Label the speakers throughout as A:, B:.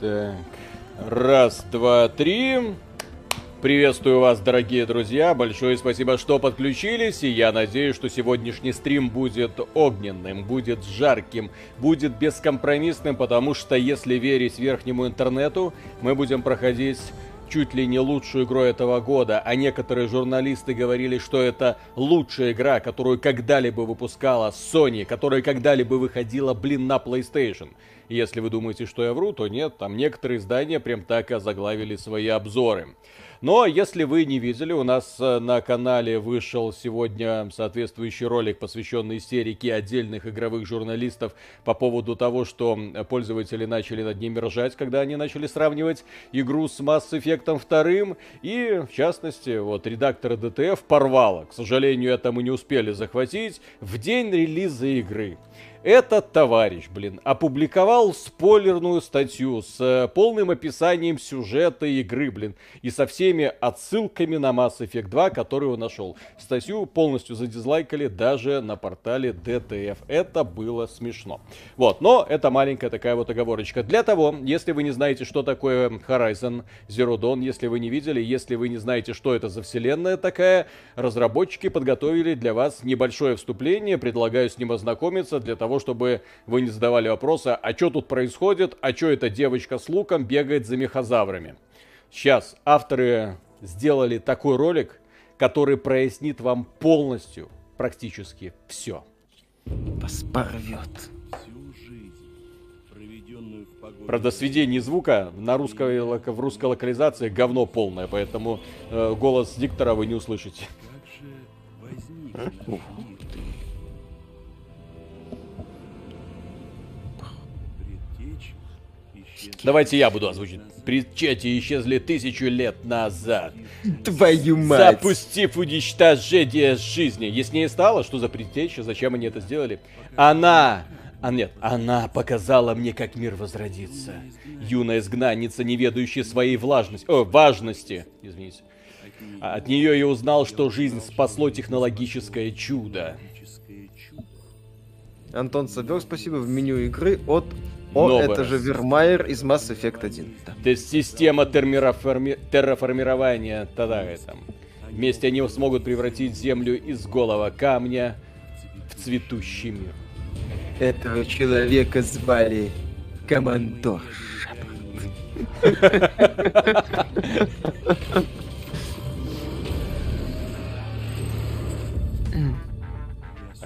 A: Так, раз, два, три. Приветствую вас, дорогие друзья. Большое спасибо, что подключились. И я надеюсь, что сегодняшний стрим будет огненным, будет жарким, будет бескомпромиссным, потому что, если верить верхнему интернету, мы будем проходить чуть ли не лучшую игру этого года, а некоторые журналисты говорили, что это лучшая игра, которую когда-либо выпускала Sony, которая когда-либо выходила, блин, на PlayStation. Если вы думаете, что я вру, то нет, там некоторые издания прям так и озаглавили свои обзоры. Но если вы не видели, у нас э, на канале вышел сегодня соответствующий ролик, посвященный истерике отдельных игровых журналистов по поводу того, что пользователи начали над ними ржать, когда они начали сравнивать игру с Mass Effect 2. И, в частности, вот редактора DTF порвало. К сожалению, это мы не успели захватить в день релиза игры. Этот товарищ, блин, опубликовал спойлерную статью с э, полным описанием сюжета игры, блин, и со всеми отсылками на Mass Effect 2, которую он нашел. Статью полностью задизлайкали даже на портале DTF. Это было смешно. Вот, но это маленькая такая вот оговорочка. Для того, если вы не знаете, что такое Horizon Zero Dawn, если вы не видели, если вы не знаете, что это за вселенная такая, разработчики подготовили для вас небольшое вступление, предлагаю с ним ознакомиться для того, того, чтобы вы не задавали вопросы, а что тут происходит, а что эта девочка с луком бегает за мехозаврами. Сейчас авторы сделали такой ролик, который прояснит вам полностью практически все.
B: Вас порвет.
A: Правда, сведение звука на русской, в русской локализации говно полное, поэтому э, голос диктора вы не услышите. Давайте я буду озвучить. Предчети исчезли тысячу лет назад.
B: Твою мать!
A: Запустив уничтожение жизни. Яснее стало, что за предтеча, зачем они это сделали? Она а нет, она показала мне, как мир возродится. Юная изгнанница, не ведающая своей влажности, о, важности, извините. От нее я узнал, что жизнь спасло технологическое чудо.
B: Антон Савер, спасибо в меню игры от о, Новый это же Вермайер из Mass Effect 1.
A: Да. То есть система термироформи... терраформирования тогда там. Вместе они смогут превратить Землю из голого камня в цветущий мир.
B: Этого человека звали Командор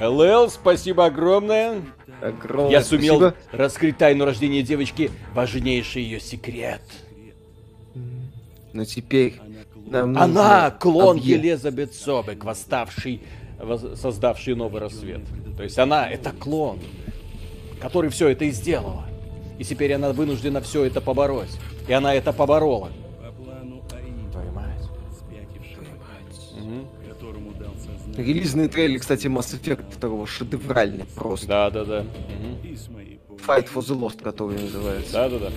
A: ЛЛ, спасибо огромное.
B: Огромное
A: Я сумел спасибо. раскрыть тайну рождения девочки, важнейший ее секрет.
B: Но теперь
A: нам Она клон объект. Елизабет Собек, восставший, создавший новый рассвет. То есть она это клон, который все это и сделала. И теперь она вынуждена все это побороть. И она это поборола.
B: Релизный трейлер, кстати, Mass Effect 2 шедевральный просто.
A: Да, да, да.
B: Fight for the Lost, который называется.
A: Да, да, да.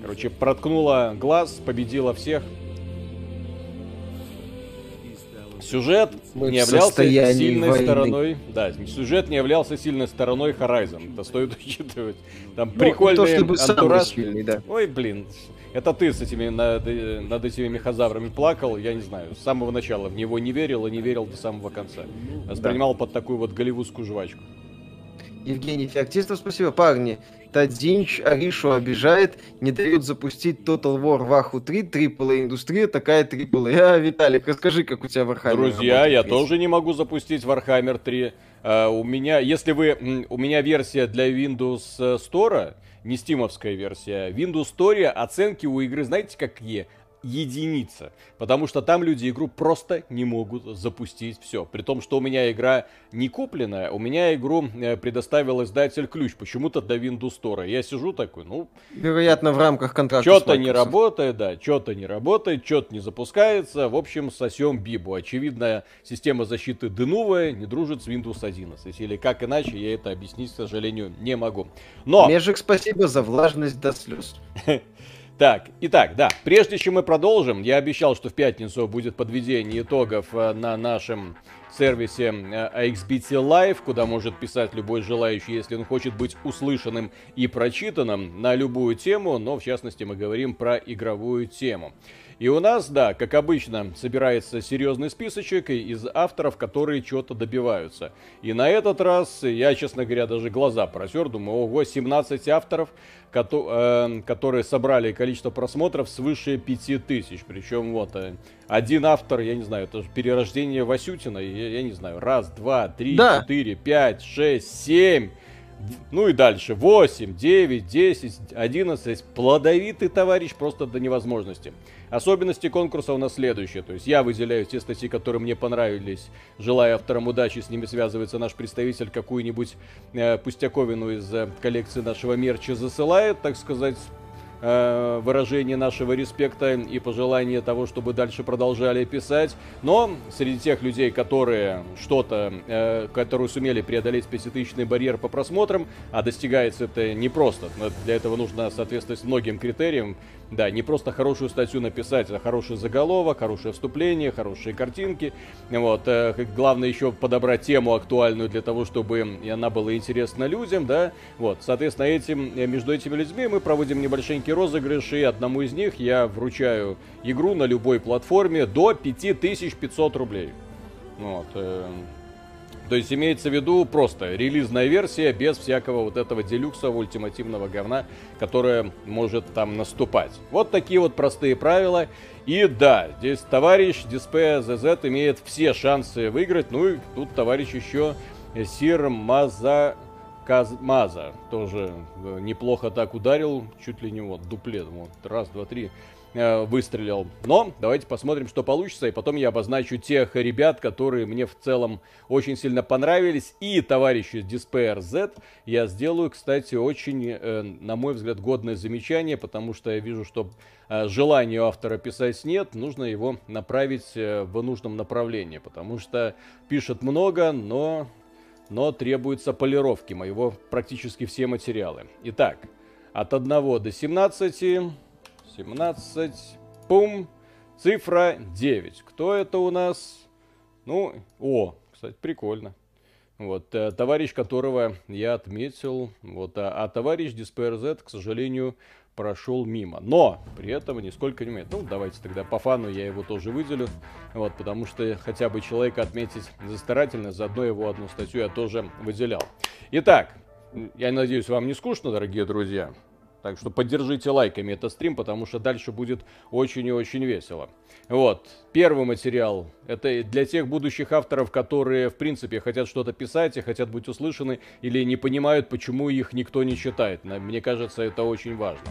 A: Короче, проткнула глаз, победила всех. Сюжет Мы не являлся сильной войны. стороной. Да, сюжет не являлся сильной стороной Horizon. Это стоит учитывать. Там ну, прикольный то, чтобы антураж. Сильный, да. Ой, блин. Это ты с этими над, над этими мехозаврами плакал, я не знаю, с самого начала в него не верил и не верил до самого конца. Воспринимал да. под такую вот голливудскую жвачку.
B: Евгений Феоктистов, спасибо. Парни, Тадинч Аришу обижает, не дают запустить Total War Ваху 3, AAA индустрия, такая AAA. А, Виталик, расскажи, как у тебя Warhammer
A: Друзья, я тоже не могу запустить Warhammer 3. Uh, у меня, если вы, у меня версия для Windows э, Store, не стимовская версия. Windows Story оценки у игры, знаете, какие? Единица. Потому что там люди игру просто не могут запустить все. При том, что у меня игра не купленная, у меня игру э, предоставил издатель ключ почему-то до Windows Store. Я сижу такой, ну...
B: Вероятно, в рамках контракта
A: Что-то не работает, да, что-то не работает, что-то не запускается. В общем, сосем бибу. Очевидно, система защиты Денувая не дружит с Windows 11. Или как иначе, я это объяснить, к сожалению, не могу.
B: Но... Межик, спасибо за влажность до слез.
A: Так, итак, да, прежде чем мы продолжим, я обещал, что в пятницу будет подведение итогов э, на нашем сервисе AXBT Live, куда может писать любой желающий, если он хочет быть услышанным и прочитанным на любую тему, но в частности мы говорим про игровую тему. И у нас, да, как обычно, собирается серьезный списочек из авторов, которые чего-то добиваются. И на этот раз я, честно говоря, даже глаза просер, думаю, ого, 17 авторов, э, которые собрали количество просмотров свыше 5000. Причем вот э, один автор, я не знаю, это же перерождение Васютина, я, я не знаю, раз, два, три, да. четыре, пять, шесть, семь ну и дальше. 8, 9, 10, 11. Плодовитый товарищ просто до невозможности. Особенности конкурса у нас следующие. То есть я выделяю те статьи, которые мне понравились. Желаю авторам удачи, с ними связывается наш представитель. Какую-нибудь э, пустяковину из э, коллекции нашего мерча засылает, так сказать, э, выражение нашего респекта и пожелание того, чтобы дальше продолжали писать. Но среди тех людей, которые что-то, э, которые сумели преодолеть 50-тысячный барьер по просмотрам, а достигается это не просто. Для этого нужно соответствовать многим критериям. Да, не просто хорошую статью написать, а хороший заголовок, хорошее вступление, хорошие картинки. Вот. Э, главное еще подобрать тему актуальную для того, чтобы она была интересна людям, да. Вот. Соответственно, этим, э, между этими людьми мы проводим небольшенький розыгрыш, и одному из них я вручаю игру на любой платформе до 5500 рублей. Вот. Э, то есть имеется в виду просто релизная версия без всякого вот этого делюксового ультимативного говна, которое может там наступать. Вот такие вот простые правила. И да, здесь товарищ Display ZZ имеет все шансы выиграть. Ну и тут товарищ еще Сир Маза Казмаза тоже э, неплохо так ударил, чуть ли не вот дуплет, вот раз, два, три. Э, выстрелил. Но давайте посмотрим, что получится, и потом я обозначу тех ребят, которые мне в целом очень сильно понравились. И товарищу из Despair Z я сделаю, кстати, очень, э, на мой взгляд, годное замечание, потому что я вижу, что э, желания у автора писать нет, нужно его направить в нужном направлении, потому что пишет много, но, но требуется полировки моего практически все материалы. Итак, от 1 до 17 17. Пум. Цифра 9. Кто это у нас? Ну, о, кстати, прикольно. Вот, э, товарищ, которого я отметил, вот, а, а товарищ DisperZ, к сожалению, прошел мимо. Но при этом нисколько не имеет. Ну, давайте тогда по фану я его тоже выделю. Вот, потому что хотя бы человека отметить за старательность, заодно его одну статью я тоже выделял. Итак, я надеюсь, вам не скучно, дорогие друзья. Так что поддержите лайками этот стрим, потому что дальше будет очень и очень весело. Вот, первый материал. Это для тех будущих авторов, которые, в принципе, хотят что-то писать и хотят быть услышаны, или не понимают, почему их никто не читает. Мне кажется, это очень важно.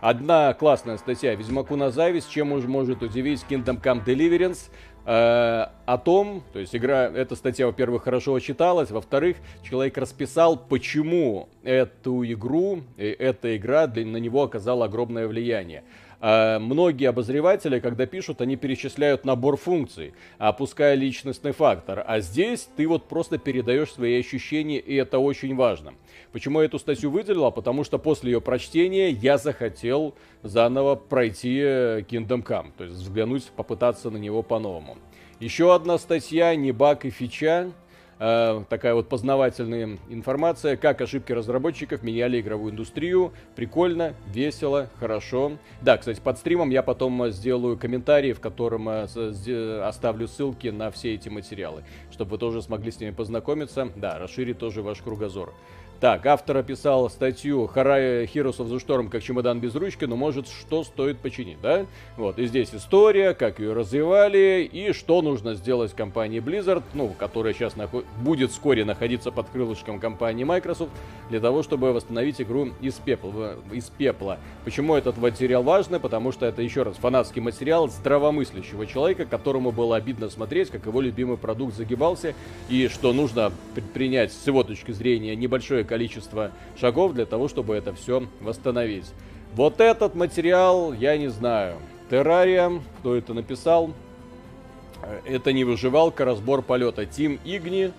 A: Одна классная статья «Ведьмаку на зависть», чем уж может удивить Kingdom Come Deliverance, о том, то есть игра, эта статья, во-первых, хорошо читалась, во-вторых, человек расписал, почему эту игру, э, эта игра для, на него оказала огромное влияние. А, многие обозреватели, когда пишут, они перечисляют набор функций, опуская личностный фактор. А здесь ты вот просто передаешь свои ощущения, и это очень важно. Почему я эту статью выделила? Потому что после ее прочтения я захотел заново пройти э, Kingdom Come, то есть взглянуть, попытаться на него по-новому. Еще одна статья, не баг и фича. Э, такая вот познавательная информация, как ошибки разработчиков меняли игровую индустрию. Прикольно, весело, хорошо. Да, кстати, под стримом я потом э, сделаю комментарий, в котором э, оставлю ссылки на все эти материалы, чтобы вы тоже смогли с ними познакомиться. Да, расширить тоже ваш кругозор. Так, автор описал статью Харая Heroes of the Storm как чемодан без ручки, но может что стоит починить, да? Вот, и здесь история, как ее развивали и что нужно сделать компании Blizzard, ну, которая сейчас наход... будет вскоре находиться под крылышком компании Microsoft, для того, чтобы восстановить игру из пепла. Из пепла. Почему этот материал важный? Потому что это, еще раз, фанатский материал здравомыслящего человека, которому было обидно смотреть, как его любимый продукт загибался, и что нужно предпринять с его точки зрения небольшое количество шагов для того, чтобы это все восстановить. Вот этот материал, я не знаю. Террария, кто это написал? Это не выживалка, разбор полета. Тим Игни,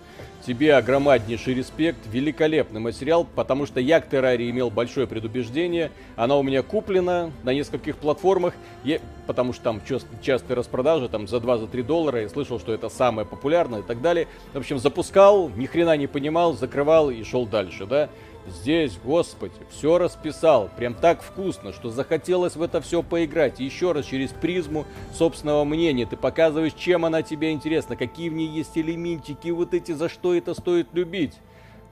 A: тебе огромнейший респект, великолепный материал, потому что я к Террарии имел большое предубеждение. Она у меня куплена на нескольких платформах, я, потому что там частые распродажи, там за 2-3 доллара, я слышал, что это самое популярное и так далее. В общем, запускал, ни хрена не понимал, закрывал и шел дальше, да. Здесь, господи, все расписал. Прям так вкусно, что захотелось в это все поиграть. Еще раз через призму собственного мнения. Ты показываешь, чем она тебе интересна, какие в ней есть элементики, вот эти, за что это стоит любить.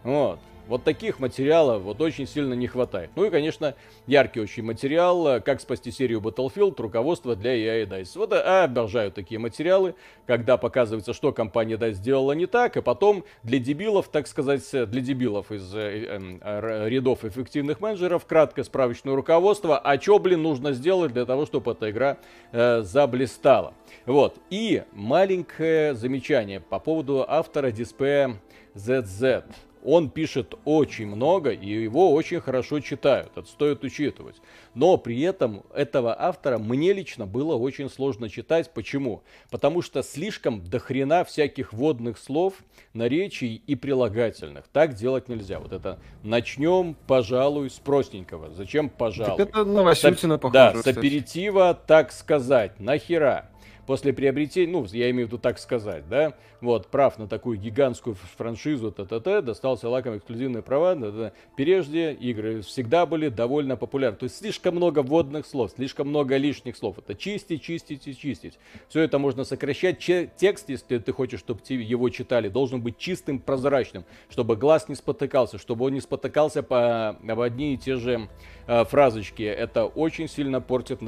A: Вот. Вот таких материалов вот очень сильно не хватает. Ну и, конечно, яркий очень материал, э, как спасти серию Battlefield, руководство для EA DICE. Вот э, обожаю такие материалы, когда показывается, что компания DICE сделала не так, и потом для дебилов, так сказать, э, для дебилов из э, э, рядов эффективных менеджеров, краткое справочное руководство, а что, блин, нужно сделать для того, чтобы эта игра э, заблистала. Вот. И маленькое замечание по поводу автора дисплея ZZ. Он пишет очень много, и его очень хорошо читают. Это стоит учитывать. Но при этом этого автора мне лично было очень сложно читать. Почему? Потому что слишком дохрена всяких водных слов, наречий и прилагательных. Так делать нельзя. Вот это начнем, пожалуй, с простенького. Зачем пожалуй? Так
B: это на Васютина
A: похоже. Да, с аперитива, так сказать. Нахера? После приобретения, ну, я имею в виду так сказать, да, вот, прав на такую гигантскую франшизу ТТТ, достался лаком эксклюзивные права, т.т. прежде игры всегда были довольно популярны. То есть слишком много вводных слов, слишком много лишних слов. Это чистить, чистить и чистить. Все это можно сокращать. Че- текст, если ты хочешь, чтобы его читали, должен быть чистым, прозрачным, чтобы глаз не спотыкался, чтобы он не спотыкался по, об одни и те же э, фразочки. Это очень сильно портит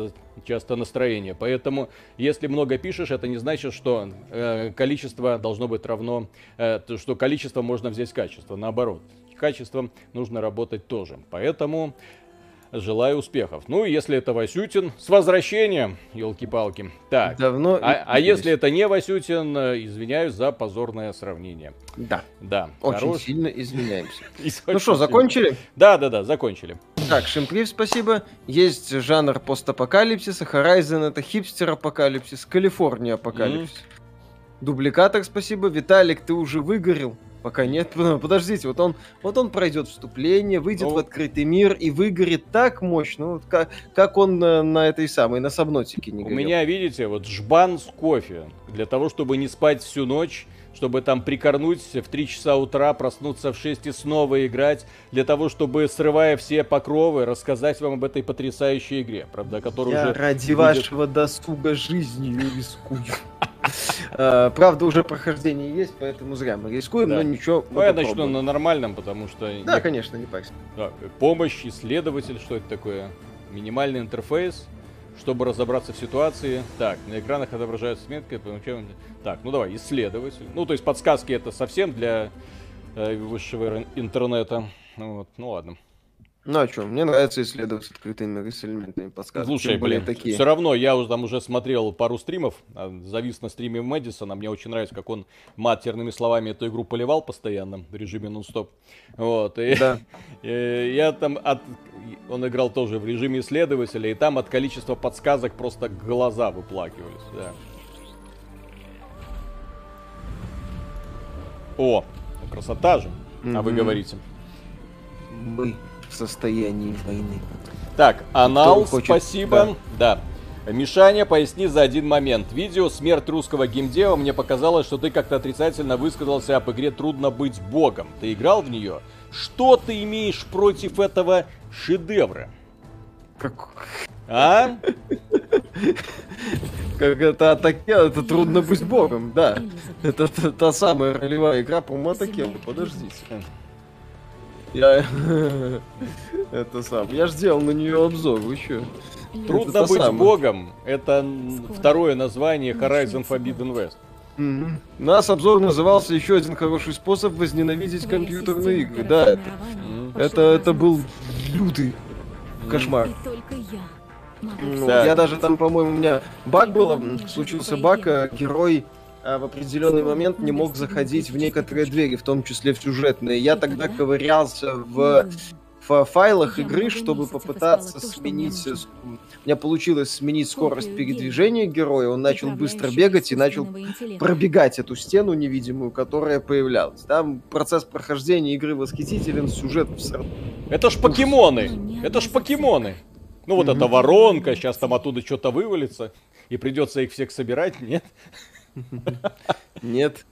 A: часто настроение. Поэтому, если много пишешь, это не значит, что э, количество должно быть равно, э, что количество можно взять качество. Наоборот, качеством нужно работать тоже. Поэтому Желаю успехов. Ну, если это Васютин, с возвращением, елки-палки. Так,
B: Давно
A: а, а если это не Васютин, э, извиняюсь за позорное сравнение.
B: Да.
A: Да.
B: Очень хорош... сильно извиняемся. Ну что, закончили?
A: Да, да, да, закончили.
B: Так, Шимплив, спасибо. Есть жанр постапокалипсиса, Horizon это хипстер-апокалипсис, Калифорния апокалипсис. Дубликатор, спасибо. Виталик, ты уже выгорел. Пока нет. Подождите, вот он, вот он пройдет вступление, выйдет ну, в открытый мир и выгорит так мощно, вот как, как он на, на этой самой, на сабнотике не
A: горел. У меня, видите, вот жбан с кофе. Для того, чтобы не спать всю ночь, чтобы там прикорнуть в 3 часа утра, проснуться в 6 и снова играть, для того, чтобы, срывая все покровы, рассказать вам об этой потрясающей игре, правда, которую
B: Я
A: уже...
B: ради будет... вашего досуга жизнью рискую. А, правда, уже прохождение есть, поэтому зря мы рискуем, но ничего.
A: Ну, я начну на нормальном, потому что...
B: Да, конечно, не парься.
A: Помощь, исследователь, что это такое? Минимальный интерфейс, чтобы разобраться в ситуации. Так, на экранах отображаются метки. Так, ну давай, исследователь. Ну, то есть подсказки это совсем для э, высшего интернета. Вот, ну ладно.
B: Ну а что, мне нравится исследовать открытые миры с элементами подсказок.
A: Слушай, блин, такие. все равно я уже там уже смотрел пару стримов, а, завис на стриме Мэдисона, мне очень нравится, как он матерными словами эту игру поливал постоянно в режиме нон-стоп. Вот, и, да. и я там от... Он играл тоже в режиме исследователя, и там от количества подсказок просто глаза выплакивались, да. О, красота же, mm-hmm. а вы говорите.
B: Мы в состоянии войны.
A: Так, Анал, хочет... спасибо. Да. да. Мишаня, поясни за один момент. Видео «Смерть русского геймдева» мне показалось, что ты как-то отрицательно высказался об игре «Трудно быть богом». Ты играл в нее? Что ты имеешь против этого шедевра?
B: Как...
A: А?
B: Как это атаке, это трудно быть богом, да. Это та самая ролевая игра, по-моему, атаке. Подождите. Я... Это сам. Я ж сделал на нее обзор, вы что?
A: Трудно это быть самое. богом. Это второе название Horizon Forbidden West.
B: Mm-hmm. У нас обзор назывался еще один хороший способ возненавидеть компьютерные игры. Да, это, это, это был лютый кошмар. Ну, да. Я даже там, по-моему, у меня баг был, случился баг, а герой в определенный момент не мог заходить в некоторые двери, в том числе в сюжетные. Я тогда ковырялся в в файлах игры, чтобы попытаться сменить... У меня получилось сменить скорость передвижения героя, он начал быстро бегать и начал пробегать эту стену невидимую, которая появлялась. Там процесс прохождения игры восхитителен, сюжет...
A: Это ж покемоны! Это ж покемоны! Ну вот эта воронка, сейчас там оттуда что-то вывалится, и придется их всех собирать, нет?
B: Нет.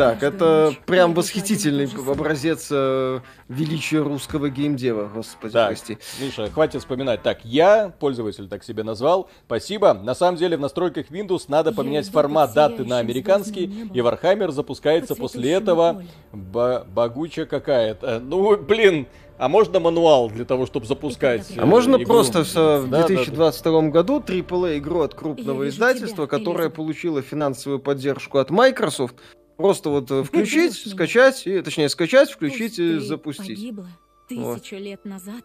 B: Так, это прям восхитительный образец э, величия русского геймдева, господи,
A: так,
B: прости.
A: Миша, хватит вспоминать. Так, я, пользователь так себе назвал, спасибо. На самом деле в настройках Windows надо поменять формат даты на американский, и Warhammer запускается после этого. Багуча какая-то. Ну, блин, а можно мануал для того, чтобы запускать?
B: А можно игру? просто в, да, 2022 да, да. году AAA игру от крупного издательства, которое получило финансовую поддержку от Microsoft, Просто вот э, включить, скачать, и, точнее, скачать, включить и запустить.
C: Тысячу вот. лет назад.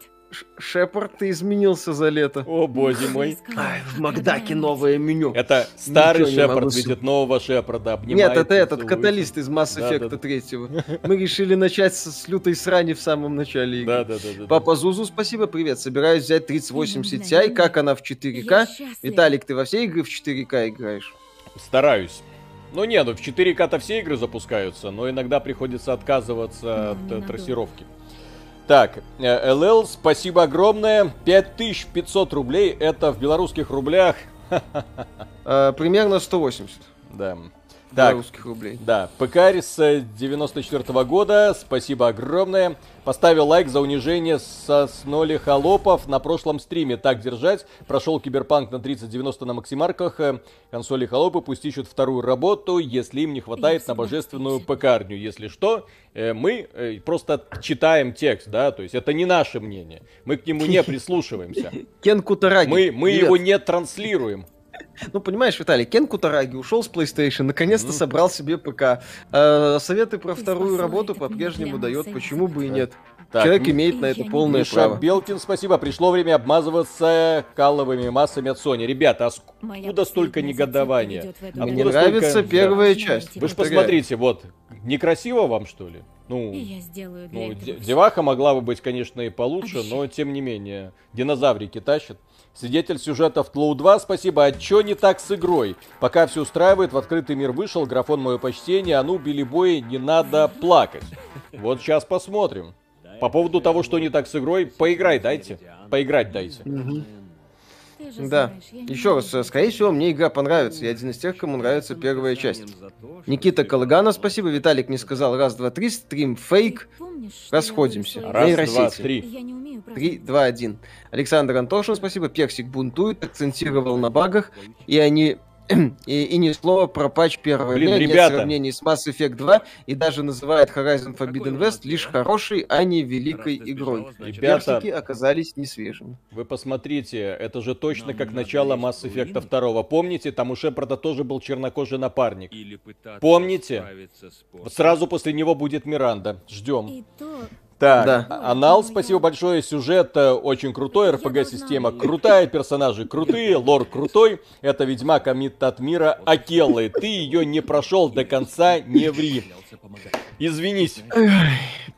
B: Шепард, ты изменился за лето.
A: О, боже мой.
B: Ай, в Макдаке новое меню.
A: Это старый Шепард видит нового Шепарда,
B: Нет, это этот каталист из Mass Effect да, 3. Мы решили начать с, с лютой срани в самом начале игры. Да, да, да, да, Папа Зузу, спасибо, привет. Собираюсь взять 3080 Ti. Как она в 4К? Виталик, ты во все игры в 4К играешь?
A: Стараюсь. Ну не, ну в 4К-то все игры запускаются, но иногда приходится отказываться от э, трассировки. Так, ЛЛ, э, спасибо огромное. 5500 рублей, это в белорусских рублях.
B: Э, примерно 180.
A: Да.
B: Так, белорусских рублей.
A: Да, ПК с 94 -го года, спасибо огромное. Поставил лайк за унижение со сноли холопов на прошлом стриме. Так держать. Прошел Киберпанк на 3090 на максимарках. Консоли холопы пусть ищут вторую работу, если им не хватает на божественную ПКарню. Если что, э, мы э, просто читаем текст, да, то есть это не наше мнение. Мы к нему не прислушиваемся.
B: Кен Кутараги.
A: Мы, мы его не транслируем.
B: Ну, понимаешь, Виталий, Кен Кутараги ушел с PlayStation, наконец-то mm. собрал себе ПК. Э, советы про вторую работу по-прежнему дает, почему бы и нет. Так, Человек имеет на это полное Миша право.
A: Белкин, спасибо. Пришло время обмазываться каловыми массами от Sony. Ребята, а откуда столько негодования?
B: Мне нравится столько... первая часть.
A: Вы же посмотрите, вот, некрасиво вам, что ли? Ну, я сделаю для ну деваха могла бы быть, конечно, и получше, но тем не менее, динозаврики тащат. Свидетель сюжета в Тлоу 2, спасибо. А чё не так с игрой? Пока все устраивает, в открытый мир вышел, графон мое почтение, а ну, Билли Бой, не надо плакать. Вот сейчас посмотрим. По поводу того, что не так с игрой, поиграй дайте. Поиграть дайте.
B: Да. Еще раз, скорее всего, мне игра понравится. Я один из тех, кому нравится первая часть. Никита Калагана, спасибо. Виталик не сказал. Раз, два, три. Стрим фейк. Расходимся.
A: Раз, два, три.
B: Три, два, один. Александр Антошин, спасибо. Персик бунтует, акцентировал на багах. И они и, и ни слова про патч первого
A: Блин, ребята. нет
B: сравнений с Mass Effect 2 и даже называет Horizon Forbidden West лишь хорошей, а не великой игрой.
A: Ребята,
B: Персики оказались не свежими.
A: Вы посмотрите, это же точно как начало Mass Effect 2. Помните, там у Шепарда тоже был чернокожий напарник. Помните? Сразу после него будет Миранда. Ждем. Так, да. Анал, спасибо большое. Сюжет э, очень крутой, РПГ-система крутая, персонажи крутые, лор крутой. Это Ведьмак Амит от мира Акеллы. Ты ее не прошел до конца, не ври. Извинись.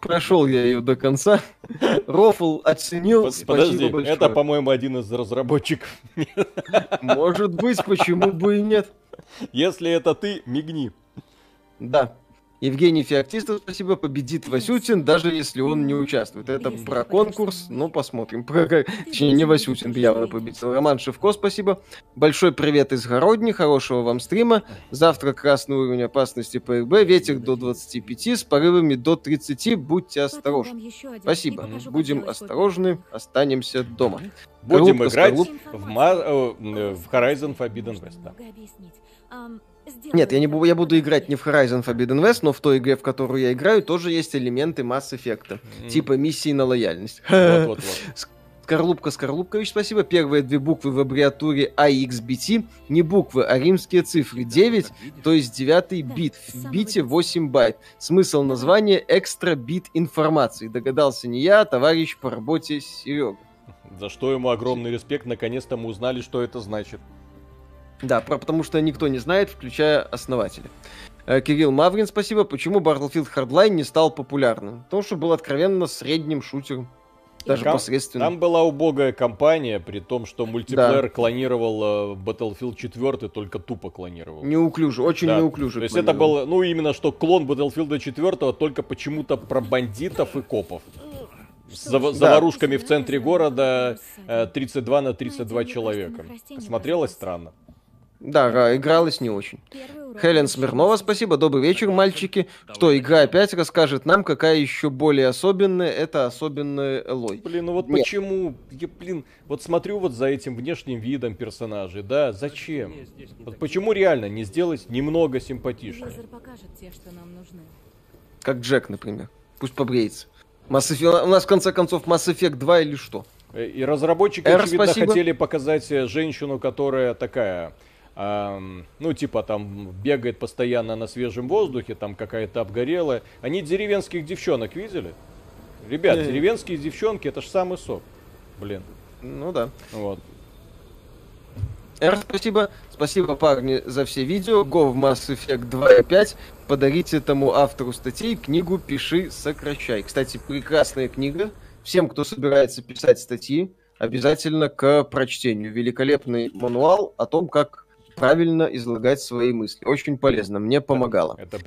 B: Прошел я ее до конца. Рофл оценил.
A: Подожди, это, по-моему, один из разработчиков.
B: Может быть, почему бы и нет.
A: Если это ты, мигни.
B: Да. Евгений Феоктистов, спасибо, победит Васютин, даже если он не участвует. Это про конкурс, ну посмотрим. Про... Точнее, не Васютин явно победил. Роман Шевко, спасибо. Большой привет из Городни, хорошего вам стрима. Завтра красный уровень опасности по РБ, ветер до 25, с порывами до 30, будьте осторожны. Спасибо, будем осторожны, останемся дома.
A: Будем Коробка играть в, ма... Э, в Horizon Forbidden West. Да.
B: Нет, я, не буду, я буду играть не в Horizon Forbidden West, но в той игре, в которую я играю, тоже есть элементы Mass Effect. Mm. Типа миссии на лояльность. Вот, вот, вот. Скорлупка Скорлупкович, спасибо. Первые две буквы в аббревиатуре IXBT. Не буквы, а римские цифры. 9, то есть девятый бит. В бите 8 байт. Смысл названия экстра бит информации. Догадался не я, а товарищ по работе Серега.
A: За что ему огромный респект. Наконец-то мы узнали, что это значит.
B: Да, про, потому что никто не знает, включая основателя. Э, Кирилл Маврин, спасибо. Почему Battlefield Hardline не стал популярным? Потому что был откровенно средним шутером. даже
A: Там-
B: посредственно.
A: Там была убогая компания, при том, что мультиплеер клонировал э, Battlefield 4, только тупо клонировал.
B: Неуклюже, очень
A: Да.
B: неуклюже.
A: То есть это был, ну, именно что клон Battlefield 4, только почему-то про бандитов и копов. С зав- заварушками в центре города э, 32 на 32 человека. Смотрелось странно.
B: Да, ра- игралось не очень. Хелен Смирнова, спасибо. Добрый вечер, мальчики. Что, игра опять расскажет нам, какая еще более особенная, это особенный Элой.
A: Блин, ну вот
B: Нет.
A: почему, я, блин, вот смотрю вот за этим внешним видом персонажей, да, зачем? Вот почему реально не сделать немного симпатичнее?
C: Лазер покажет те, что нам нужны.
B: Как Джек, например. Пусть побреется. Mass Effect- У нас, в конце концов, Mass Effect 2 или что?
A: Э, И разработчики,
B: Эр,
A: очевидно,
B: спасибо.
A: хотели показать э, женщину, которая такая, ну, типа, там, бегает постоянно на свежем воздухе, там какая-то обгорелая. Они деревенских девчонок видели? Ребят,
B: Не.
A: деревенские девчонки, это ж самый сок. Блин,
B: Ну да.
A: вот.
B: Эр, спасибо. Спасибо, парни, за все видео. Go в Mass Effect 2 и 5. Подарите этому автору статей книгу «Пиши, сокращай». Кстати, прекрасная книга. Всем, кто собирается писать статьи, обязательно к прочтению. Великолепный мануал о том, как правильно излагать свои мысли. Очень полезно. Мне помогало.
A: Это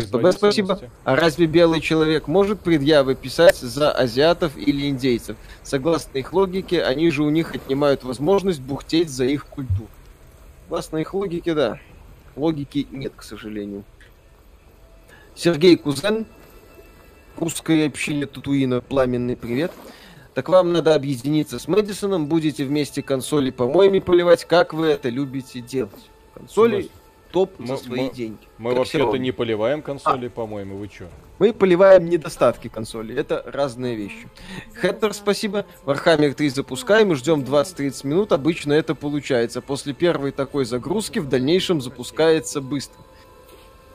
B: СПБ, спасибо. А разве белый человек может предъявы писать за азиатов или индейцев? Согласно их логике, они же у них отнимают возможность бухтеть за их культуру. Согласно их логике, да. Логики нет, к сожалению. Сергей Кузен, русской общине Татуина, пламенный привет. Так вам надо объединиться с Мэдисоном, будете вместе консоли помоями поливать, как вы это любите делать. Консоли топ
A: мы-
B: за свои
A: мы-
B: деньги.
A: Мы вообще-то не поливаем консоли,
B: А.
A: по-моему, вы чё?
B: Мы поливаем недостатки консоли. Это разные вещи. Хэттер, спасибо. Warhammer 3 запускаем и ждем 20-30 минут. Обычно это получается. После первой такой загрузки в дальнейшем запускается быстро.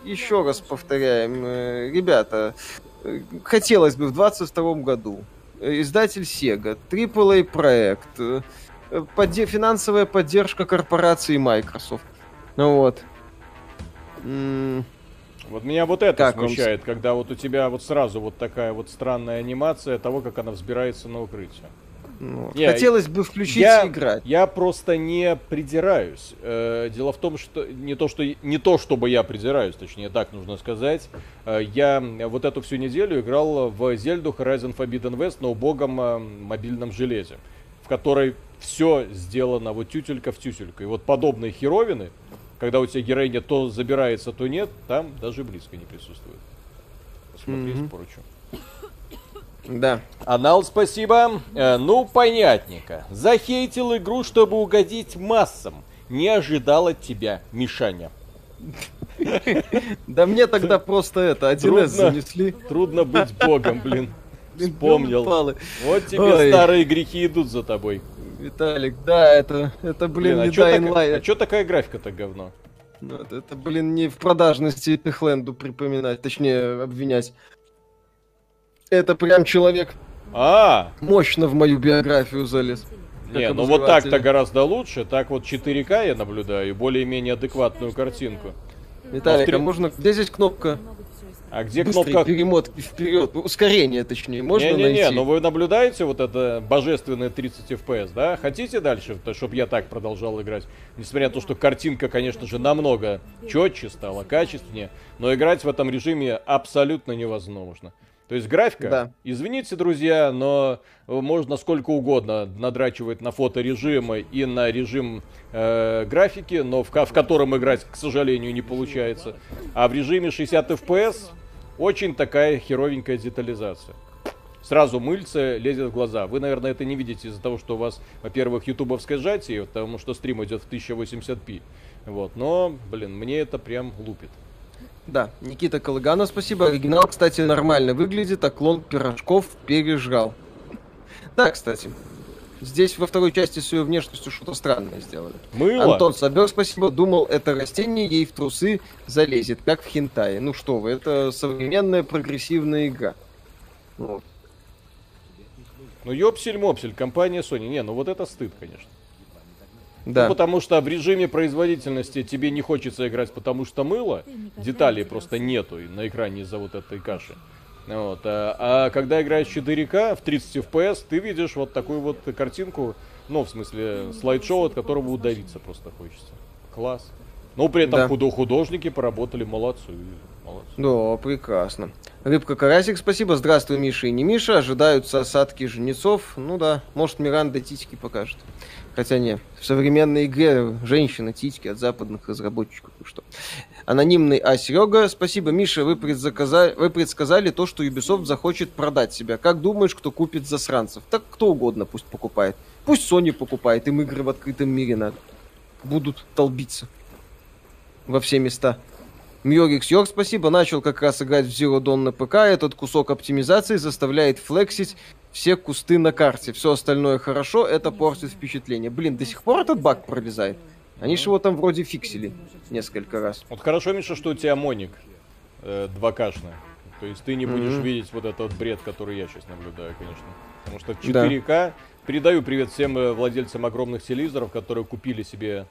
B: Еще раз повторяем, э, ребята, э, хотелось бы в 22 году издатель Sega, AAA проект, э, э, подде- финансовая поддержка корпорации Microsoft. Ну вот. М,
A: Вот меня вот это
B: Как
A: смущает, когда вот у тебя вот сразу вот такая вот странная анимация того, как она взбирается на укрытие.
B: Ну.
A: Не,
B: Хотелось бы включить
A: я,
B: и играть.
A: я просто не придираюсь. Э, дело в том, что не то, что не то, чтобы я придираюсь, точнее так нужно сказать. Э, я вот эту всю неделю играл в Зельду Horizon Forbidden West на убогом э, мобильном железе, в которой все сделано вот тютелька в тютельку. И вот подобные херовины, когда у тебя героиня то забирается, то нет, там даже близко не присутствует. Посмотреть
B: Мгм.
A: поручу.
B: Да.
A: Анал, спасибо. Э, ну, понятненько. Захейтил игру, чтобы угодить массам. Не ожидал от тебя, Мишаня.
B: Да мне тогда просто это, 1С
A: Трудно.
B: занесли.
A: Трудно быть богом, блин. Вспомнил. Вот тебе старые грехи идут за тобой.
B: Виталик, да, это, это блин,
A: а
B: не Dying Light.
A: а чё такая графика-то говно?
B: Это, блин, не в продажности Техленду припоминать, точнее, обвинять. Это прям человек
A: А,
B: мощно в мою биографию залез.
A: не, ну вот так-то гораздо лучше. Так вот 4К я наблюдаю более-менее адекватную картинку.
B: Виталик,
A: Повтори-
B: а можно... Где здесь кнопка?
A: А где
B: Быстрой
A: кнопка
B: перемотки вперед. Ну, ускорение, точнее, можно
A: Не-не-не,
B: найти?
A: но вы наблюдаете вот это божественные 30 FPS, да? Хотите дальше, чтобы я так продолжал играть? Несмотря на то, что картинка, конечно же, намного четче стала, качественнее, но играть в этом режиме абсолютно невозможно. То есть графика,
B: Да.
A: извините, друзья, но э, можно сколько угодно надрачивать на фоторежим и на режим э, графики, но в, в котором играть, к сожалению, не получается. А в режиме 60 FPS очень такая херовенькая детализация. Сразу мыльце лезет в глаза. Вы, наверное, это не видите из-за того, что у вас, во-первых, ютубовское сжатие, потому что стрим идет в 1080p. Вот, но, блин, мне это прям лупит.
B: Да, Никита Колыганов, спасибо. Оригинал, кстати, нормально выглядит, а клон пирожков пережрал. Да, кстати. Здесь во второй части с ее внешностью что-то странное сделали.
A: Мыло?
B: Антон Сабер, спасибо. Думал, это растение ей в трусы залезет, как в хентае. Ну что вы, это современная прогрессивная игра. Вот.
A: Ну, ёпсель-мопсель, компания Sony. Не, ну вот это стыд, конечно.
B: Да.
A: Ну, потому что в режиме производительности тебе не хочется играть, потому что мыло, деталей просто нету и на экране из-за вот этой каши. Вот. А, а когда играешь 4К в 30 FPS, ты видишь вот такую вот картинку, ну, в смысле, слайд-шоу, от которого удавиться просто хочется. Класс. Но при этом
B: Да.
A: худо- художники поработали, молодцы. молодцы.
B: Да, прекрасно. Рыбка Карасик, спасибо. Здравствуй, Миша и не Миша. Ожидаются осадки жнецов. Ну да, может Миранда титьки покажет. Хотя не, в современной игре женщины титьки от западных разработчиков. Ну что. Анонимный А. Серега, спасибо, Миша, вы, предзаказа- вы предсказали то, что Ubisoft захочет продать себя. Как думаешь, кто купит засранцев? Так кто угодно пусть покупает. Пусть Sony покупает, им игры в открытом мире надо. Будут толбиться во все места. Мьорикс Йорк, спасибо, начал как раз играть в Zero Dawn на ПК. Этот кусок оптимизации заставляет флексить все кусты на карте. Все остальное хорошо, это портит впечатление. Блин, до сих пор этот баг пролезает. Они же его там вроде фиксили несколько раз.
A: Вот хорошо, Миша, что у тебя моник э, 2К-шный. То есть ты не будешь
B: Мгм.
A: видеть вот этот бред, который я сейчас наблюдаю, конечно. Потому что в
B: Да.
A: 4К передаю привет всем э, владельцам огромных телевизоров, которые купили себе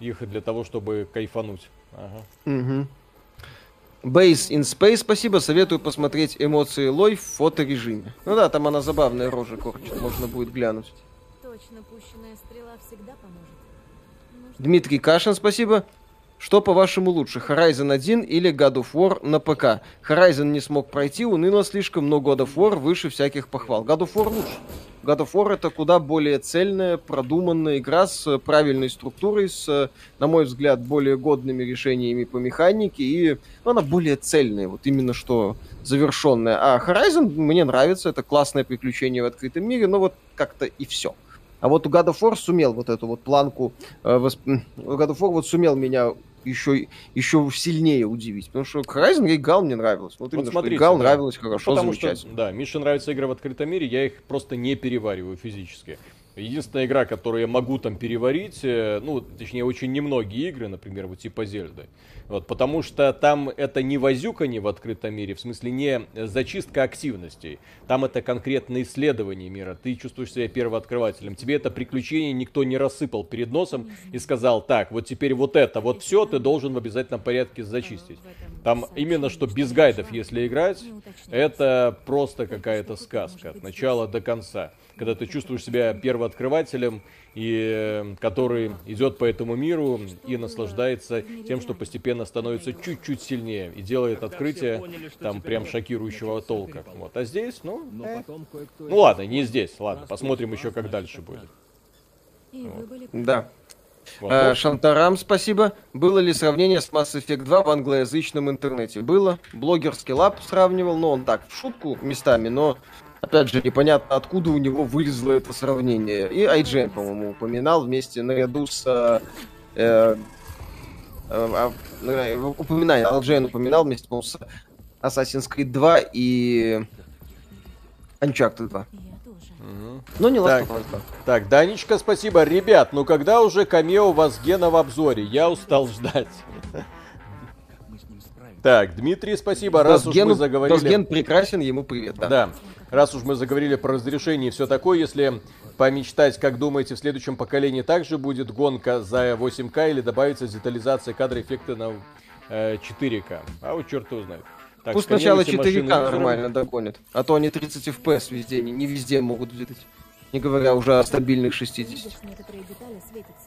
A: их для того, чтобы кайфануть. Ага.
B: Угу. Base in Space, спасибо. Советую посмотреть эмоции Лой в фоторежиме. Ну да, там она забавная рожа корчит, можно будет глянуть.
C: Точно пущенная стрела всегда поможет. Нужно
B: Дмитрий Кашин, спасибо. Что, по-вашему, лучше, Horizon 1 или God of War на ПК? Horizon не смог пройти, уныло слишком, но God of War выше всяких похвал. God of War лучше. God of War это куда более цельная, продуманная игра с э, правильной структурой, с, э, на мой взгляд, более годными решениями по механике, и ну, она более цельная, вот именно что завершенная. А Horizon мне нравится, это классное приключение в открытом мире, но вот как-то и все. А вот God of War сумел вот эту вот планку э, восп- God of War вот сумел меня еще, еще сильнее удивить. Потому что Horizon я играл, мне нравилось. Вот, что
A: смотрите,
B: играл,
A: да.
B: нравилось
A: Ну,
B: хорошо,
A: потому что,
B: замечательно.
A: да, Мише нравятся игры в открытом мире, я их просто не перевариваю физически. Единственная игра, которую я могу там переварить, э, ну, точнее, очень немногие игры, например, вот типа Зельды. Вот, потому что там это не возюканье в открытом мире, в смысле не зачистка активностей. Там это конкретное исследование мира. Ты чувствуешь себя первооткрывателем. Тебе это приключение никто не рассыпал перед носом и сказал, так, вот теперь вот это, вот все ты должен в обязательном порядке зачистить. Там именно что без гайдов, если играть, это просто какая-то сказка от начала до конца. Когда ты чувствуешь себя первооткрывателем, и, который идет по этому миру и наслаждается тем, что постепенно становится чуть-чуть сильнее и делает открытие там прям шокирующего толка. Вот. А здесь, ну, э. ну ладно, не здесь, ладно, посмотрим еще как дальше будет.
C: Были
B: Да.
A: Вот.
B: Э, Шантарам, спасибо. Было ли сравнение с Mass Effect 2 в англоязычном интернете? Было. Блогерский лап сравнивал, но он так, в шутку местами, но, опять же, непонятно, откуда у него вылезло это сравнение. И IGN, по-моему, упоминал вместе наряду с... э, э, э, а, ну, упоминание, IGN упоминал вместе, по-моему, с Assassin's Creed 2 и Uncharted 2.
C: Я тоже.
A: Мгм.
B: Но не
A: Так.
B: of Us 2.
A: Так, Данечка, спасибо. Ребят, ну когда уже камео Вазгена в обзоре? Я устал ждать. Так, Дмитрий, спасибо. Раз уж мы заговорили...
B: Дасген прекрасен, ему привет, да.
A: Да. Раз уж мы заговорили про разрешение и все такое, если помечтать, как думаете, в следующем поколении также будет гонка за 8К или добавится детализация кадра эффекта на э, 4К? А вот черт его знает. Так,
B: Пусть сначала
A: сканируйте
B: 4К
A: машины вызором.
B: нормально догонят. А то они 30 FPS везде, не, не везде могут выдать. Не говоря уже о стабильных 60.
C: Видишь, некоторые детали светятся.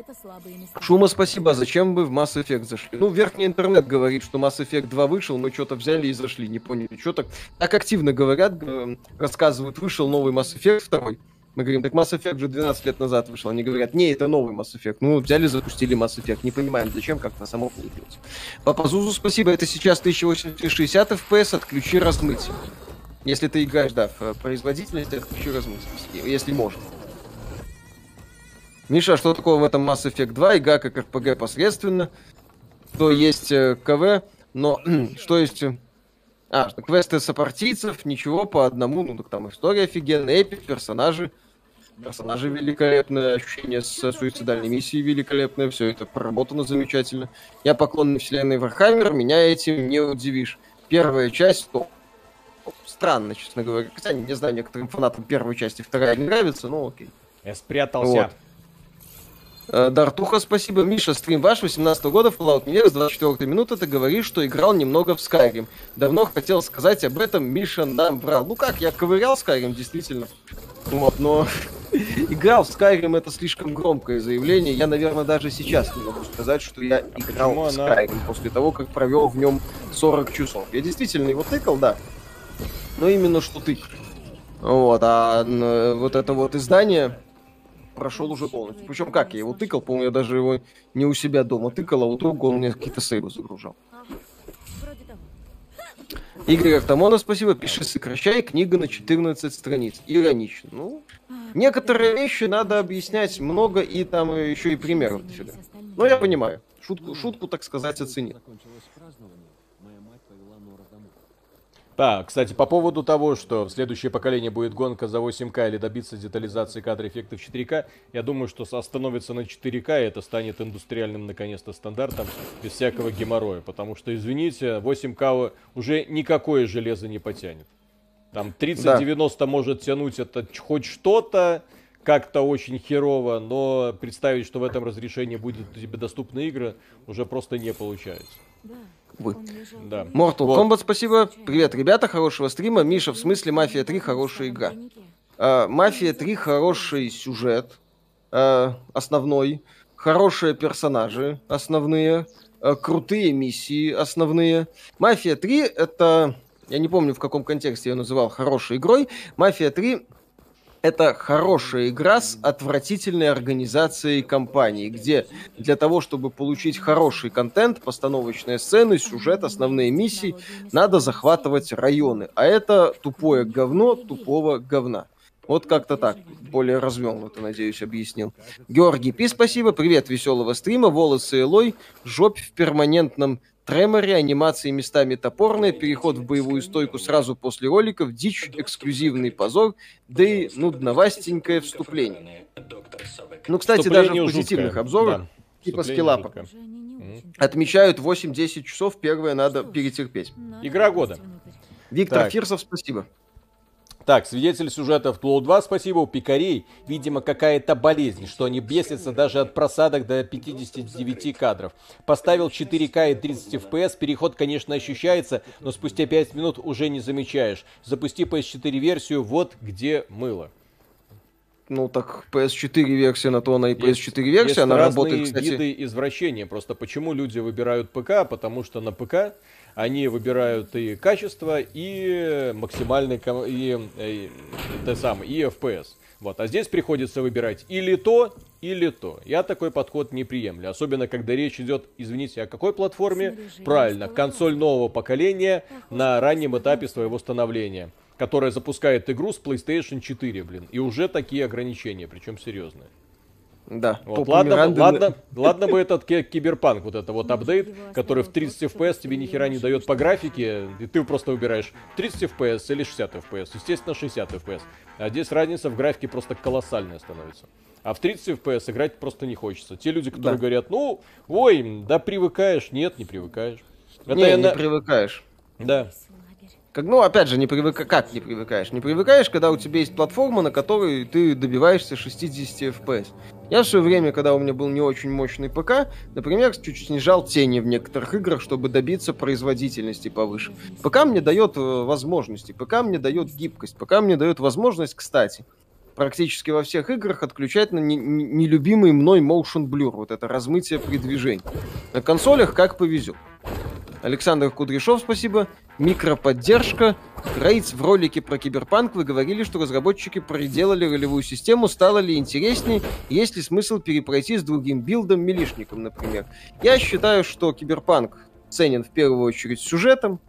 C: Это слабые места.
B: Шума, спасибо. Зачем вы в Mass Effect зашли? Ну, верхний интернет говорит, что Mass Effect 2 вышел, мы что-то взяли и зашли, не поняли. Что так? Так активно говорят, рассказывают, вышел новый Mass Effect 2. Мы говорим, так Mass Effect же 12 лет назад вышел. Они говорят, не, это новый Mass Effect. Ну, взяли, запустили Mass Effect. Не понимаем, зачем, как-то само получилось. Папа Зузу, спасибо. Это сейчас 1080 FPS, отключи размытие. Если ты играешь, да, в э, производительность, отключи размытие, если можно. Миша, а что такое в этом Mass Effect 2? Игра как RPG посредственно. То есть э, КВ, но что есть... э, А, что квесты сопартийцев, ничего по одному, ну так там история офигенная, эпик, персонажи. Персонажи великолепные, ощущение с суицидальной миссией великолепное, все это проработано замечательно. Я поклонник вселенной Warhammer, меня этим не удивишь. Первая часть, то странно, честно говоря. Хотя, не знаю, некоторым фанатам первой части вторая не нравится, но окей.
A: Я спрятался.
B: Вот. Э, Дартуха, спасибо. Миша, стрим ваш, 18 года, Fallout New Vegas, 24 минуты, ты говоришь, что играл немного в Skyrim. Давно хотел сказать об этом, Миша нам врал. Ну как, я ковырял Skyrim, действительно. Вот, но играл в Skyrim это слишком громкое заявление. Я, наверное, даже сейчас не могу сказать, что я играл
A: Почему
B: в
A: она-
B: Skyrim после того, как провел в нем 40 часов. Я действительно его тыкал, да. Но именно что тыкал. Вот, а н- вот это вот издание прошел уже полностью. Причем как, я его тыкал, по-моему, я даже его не у себя дома тыкал, а у друга он мне какие-то сейвы загружал. Игорь Артамона, спасибо, пиши сокращай, книга на 14 страниц. Иронично. Ну, некоторые вещи надо объяснять много, и там еще и примеров дофига. Но я понимаю. Шутку, шутку, так сказать, оценил.
A: Да, кстати, по поводу того, что в следующее поколение будет гонка за 8К или добиться детализации кадра эффектов 4К, я думаю, что остановится на 4К, и это станет индустриальным, наконец-то, стандартом, без всякого геморроя. Потому что, извините, 8К уже никакое железо не потянет. Там 3090 может тянуть это хоть что-то, как-то очень херово, но представить, что в этом разрешении будет тебе доступны игры, уже просто не получается.
C: Да,
B: Вы.
A: Да.
B: Mortal
A: Вот.
B: Kombat, спасибо. Привет, ребята, хорошего стрима. Миша, в смысле Мафия 3 хорошая игра. А, Мафия 3 хороший сюжет, а, основной, хорошие персонажи основные, а, крутые миссии основные. Мафия 3 это, я не помню в каком контексте я называл хорошей игрой, Мафия 3 это хорошая игра с отвратительной организацией компании, где для того, чтобы получить хороший контент, постановочные сцены, сюжет, основные миссии, надо захватывать районы. А это тупое говно тупого говна. Вот как-то так. Более развернуто, надеюсь, объяснил. Георгий Пи, спасибо. Привет, веселого стрима. Волосы Элой. Жопь в перманентном треморе. Анимации местами топорные. Переход в боевую стойку сразу после роликов. Дичь, эксклюзивный позор. Да и нудновастенькое вступление. Ну, кстати, даже
A: Вступление
B: в позитивных
A: жуткое,
B: обзорах
A: да.
B: типа скиллапа. отмечают 8-10 часов. Первое надо перетерпеть.
A: Игра года.
B: Виктор
A: Так.
B: Фирсов, спасибо.
A: Так, свидетель сюжета в Тлоу 2, спасибо, у пикарей, видимо, какая-то болезнь, что они бесятся даже от просадок до 59 кадров. Поставил 4К и 30 FPS, переход, конечно, ощущается, но спустя 5 минут уже не замечаешь. Запусти PS4 версию, вот где мыло.
B: Ну так PS4 версия на то она и
A: Есть-
B: PS4 версия,
A: есть
B: она работает, кстати.
A: виды извращения. Просто почему люди выбирают ПК? Потому что на ПК они выбирают и качество, и максимальный и, э, те самое, и FPS. Вот, а здесь приходится выбирать или то, или то. Я такой подход не приемлю. Особенно, когда речь идет, извините, о какой платформе? Правильно, консоль нового поколения на раннем этапе своего становления. Которая запускает игру с PlayStation 4, блин. И уже такие ограничения, причем серьезные.
B: Да.
A: Вот, ладно,
B: Миранды-
A: ладно, ладно бы этот ки- киберпанк, вот это вот апдейт, который в 30 FPS тебе ни хера не дает по графике, и ты просто выбираешь 30 FPS или 60 FPS. Естественно, 60 FPS. А здесь разница в графике просто колоссальная становится. А в 30 FPS играть просто не хочется. Те люди, которые
B: Да.
A: говорят, ну, ой, да привыкаешь. Нет, не привыкаешь. Это
B: Не,
A: я
B: не
A: на-
B: привыкаешь.
A: Да.
B: Как, ну, опять же, не привыка... как не привыкаешь? Не привыкаешь, когда у тебя есть платформа, на которой ты добиваешься 60 FPS. Я в свое время, когда у меня был не очень мощный ПК, например, чуть снижал тени в некоторых играх, чтобы добиться производительности повыше. ПК мне дает э, возможности, ПК мне дает гибкость, ПК мне дает возможность, кстати, практически во всех играх отключать на не- не- нелюбимый мной motion blur, вот это размытие при движении. На консолях как повезет. Александр Кудряшов, спасибо. Микроподдержка. Грейдс в ролике про киберпанк вы говорили, что разработчики переделали ролевую систему, стало ли интереснее, есть ли смысл перепройти с другим билдом, милишником, например. Я считаю, что киберпанк ценен в первую очередь сюжетом,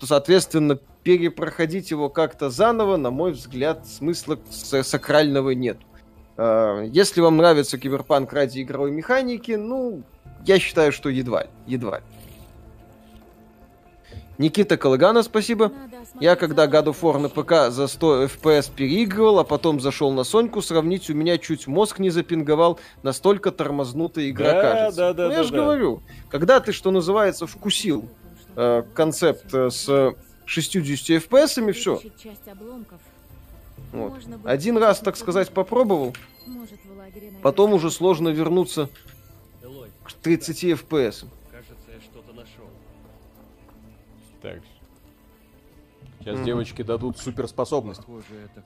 B: то, соответственно, перепроходить его как-то заново, на мой взгляд, смысла сакрального нет. А, Если вам нравится киберпанк ради игровой механики, ну, я считаю, что едва едва. Никита Калагана, спасибо. Я когда God of. War на ПК за 100 FPS переигрывал, а потом зашел на Соньку сравнить, у меня чуть мозг не запинговал, настолько тормознутая игра
A: Да,
B: кажется.
A: да, да,
B: ну, я
A: да,
B: же
A: да.
B: говорю, когда ты, что называется, вкусил э, концепт э, с 60 FPS, все.
C: Вытащить часть обломков.
B: Вот. Один раз, так сказать, попробовал, потом уже сложно вернуться к 30 FPS.
A: Сейчас
B: Мгм.
A: девочки дадут суперспособность.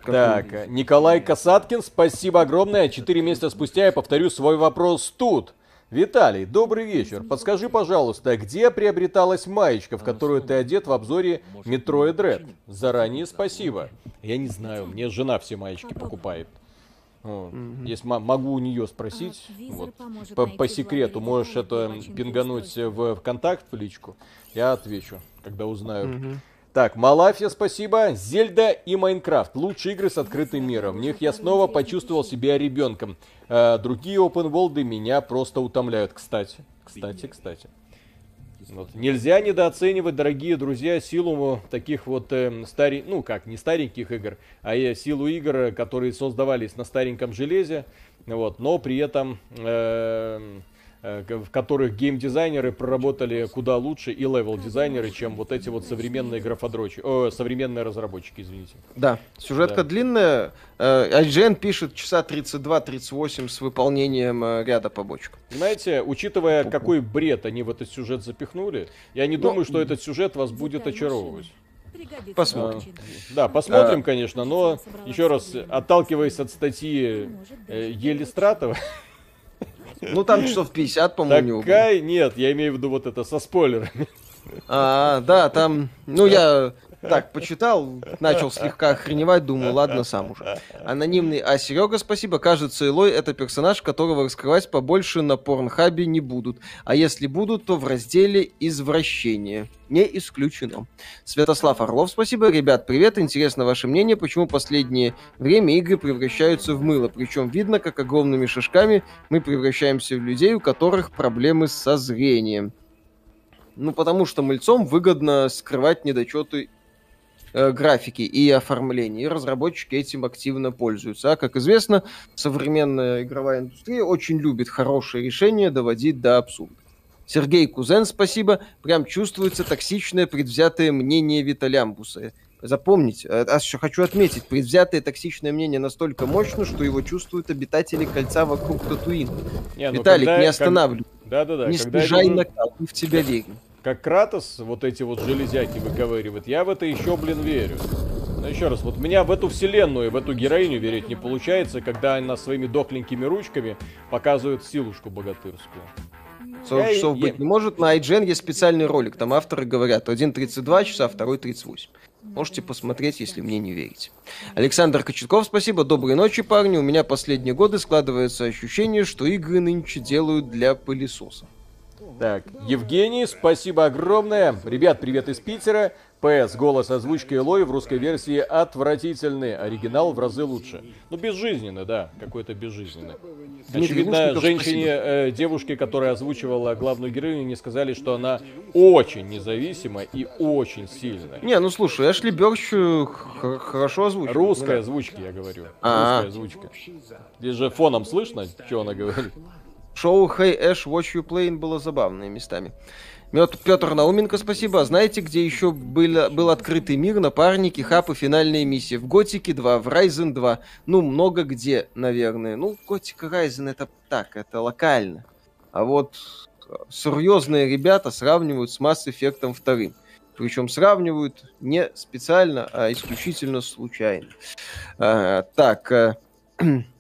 A: Так, Николай Касаткин, спасибо огромное. Четыре месяца спустя я повторю свой вопрос тут. Виталий, добрый вечер. Подскажи, пожалуйста, где приобреталась маечка, в которую ты одет в обзоре Metroid Red? Заранее спасибо. Я не знаю, мне жена все маечки покупает. Вот.
B: Мгм.
A: Если м- могу у нее спросить,
C: А,
A: вот, по, секрету, можешь это пингануть в ВКонтакт в личку, я отвечу, когда узнаю.
B: Мгм.
A: Так, Малафия, спасибо. Зельда и Майнкрафт. Лучшие игры с открытым миром. В них я снова почувствовал себя ребенком. Э, другие open world меня просто утомляют. Кстати, кстати, кстати. Вот. Нельзя недооценивать, дорогие друзья, силу таких вот э, стари... ну как, не стареньких игр, а и силу игр, которые создавались на стареньком железе, вот, но при этом э, э, в которых геймдизайнеры проработали куда лучше и левел-дизайнеры, чем вот эти вот современные графодрочи, о, современные разработчики, извините.
B: Да, сюжетка
A: Да.
B: длинная. Э, IGN пишет часа 32-38 с выполнением э, ряда побочек.
A: Знаете, учитывая, какой бред они в этот сюжет запихнули, я не
B: Ну,
A: думаю, что этот сюжет вас будет очаровывать.
B: Посмотрим.
C: очень.
A: Да, посмотрим,
B: А.
A: конечно, но еще раз, отталкиваясь от статьи э, Елистратова,
B: Ну, там часов 50, по-моему,
A: такая, нет, я имею в виду вот это со спойлерами.
B: А, да, там, ну, я так почитал, начал слегка охреневать, думаю, ладно, сам уже. Анонимный, а Серега, спасибо, кажется, Илой это персонаж, которого раскрывать побольше на порнхабе не будут. А если будут, то в разделе «Извращение». Не исключено. Святослав Орлов, спасибо. Ребят, привет. Интересно ваше мнение, почему последнее время игры превращаются в мыло. Причем видно, как огромными шажками мы превращаемся в людей, у которых проблемы со зрением. Ну, потому что мыльцом выгодно скрывать недочеты графики и оформления, и разработчики этим активно пользуются. А, как известно, современная игровая индустрия очень любит хорошие решения доводить до абсурда. Сергей Кузен, спасибо. Прям чувствуется токсичное предвзятое мнение Виталямбуса. Запомните, э, а еще хочу отметить, предвзятое токсичное мнение настолько мощно, что его чувствуют обитатели кольца вокруг Татуин.
A: Не, ну
B: Виталик,
A: когда-
B: не
A: как-
B: останавливай,
A: Да-да-да,
B: не
A: когда
B: снижай
A: вижу,
B: накал, мы в тебя верим.
A: Как Кратос вот эти вот железяки выковыривает, я в это еще, блин, верю. Но еще раз, вот меня в эту вселенную, в эту героиню верить не получается, когда она своими дохленькими ручками показывает силушку богатырскую.
B: 40
A: Я-
B: часов
A: я-
B: быть не может. На IGN есть специальный ролик. Там авторы говорят, один 32 часа, второй 38. Можете посмотреть, если мне не верите. Александр Кочетков, спасибо. Доброй ночи, парни. У меня последние годы складывается ощущение, что игры нынче делают для пылесоса.
A: Так, Евгений, спасибо огромное. Ребят, привет из Питера. ПС, голос озвучки Элой в русской версии отвратительный. Оригинал в разы лучше. Ну, безжизненный, да, какой-то безжизненный. Очевидно, женщине, э, девушке, которая озвучивала главную героиню, не сказали, что она очень независима и очень сильная.
B: Не, ну слушай, Эшли Бёрч э, хорошо озвучил.
A: Русская озвучка, я говорю.
B: А.
A: Русская озвучка. Здесь же фоном слышно, что она говорит.
B: Шоу Hey Ash Watch You Playing было забавное местами. Петр Науменко, спасибо. А знаете, где еще был, был открытый мир, напарники, хаб и финальные миссии? В Готике 2, в Ryzen 2. Ну, много где, наверное. Ну, Готика Ryzen это так, это локально. А вот э, серьезные ребята сравнивают с Mass Effect 2. Причем сравнивают не специально, а исключительно случайно. А, так, э,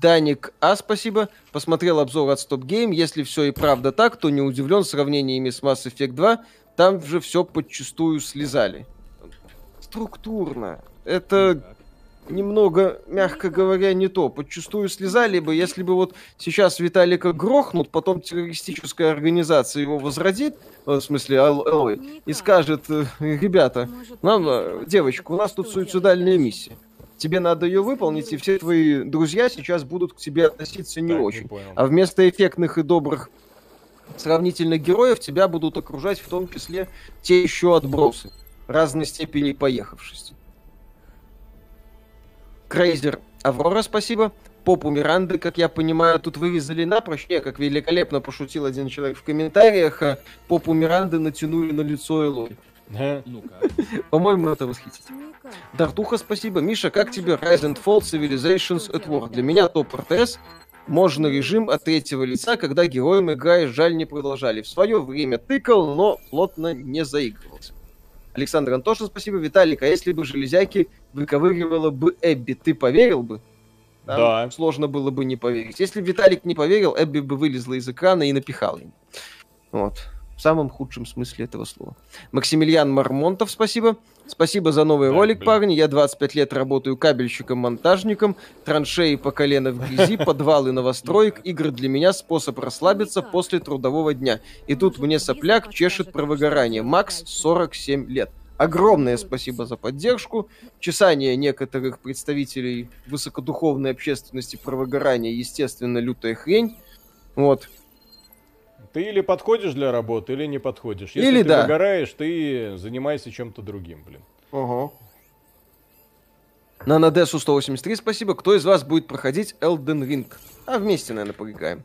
B: Даник А, спасибо. Посмотрел обзор от Stop Game. Если все и правда так, то не удивлен сравнениями с Mass Effect 2. Там же все подчастую слезали. Структурно. Это немного, мягко говоря, не то. Подчастую слезали бы, если бы вот сейчас Виталика грохнут, потом террористическая организация его возродит, в смысле, Эл- Элой, и скажет, э, ребята, нам, э, девочка, у нас тут суицидальная миссия. Тебе надо ее выполнить, и все твои друзья сейчас будут к тебе относиться не
A: Так,
B: очень.
A: понял.
B: А вместо эффектных и добрых сравнительных героев тебя будут окружать в том числе те еще отбросы разной степени поехавшести. Крейзер Аврора, спасибо. Попу Миранды, как я понимаю, тут вырезали напрочь. Не, как великолепно пошутил один человек в комментариях, а попу Миранды натянули на лицо Элой.
A: Ага.
D: Ну-ка.
B: По-моему, это восхитительно. Дартуха, спасибо. Миша, как тебе Rise and Fall Civilizations at War? Для меня топ РТС. Можно режим от третьего лица, когда героем играешь, жаль, не продолжали. В свое время тыкал, но плотно не заигрывался. Александр Антошин, спасибо. Виталик, а если бы железяки выковыривала бы Эбби, ты поверил бы? Там
A: Да.
B: Сложно было бы не поверить. Если бы Виталик не поверил, Эбби бы вылезла из экрана и напихала ему. Вот. В самом худшем смысле этого слова. Максимилиан Мармонтов, спасибо. Спасибо за новый
A: Так,
B: ролик,
A: блин.
B: парни. Я 25 лет работаю кабельщиком-монтажником. Траншеи по колено в грязи, подвалы новостроек. Игры для меня способ расслабиться после трудового дня. И тут мне сопляк чешет про выгорание. Макс 47 лет. Огромное спасибо за поддержку. Чесание некоторых представителей высокодуховной общественности про выгорание, естественно, лютая хрень. Вот.
A: Ты или подходишь для работы, или не подходишь. Если
B: Или
A: ты
B: да.
A: выгораешь, ты занимайся чем-то другим, блин.
B: Ого. На Надесу 183 спасибо. Кто из вас будет проходить Elden Ring? А вместе, наверное, поиграем.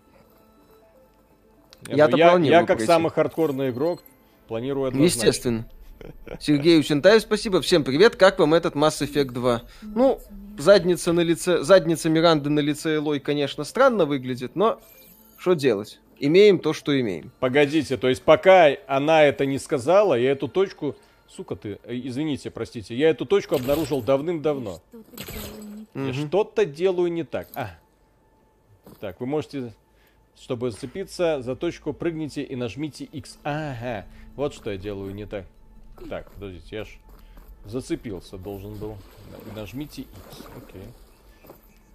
B: Я-то
A: я,
B: планирую
A: я как
B: пройти.
A: самый хардкорный игрок планирую однозначно.
B: Естественно. Сергею Сентаев спасибо. Всем привет. Как вам этот Mass Effect 2? Ну, задница на лице, задница Миранды на лице Элой, конечно, странно выглядит, но что делать? Имеем то, что имеем.
A: Погодите, то есть пока она это не сказала, я эту точку... Сука ты, э, извините, простите, я эту точку обнаружил давным-давно.
C: Что-то делаю не
A: Я что-то делаю не так. А. Так, вы можете, чтобы зацепиться за точку, прыгните и нажмите X. Ага, вот что я делаю не так. Так, подождите, я ж зацепился должен был. Нажмите X, окей.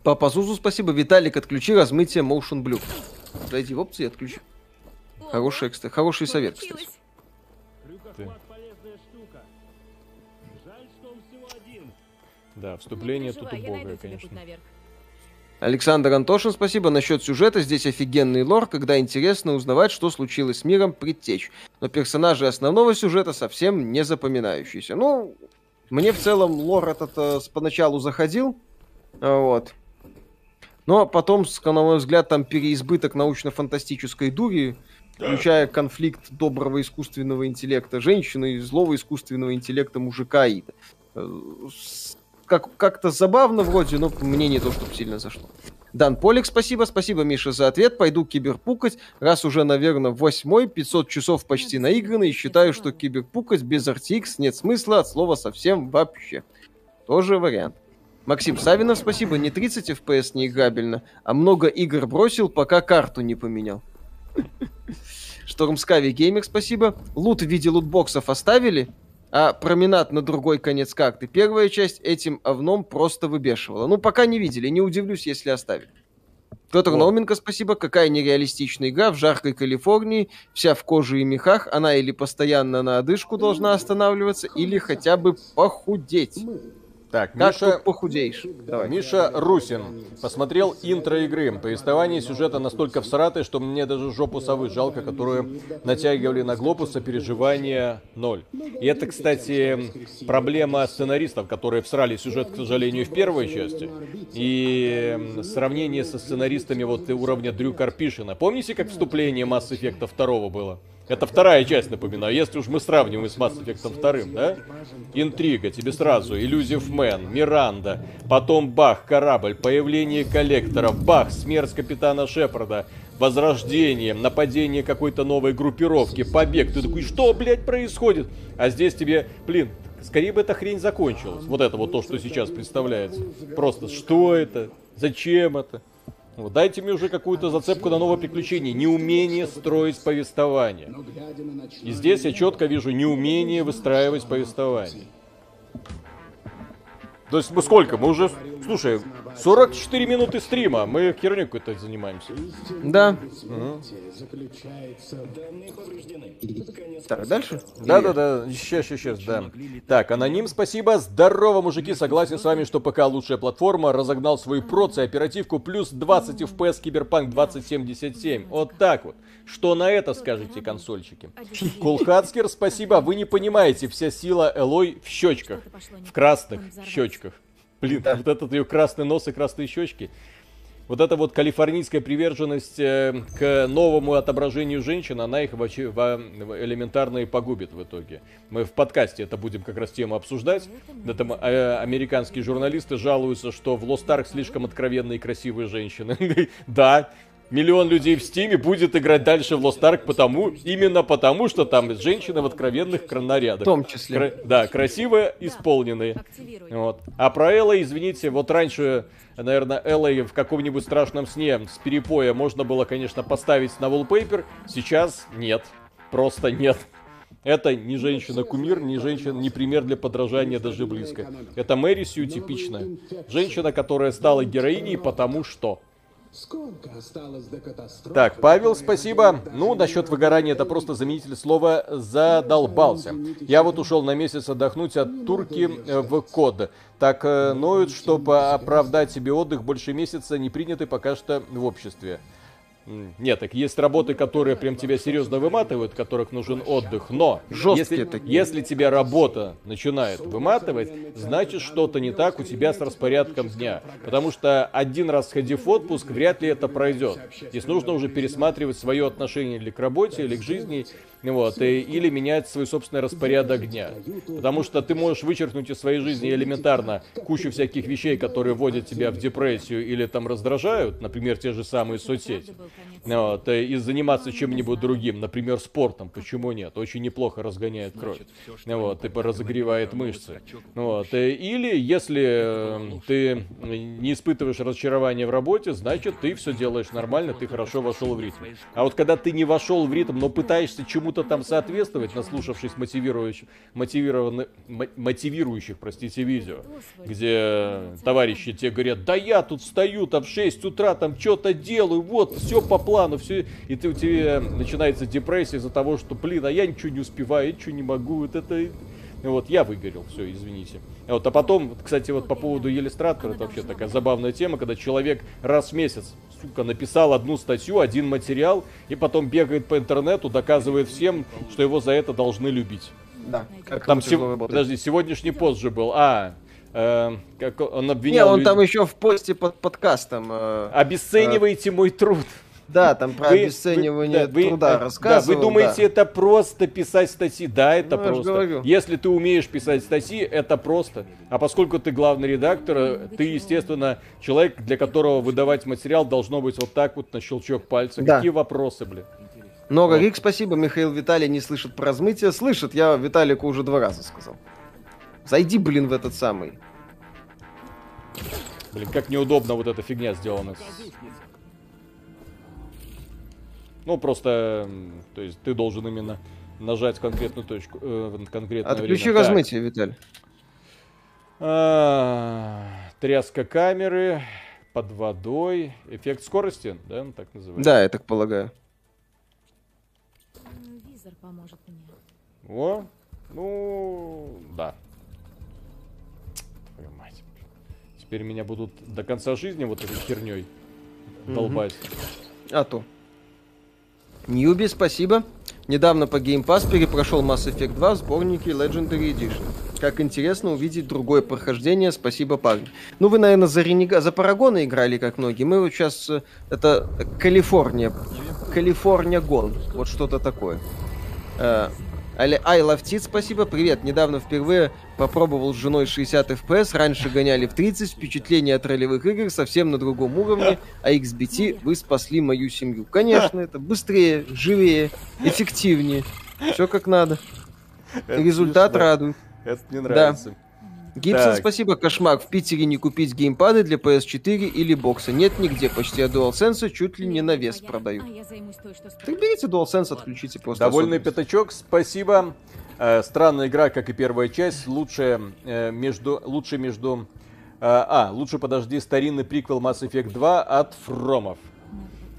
B: Папа Зузу спасибо. Виталик, отключи размытие Motion Blue. Зайди в опции и отключи. Хороший, экстра- хороший совет, кстати.
D: Один.
A: Да, вступление тут
C: я найду
A: убогое, конечно.
B: Александр Антошин, спасибо. Насчет сюжета здесь офигенный лор, когда интересно узнавать, что случилось с миром предтеч. Но персонажи основного сюжета совсем не запоминающиеся. Ну, мне в целом лор этот э, поначалу заходил. Вот. Но потом, с- на мой взгляд, там переизбыток научно-фантастической дури, включая конфликт доброго искусственного интеллекта женщины и злого искусственного интеллекта мужика Аида. Э, Как- как-то забавно вроде, но мне не то, чтобы сильно зашло. Дан Полик, спасибо. Спасибо, Миша, за ответ. Пойду киберпукать. Раз уже, наверное, восьмой, 500 часов почти наиграны, и считаю, что киберпукать без RTX нет смысла от слова совсем вообще. Тоже вариант. Максим Савинов, спасибо. Не 30 FPS не играбельно, а много игр бросил, пока карту не поменял. Штормскави Геймер, спасибо. Лут в виде лутбоксов оставили, а променад на другой конец карты. Первая часть этим овном просто выбешивала. Ну, пока не видели, не удивлюсь, если оставили. Петр. Науменко, спасибо. Какая нереалистичная игра в жаркой Калифорнии, вся в коже и мехах. Она или постоянно на одышку должна останавливаться, или хотя бы похудеть.
A: Так, Миша,
B: похудеешь? Давай.
A: Миша Русин посмотрел интро игры. Повествование сюжета настолько всратое, что мне даже жопу совы жалко, которую натягивали на глобус, сопереживания ноль. И это, кстати, проблема сценаристов, которые всрали сюжет, к сожалению, в первой части. И сравнение со сценаристами вот уровня Дрю Карпишина. Помните, как вступление Mass Effect 2 было? Это вторая часть, напоминаю. Если уж мы сравниваем с Mass Effect 2, да? Интрига, тебе сразу. Иллюзив Мэн, Миранда, потом бах, корабль, появление коллекторов, бах, смерть капитана Шепарда, возрождение, нападение какой-то новой группировки, побег. Ты такой, что, блядь, происходит? А здесь тебе, блин, скорее бы эта хрень закончилась. Вот это вот то, что сейчас представляется. Просто, что это? Зачем это? Вот, дайте мне уже какую-то зацепку на новое приключение. Неумение строить повествование. И здесь я четко вижу неумение выстраивать повествование. То есть мы сколько? Мы уже, слушай, 44 минуты стрима. Мы херню какой-то занимаемся.
B: Да. Так, дальше?
A: Да-да-да, сейчас, сейчас, сейчас, да. Так, аноним, спасибо. Здорово, мужики, согласен с вами, что ПК лучшая платформа. Разогнал свою проц и оперативку плюс 20 FPS Киберпанк 2077. Вот так вот. Что на это скажете, консольщики? Кулхацкер, спасибо. Вы не понимаете, вся сила Элой в щечках. В красных щечках. Блин, вот этот ее красный нос и красные щечки. вот эта вот калифорнийская приверженность э, к новому отображению женщин, она их вообще во- элементарно и погубит в итоге. Мы в подкасте это будем как раз тему обсуждать. Это м- э, американские журналисты жалуются, что в Ark слишком откровенные и красивые женщины. Да, миллион людей в Стиме будет играть дальше в Lost Ark потому, именно потому, что там женщины в откровенных кра- нарядах.
B: В том числе.
A: Кра- да, красиво исполненные. Вот. А про Элла, извините, вот раньше, наверное, Эллой в каком-нибудь страшном сне с перепоя можно было, конечно, поставить на wallpaper. Сейчас нет. Просто нет. Это не женщина-кумир, не женщина, не пример для подражания даже близко. Это Мэри Сью типичная. Женщина, которая стала героиней потому что.
E: Сколько осталось до катастрофы?
A: Так, Павел, спасибо. Ну, насчет выгорания, это просто заменитель слова «задолбался». Я вот ушел на месяц отдохнуть от турки э, в код. Так э, ноют, чтобы оправдать себе отдых больше месяца, не приняты пока что в обществе. Нет, так есть работы, которые прям тебя серьезно выматывают, которых нужен отдых, но
B: Жесткие
A: если,
B: такие.
A: если тебя работа начинает выматывать, значит что-то не так у тебя с распорядком дня. Потому что один раз сходив в отпуск, вряд ли это пройдет. Здесь нужно уже пересматривать свое отношение или к работе, или к жизни, вот, и- или менять свой собственный распорядок дня. Потому что ты можешь вычеркнуть из своей жизни элементарно кучу всяких вещей, которые вводят тебя в депрессию или там раздражают, например, те же самые соцсети. Вот, э, и заниматься чем-нибудь другим, например, спортом, почему нет? Очень неплохо разгоняет кровь, вот, и разогревает мышцы. Вот, э, или если э, ты не испытываешь разочарования в работе, значит, ты все делаешь нормально, ты хорошо вошел в ритм. А вот когда ты не вошел в ритм, но пытаешься чему-то там соответствовать, наслушавшись мотивирующих, мотивированных, мо- мотивирующих, простите, видео, где товарищи тебе говорят, да я тут стою там в 6 утра, там что-то делаю, вот, все по плану, все, и ты, у тебя начинается депрессия из-за того, что, блин, а я ничего не успеваю, я ничего не могу, вот это... Вот, я выгорел, все, извините. Вот, а потом, кстати, вот по поводу иллюстратора, это вообще такая забавная тема, когда человек раз в месяц, сука, написал одну статью, один материал, и потом бегает по интернету, доказывает всем, что его за это должны любить.
B: Да, как
A: Там
B: работать.
A: Подожди, сегодняшний пост же был. А, э, как он
B: Не,
A: обвинял...
B: он
A: люд-
B: там еще в посте под подкастом. э,
A: Обесцениваете мой труд.
B: Да, там про
A: Вы-
B: обесценивание
A: вы- да, вы-
B: труда
A: да,
B: рассказывал.
A: Да, вы думаете, это просто писать статьи? Да, это
B: Ну,
A: просто. Если ты умеешь писать статьи, это просто. А поскольку ты главный редактор, э, ты, естественно, человек, для которого выдавать материал должно быть вот так вот на щелчок пальца.
B: Да.
A: Какие вопросы, блин?
B: Много
A: Вот.
B: Рик, спасибо. Михаил Виталий не слышит про размытие. Слышит, я Виталику уже два раза сказал. Зайди, блин, в этот самый.
A: Блин, как неудобно вот эта фигня сделана. Ну, просто, то есть, ты должен именно нажать конкретную точку, э, конкретное
B: Отключи
A: время. Так.
B: размытие, Виталий.
A: А, Тряска камеры под водой. Эффект скорости, да, он так называется?
B: Да, я так полагаю.
C: Визор поможет мне.
A: О, ну, да. Твою мать. Теперь меня будут до конца жизни вот этой херней долбать.
B: А то. Ньюби, спасибо. Недавно по Game Pass перепрошел Mass Effect 2 в сборнике Legendary Edition. Как интересно увидеть другое прохождение. Спасибо, парни. Ну, вы, наверное, за, Ренега... за Парагона играли, как многие. Мы вот сейчас... э, Это Калифорния. Калифорния Гон. Вот что-то такое. Але I Love спасибо. Привет. Недавно впервые попробовал с женой 60 FPS. Раньше гоняли в 30. Впечатление от ролевых игр совсем на другом уровне. А XBT, вы спасли мою семью. Конечно, это быстрее, живее, эффективнее. Все как надо. Результат радует.
A: Это мне
B: нравится. Гибсон,
A: Так.
B: спасибо. Кошмар. В Питере не купить геймпады для PS4 или бокса. Нет нигде. Почти от DualSense чуть ли не на вес
C: А. А что
B: Так берите DualSense, отключите просто.
A: Довольный пятачок, спасибо. Э, странная игра, как и первая часть. Лучше э, между... Лучше между... э, а, лучше подожди старинный приквел Mass Effect 2 от Фромов.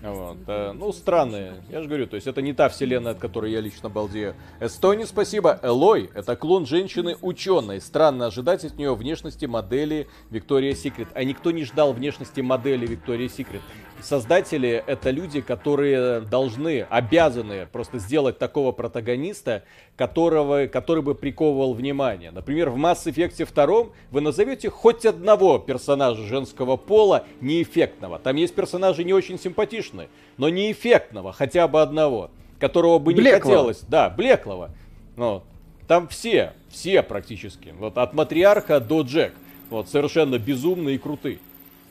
C: Надо
A: Вот, э, ну, странные. Я же говорю, то есть это не та вселенная, от которой я лично балдею. Эстони, спасибо. Элой — это клон женщины-ученой. Странно ожидать от нее внешности модели Виктория Секрет. А никто не ждал внешности модели Виктория Секрет. Создатели — это люди, которые должны, обязаны просто сделать такого протагониста, которого, который бы приковывал внимание. Например, в Mass Effect 2 вы назовете хоть одного персонажа женского пола неэффектного. Там есть персонажи не очень симпатичные, но неэффектного, хотя бы одного, которого бы не
B: Блеклого.
A: хотелось. Да, Блеклого. Ну, там все, все практически. Вот от матриарха до Джек. Вот, совершенно безумные и крутые.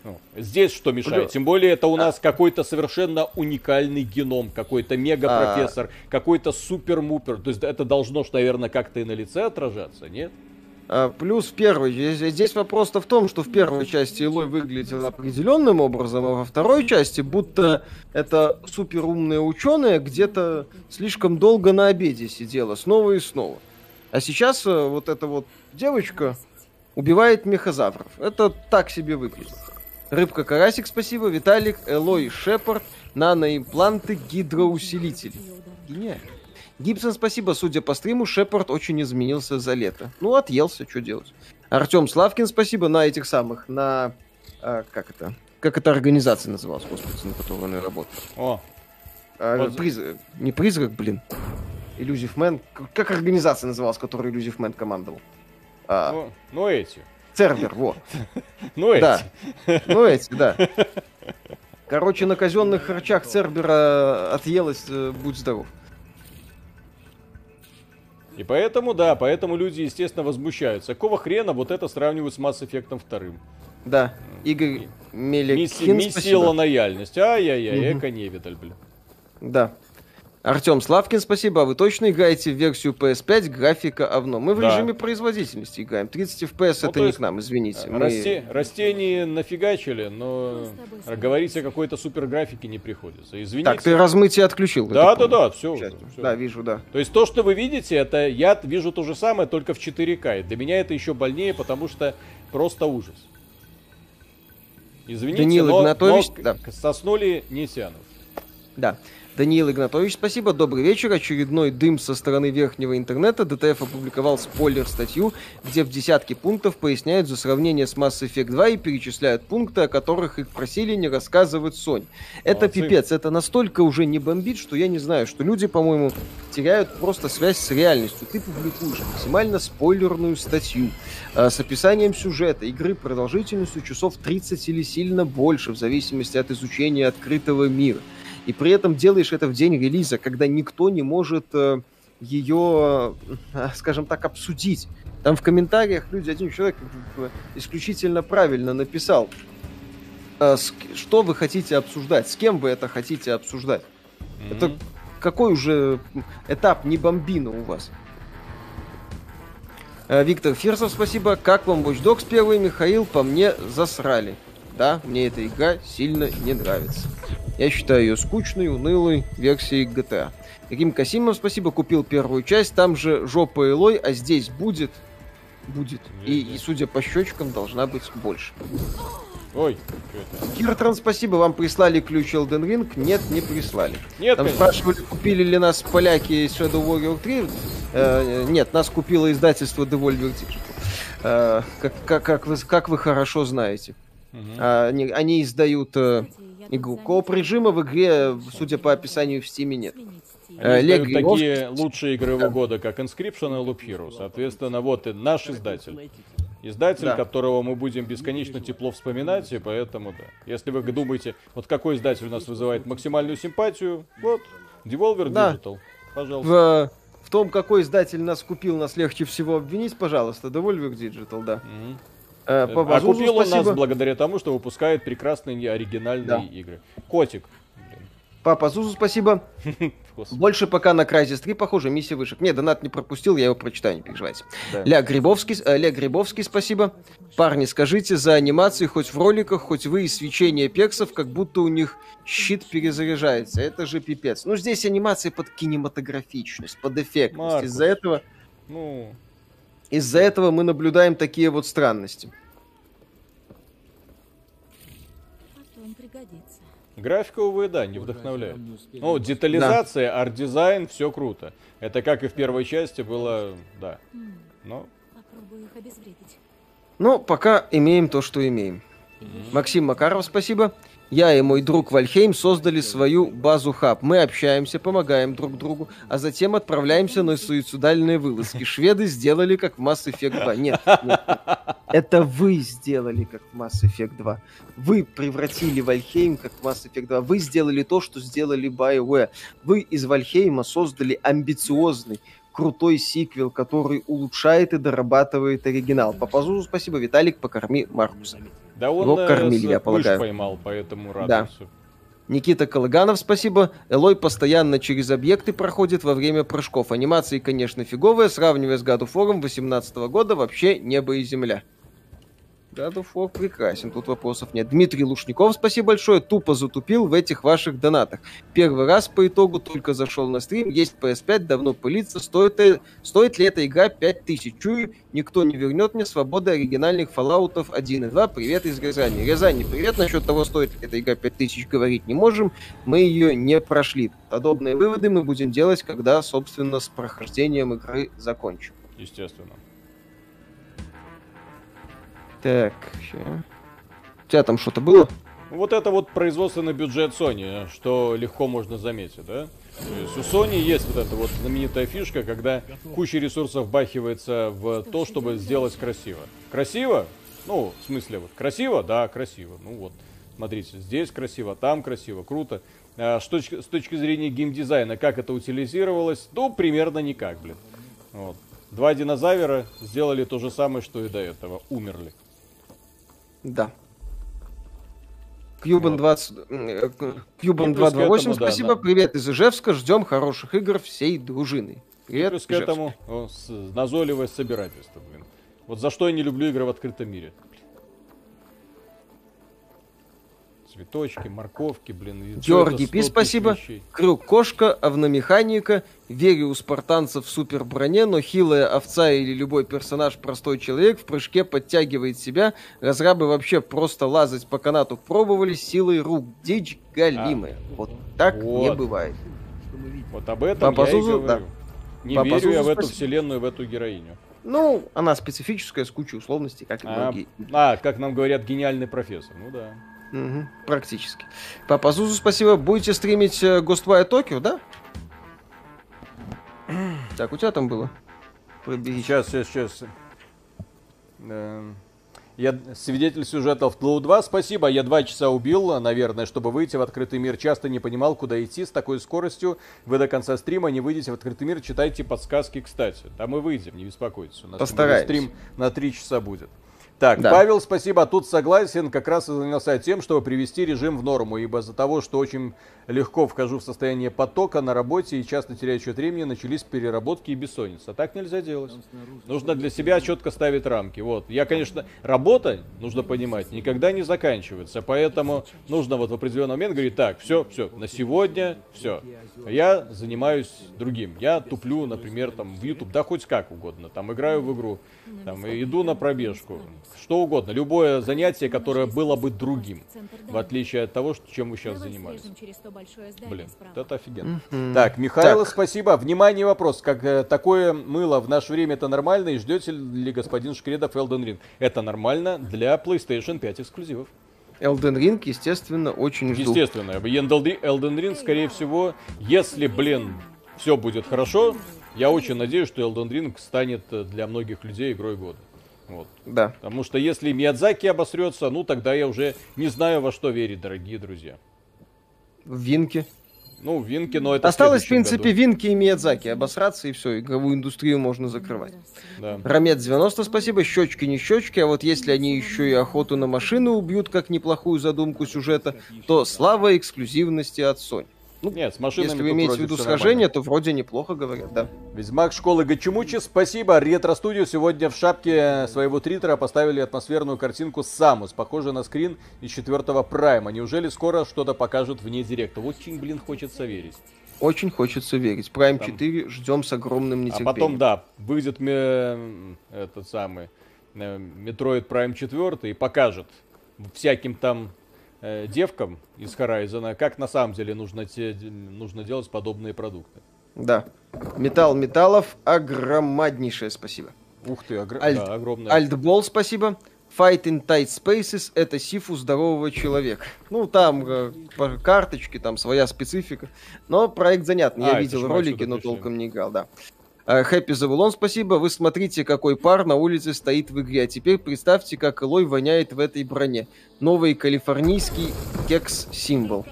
A: Ну, здесь что мешает? Тем более это у нас какой-то совершенно уникальный геном, какой-то мега-профессор, какой-то супер-мупер. То есть это должно, наверное, как-то и на лице отражаться, нет?
B: А, плюс в первой. Здесь вопрос-то в том, что в первой части Илой выглядел определенным образом, а во второй части будто это суперумная ученая где-то слишком долго на обеде сидела, снова и снова. А сейчас э, вот эта вот девочка убивает мехозавров. Это так себе выглядит. Рыбка Карасик, спасибо. Виталик, Элой Шепард, наноимпланты, гидроусилитель. Гениально. Гибсон, спасибо. Судя по стриму, Шепард очень изменился за лето. Ну, отъелся, что делать. Артем Славкин, спасибо на этих самых, на... а, как это? Как эта организация называлась, господи, на которой он и работал?
A: О,
B: А,
A: Вот.
B: приз- Не призрак, блин. Man. К- Как организация называлась, которой Illusive Man командовал? А,
A: ну, ну эти.
B: Цербер, вот.
A: Ну эти.
B: Да. Ну, эти, да. Короче, на казенных харчах Цербера отъелась, э, будь здоров.
A: И поэтому, да, поэтому люди, естественно, возмущаются. Какого хрена вот это сравнивают с Mass Effect 2?
B: Да. Игорь
A: Миссия,
B: Меликин,
A: миссия
B: спасибо.
A: лояльность. Ай-яй-яй,
B: Мгм.
A: эко невидаль, блин.
B: Да. Артем Славкин, спасибо. А вы точно играете в версию PS5? Графика овно. Мы в
A: Да.
B: режиме производительности играем. 30 FPS
A: Ну,
B: это
A: то
B: не к нам, извините. Мы-
A: Расте- Растения нафигачили, но
C: Мы
A: говорить о какой-то супер графике не приходится. Извините.
B: Так, ты размытие отключил.
A: Да, да, да, все всё.
B: Да, вижу, да.
A: То есть то, что вы видите, это я вижу то же самое, только в 4К. И для меня это еще больнее, потому что просто ужас. Извините,
B: Даниил
A: но,
B: Игнатович,
A: но
B: да.
A: соснули не тянут.
B: Да. Даниил Игнатович, спасибо. Добрый вечер. Очередной дым со стороны верхнего интернета. ДТФ опубликовал спойлер-статью, где в десятки пунктов поясняют за сравнение с Mass Effect 2 и перечисляют пункты, о которых их просили не рассказывать Сонь. Это
A: Молодцы.
B: пипец. Это настолько уже не бомбит, что я не знаю, что люди, по-моему, теряют просто связь с реальностью. Ты публикуешь максимально спойлерную статью э, с описанием сюжета игры продолжительностью часов 30 или сильно больше, в зависимости от изучения открытого мира. И при этом делаешь это в день релиза, когда никто не может э, ее, э, скажем так, обсудить. Там в комментариях люди, один человек э, исключительно правильно написал, что вы хотите обсуждать, с кем вы это хотите обсуждать. Это
A: Мгм.
B: какой уже этап не бомбина у вас? Виктор Фирсов, спасибо. Как вам Watch Dogs первый, Михаил? По мне засрали. Да, мне эта игра сильно не нравится. Я считаю ее скучной, унылой версией GTA. Каким Касимов, спасибо, купил первую часть. Там же жопа Элой, а здесь будет. Будет. И, и судя по щечкам, должна быть больше.
A: Ой?
B: Киртран, спасибо, вам прислали ключ Elden Ring? Нет, не прислали.
A: Нет,
B: Там
A: конечно.
B: спрашивали, купили ли нас поляки Shadow Warrior 3. Э, нет, нас купило издательство Devolver Digital. Э, как, как, как, вы, как вы хорошо знаете.
A: Мгм.
B: А, Они, они издают э, игру.
C: заметила,
B: Кооп режима в игре, судя по описанию в Стиме, нет. Э,
A: издают такие лучшие игры его года, как Inscription и Loop Hero. Соответственно, вот и наш издатель. Издатель,
B: Да.
A: которого мы будем бесконечно тепло вспоминать, и поэтому да. Если вы думаете, вот какой издатель у нас вызывает максимальную симпатию, вот, Devolver
B: Да.
A: Digital. Пожалуйста.
B: В, в том, какой издатель нас купил, нас легче всего обвинить, пожалуйста, Devolver Digital, да.
A: Мгм.
B: Э, по
A: А купил он нас благодаря тому, что выпускает прекрасные оригинальные
B: Да.
A: игры. Котик. Блин,
B: Папа Зузу, спасибо. Больше пока на Crysis 3, похоже, миссия вышек. Не, донат не пропустил, я его прочитаю, не переживайте.
A: Да.
B: Ля Грибовский, э, Ля Грибовский, спасибо. Парни, скажите, за анимации хоть в роликах, хоть вы и свечение персов, как будто у них щит перезаряжается. Это же пипец. Ну, здесь анимация под кинематографичность, под эффектность. Из-за этого,
A: Ну,
B: из-за этого мы наблюдаем такие вот странности.
A: Графика, увы, да, не вдохновляет. Ну, детализация, арт-дизайн, все круто. Это как и в первой части было, да. Но
C: Попробую их обезвредить.
B: Ну, пока имеем то, что имеем. Максим Макаров, спасибо. Я и мой друг Valheim создали свою базу хаб. Мы общаемся, помогаем друг другу, а затем отправляемся на суицидальные вылазки. Шведы сделали как в Mass Effect 2. Нет, нет. Это вы сделали как в Mass Effect 2. Вы превратили Valheim как в Mass Effect 2. Вы сделали то, что сделали BioWare. Вы из Вальхейма создали амбициозный, крутой сиквел, который улучшает и дорабатывает оригинал. По Пазузу спасибо, Виталик, покорми Маркуса.
A: Да он
B: Его
A: э,
B: кормили, я полагаю.
A: поймал, поэтому
B: Да.
A: радуется.
B: Никита Калыганов, спасибо. Элой постоянно через объекты проходит во время прыжков. Анимации, конечно, фиговые. Сравнивая с God of War 18 года, вообще небо и земля. God of War прекрасен, тут вопросов нет. Дмитрий Лушников, спасибо большое, тупо затупил в этих ваших донатах. Первый раз по итогу только зашел на стрим, есть PS5, давно пылится, стоит, э- стоит ли эта игра 5000? Чую, никто не вернет мне свободы оригинальных Fallout 1 и 2. Привет из Рязани. Рязани, привет. Насчет того, стоит ли эта игра 5000, говорить не можем. Мы ее не прошли. Подобные выводы мы будем делать, когда, собственно, с прохождением игры закончим.
A: Естественно.
B: Так, ща. У тебя там что-то было?
A: Вот это вот производственный бюджет Sony, что легко можно заметить, да? То есть у Sony есть вот эта вот знаменитая фишка, когда куча ресурсов бахивается в то, чтобы сделать красиво. Красиво? Ну, в смысле, вот красиво? Да, красиво. Ну вот, смотрите, здесь красиво, там красиво, круто. А с, точки, с точки зрения геймдизайна, как это утилизировалось? Ну, примерно никак, блин. Вот. Два динозавра сделали то же самое, что и до этого. Умерли.
B: Да. Кьюбан
A: Вот.
B: 20... э, Кьюбан
A: И плюс к
B: 228,
A: этому, да,
B: спасибо.
A: на-
B: Привет из Ижевска. Ждем хороших игр всей дружины. Привет,
A: Плюс к этому назойливое собирательство, блин. Вот за что я не люблю игры в открытом мире. Цветочки, морковки, блин. и
B: Георгий Пи,
A: 100 тысяч
B: спасибо.
A: вещей.
B: Крюк кошка, овномеханика. Верю у спартанцев в супер броне, но хилая овца или любой персонаж простой человек в прыжке подтягивает себя. Разрабы вообще просто лазать по канату пробовали силой рук. Дичь галимая. вот так не
A: Вот.
B: бывает.
A: Вот об этом
B: Папа
A: я и
B: Зузу,
A: говорю. Не
B: Папа
A: верю я
B: Зузу,
A: в эту
B: спасибо.
A: вселенную, в эту героиню.
B: Ну, она специфическая, с кучей условностей, как и
A: А,
B: многие.
A: а, как нам говорят, гениальный профессор. Ну да.
B: Мгм, практически. Папа Зузу, спасибо. Будете стримить э, Ghostwire Tokyo, да? Так, у тебя там было? Пробери.
A: Сейчас, сейчас, сейчас. Эм, Я свидетель сюжета в Тлоу 2. Спасибо, я два часа убил, наверное, чтобы выйти в открытый мир. Часто не понимал, куда идти с такой скоростью. Вы до конца стрима не выйдете в открытый мир, читайте подсказки, кстати. Да мы выйдем, не беспокойтесь. У нас стрим на три часа будет. Так,
B: Да.
A: Павел, спасибо. Тут согласен, как раз и занялся тем, чтобы привести режим в норму, ибо из-за того, что очень легко вхожу в состояние потока на работе и часто теряю счет времени, начались переработки и бессонница. Так нельзя делать. Нужно для себя четко ставить рамки. Вот. Я, конечно, работа, нужно понимать, никогда не заканчивается. Поэтому нужно вот в определенный момент говорить, так, все, все, на сегодня все. Я занимаюсь другим. Я туплю, например, там в YouTube, да хоть как угодно. Там играю в игру, там иду на пробежку. Что угодно. Любое занятие, которое было бы другим. В отличие от того, чем вы сейчас занимались. Блин, это офигенно. Так, Михаил,
B: Так.
A: спасибо. Внимание, вопрос. Как э, такое мыло в наше время это нормально? И ждете ли господин Шкредов Elden Ring? Это нормально для PlayStation 5 эксклюзивов.
B: Elden Ring, естественно, очень жду.
A: Естественно. Elden Ring, скорее всего, если, блин, все будет хорошо, я очень надеюсь, что Elden Ring станет для многих людей игрой года. Вот.
B: Да.
A: Потому что если Миядзаки обосрется, ну тогда я уже не знаю во что верить, дорогие друзья.
B: В Винке.
A: Ну, Винки, но это
B: Осталось, в принципе,
A: году.
B: Винки и Миядзаки. Обосраться и все, игровую индустрию можно закрывать.
A: Да.
B: Рамет 90, спасибо. Щечки не щечки, а вот если они еще и охоту на машину убьют как неплохую задумку сюжета, то слава эксклюзивности от Sony. Ну,
A: Нет, с машинами
B: Если вы имеете в виду сражение,
A: нормально.
B: то вроде неплохо говорят, да.
A: Ведьмак школы Гачимучи, спасибо. Ретро-студию сегодня в шапке своего твиттера поставили атмосферную картинку Самус, похожую на скрин из четвертого прайма. Неужели скоро что-то покажут вне директа? Очень, блин, хочется верить.
B: Очень хочется верить. Prime
A: Там-
B: 4 ждем с огромным
A: А
B: нетерпением.
A: потом, да, выйдет ме- этот самый э, Metroid Prime 4 и покажет всяким там э, девкам из Horizon, как на самом деле нужно, те, нужно делать подобные продукты.
B: Да. Металл металлов, огромнейшее спасибо.
A: Ух ты, огр...
B: Альт-
A: да, огромное.
B: Альтбол, спасибо. Fight in Tight Spaces — это сифу здорового человека. Ну, там э, по карточке, там своя специфика. Но проект занятный.
A: А,
B: Я
A: это
B: видел ролики, но толком не играл, да. Хэппи Завулон, спасибо. Вы смотрите, какой пар на улице стоит в игре. А теперь представьте, как Элой воняет в этой броне. Новый калифорнийский кекс-символ.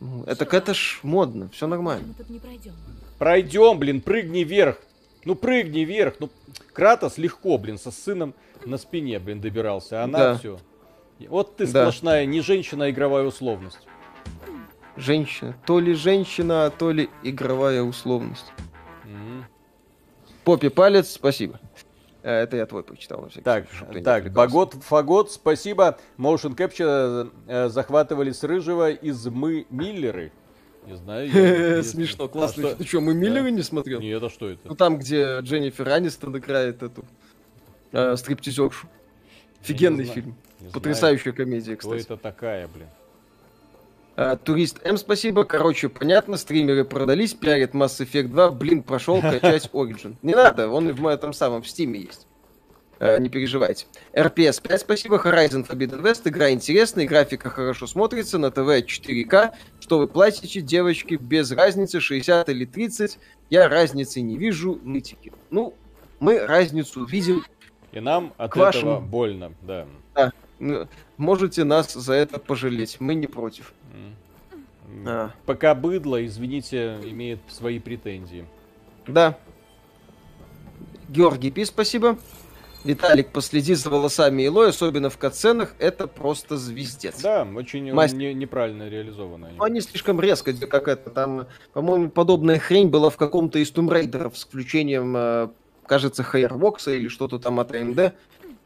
B: Ну, Это, это ж модно, все нормально.
C: Мы тут не пройдем.
A: Пройдем, блин, прыгни вверх. Ну прыгни вверх. Ну, Кратос легко, блин, со сыном на спине, блин, добирался. А она
B: Да.
A: все. Вот ты
B: Да.
A: сплошная не женщина, а игровая условность.
B: Женщина. То ли женщина, а то ли игровая условность. Попе палец, спасибо. Э, Это я твой прочитал на всякий
A: Так,
B: случай,
A: так. Багот, Фагот, спасибо. Motion Capture э, захватывали с Рыжего из Мы Миллеры. Не знаю. я-
B: Смешно,
A: А
B: классно.
A: что-
B: Ты что, мы Миллера не смотрел?
A: Нет, а что
B: Ну
A: это?
B: там, где Дженнифер Анистон играет эту э, стриптизершу. Офигенный
A: знаю,
B: фильм.
A: Не знаю,
B: Потрясающая комедия,
A: Кто
B: кстати.
A: это такая, блин?
B: А, Турист М, спасибо. Короче, понятно, стримеры продались, пиарят Mass Effect 2. Блин, прошел качать Origin. Не надо, он в этом самом в Steam есть. Э, не переживайте. RPS 5, спасибо. Horizon Forbidden West. Игра интересная, графика хорошо смотрится. На ТВ 4К. Что вы платите, девочки? Без разницы, 60 или 30. Я разницы не вижу. Нытики. Ну, мы разницу видим.
A: И нам от
B: К вашему-
A: этого больно, да.
B: М, Можете нас за это пожалеть. Мы не против. А.
A: Пока быдло, извините, имеет свои претензии.
B: Да. Георгий Пи, спасибо. Виталик, последи за волосами Илой, особенно в катсценах, это просто звездец.
A: Да, очень
B: Мастер.
A: не- неправильно реализовано.
B: Но они слишком резко, как это, там, по-моему, подобная хрень была в каком-то из Tomb Raider с включением, э, кажется, Хайрвокса или что-то там от AMD,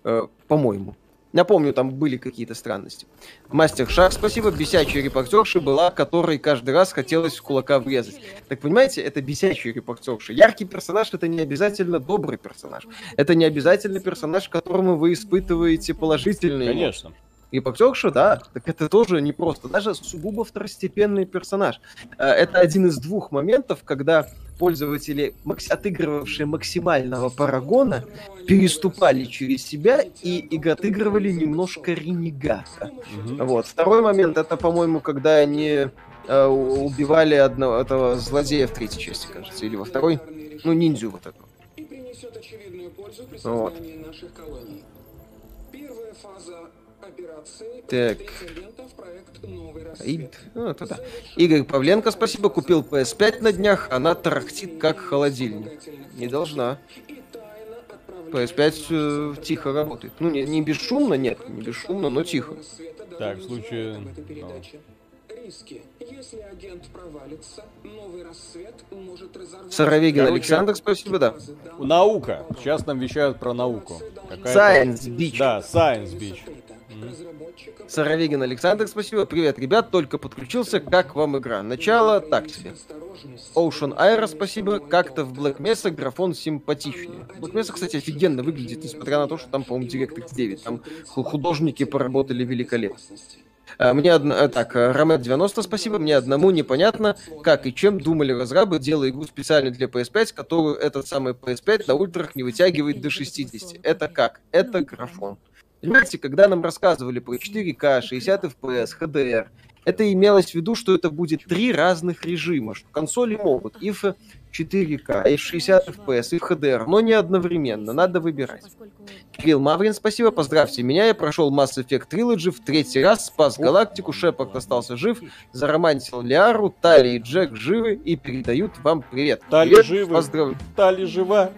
B: э, по-моему. Я помню, там были какие-то странности. Мастер Шар, спасибо. Бесячая репортерша была, которой каждый раз хотелось в кулака врезать. Так понимаете, это бесячая репортерша. Яркий персонаж это не обязательно добрый персонаж. Это не обязательно персонаж, которому вы испытываете положительные эмоции.
A: Конечно.
B: Репортерша, да, так это тоже непросто. Даже сугубо второстепенный персонаж. Э, Это один из двух моментов, когда пользователи, отыгрывавшие максимального парагона, переступали через себя и, и отыгрывали немножко ренегата.
A: Мгм.
B: Вот. Второй момент, это, по-моему, когда они э, убивали одного этого злодея в третьей части, кажется, или во второй. Ну, ниндзю вот этого.
E: и принесет очевидную пользу при
B: Вот.
E: создании наших колоний. Первая фаза
B: Так.
E: претендента в проект «Новый
B: И,
E: рассвет».
B: ну, это да. Игорь Павленко, спасибо, купил PS5 на днях, она тарахтит как холодильник. Не должна.
E: И тайно отправляет
B: PS5 э, тихо работает. Ну, не, не бесшумно, нет, не бесшумно, но тихо.
A: Так, в случае,
E: знает об этой передаче. Риски. Если агент провалится, новый рассвет может разорвать...
B: Саровегин
A: Короче,
B: Александр, спасибо, да.
E: данных
A: Наука. Сейчас нам вещают про науку.
B: Science Beach.
A: Да, Science Beach.
B: Саровегин Александр, спасибо. Привет, ребят, только подключился. Как вам игра? Начало так себе. Ocean Aero, спасибо. Как-то в Black Mesa графон симпатичнее. Black Mesa, кстати, офигенно выглядит, несмотря на то, что там, по-моему, DirectX 9. Там ху- художники поработали великолепно. А, Мне одно... а, Так, а, Ромет 90, спасибо. Мне одному непонятно, как и чем думали разрабы, делая игру специально для PS5, которую этот самый PS5 на ультрах не вытягивает до 60. Это как? Это графон. Понимаете, когда нам рассказывали про 4К, 60 FPS, HDR, это имелось в виду, что это будет три разных режима, что консоли могут и в 4К, и в 60 FPS, и в HDR, но не одновременно, надо выбирать. Кирилл Маврин, спасибо, поздравьте меня, я прошел Mass Effect Trilogy в третий раз, спас галактику, Шепард остался жив, заромантил Лиару, Тали и Джек живы и передают вам привет.
A: Тали
B: Привет,
A: живы.
B: Поздравляю.
A: Тали жива.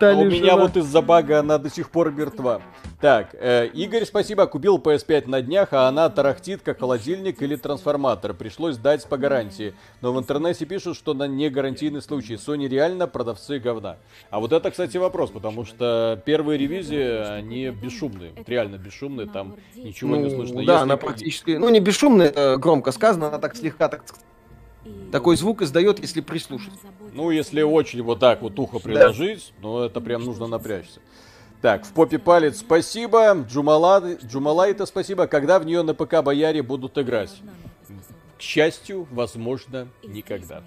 B: Тали
A: а у меня
B: жива.
A: вот из-за бага она до сих пор мертва. Так, э, Игорь, спасибо, купил PS5 на днях, а она тарахтит как холодильник или трансформатор. Пришлось дать по гарантии. Но в интернете пишут, что на не гарантийный случай. Sony реально продавцы говна. А вот это, кстати, вопрос, потому что первые ревизии, они бесшумные. Реально бесшумные, там ничего не
B: Ну,
A: слышно.
B: да,
A: Если-
B: она практически, ну не бесшумная, это громко сказано, она так слегка так, такой звук издает, если прислушаться.
A: Ну, если очень вот так вот ухо приложить, ну, это прям нужно напрячься. Так, в попе палец спасибо. Джумала... Джумалайта спасибо. Когда в нее на ПК бояре будут играть? К счастью, возможно, никогда.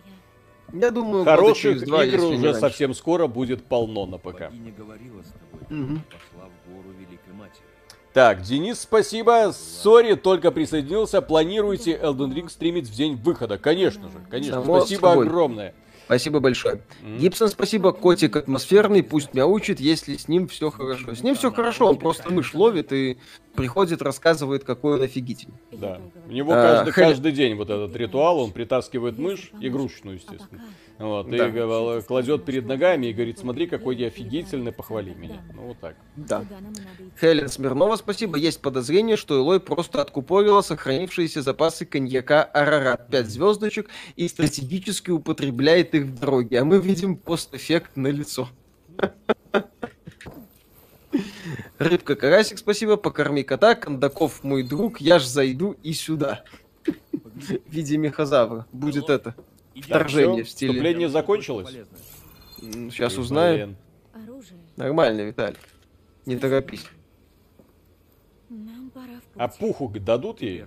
B: Я думаю,
A: Хороших
B: через два,
A: игр уже
B: раньше.
A: совсем скоро будет полно на ПК.
F: Богиня говорила с тобой,
B: Мгм.
F: пошла в гору Великой Матери.
A: Так, Денис, спасибо. Sorry, только присоединился. Планируете Elden Ring стримить в день выхода? Конечно же, конечно.
B: Само
A: спасибо
B: собой.
A: огромное.
B: Спасибо большое.
A: М.
B: Гибсон, спасибо. Котик атмосферный, пусть мяучит, если с ним все хорошо. С ним все хорошо, он просто мышь ловит и приходит, рассказывает, какой он офигительный.
A: Да. У него
B: А,
A: каждый,
B: Хелен-
A: каждый день вот этот ритуал, он притаскивает мышь, игрушечную, естественно. Вот, и
B: Да.
A: говор- кладет перед ногами и говорит, смотри, какой я офигительный, похвали меня. Ну вот так.
B: Да. Хелен Смирнова, спасибо. Есть подозрение, что Элой просто откупорила сохранившиеся запасы коньяка Арарат. 5 звездочек и стратегически употребляет их в дороге. А мы видим постэффект на лицо. Рыбка Карасик, спасибо. Покорми кота. Кондаков мой друг. Я ж зайду и сюда. В виде мехозавра. Будет это. Вторжение в стиле.
A: вступление закончилось?
B: Сейчас.
C: Оружие.
B: Нормально, Виталий. Не торопись.
A: А пуху дадут ей?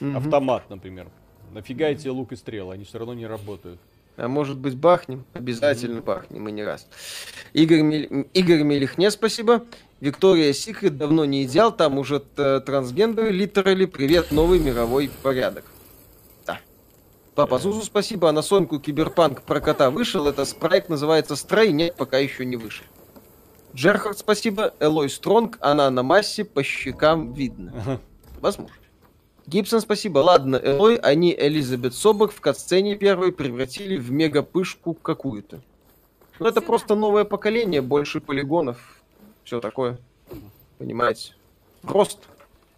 A: Автомат, например. Нафига эти лук и стрелы? Они все равно не работают.
B: А может быть бахнем? Обязательно бахнем, и не раз. Игорь, Мель- Игорь Мелихне, спасибо. Виктория Секрет давно не идеал, там уже т- трансгендеры, литерали, привет, новый мировой порядок. Папа Зузу, спасибо. А на Соньку Киберпанк про кота вышел. Это проект называется Стрей, нет, пока еще не вышел. Джерхард, спасибо. Элой Стронг, она на массе, по щекам видно. Возможно. Гибсон, спасибо. Ладно, Элой, они Элизабет Собок в катсцене первой превратили в мегапышку какую-то. Ну, это просто новое поколение, больше полигонов. Все такое. Понимаете? Просто.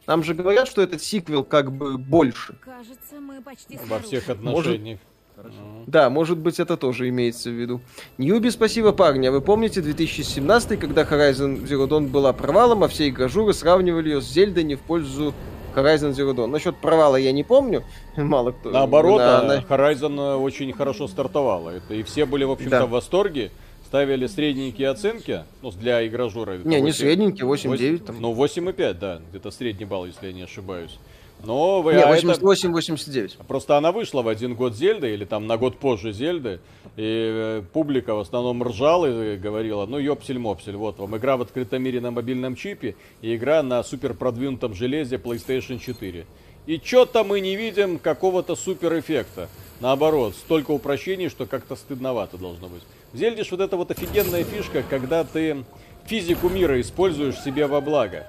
B: Нам же говорят, что этот сиквел как бы больше.
C: Кажется, мы почти
A: Во всех отношениях.
F: Хорошо.
A: Мгм.
B: Да, может быть, это тоже имеется в виду. Ньюби, спасибо, парни. А вы помните 2017, когда Horizon Zero Dawn была провалом, а все игражуры сравнивали ее с Зельдой не в пользу Horizon Zero Dawn? Насчет провала я не помню. Мало кто.
A: Наоборот,
B: На- на-
A: Horizon э, очень хорошо стартовала. Это, и все были, в общем-то,
B: Да.
A: в восторге. Ставили средненькие оценки, ну, для игражура.
B: Не, не
A: 8.
B: средненький, 8-9 там.
A: Ну, 8,5, да. Где-то средний балл, если я не ошибаюсь. Но вы,
B: Не,
A: а это-
B: 88-89.
A: Просто она вышла в один год Зельды, или там на год позже Зельды, и э, публика в основном ржала и говорила, ну ёпсель-мопсель, вот вам игра в открытом мире на мобильном чипе и игра на супер продвинутом железе PlayStation 4. И чё-то мы не видим какого-то супер эффекта. Наоборот, столько упрощений, что как-то стыдновато должно быть. В Зельде ж вот эта вот офигенная фишка, когда ты физику мира используешь себе во благо.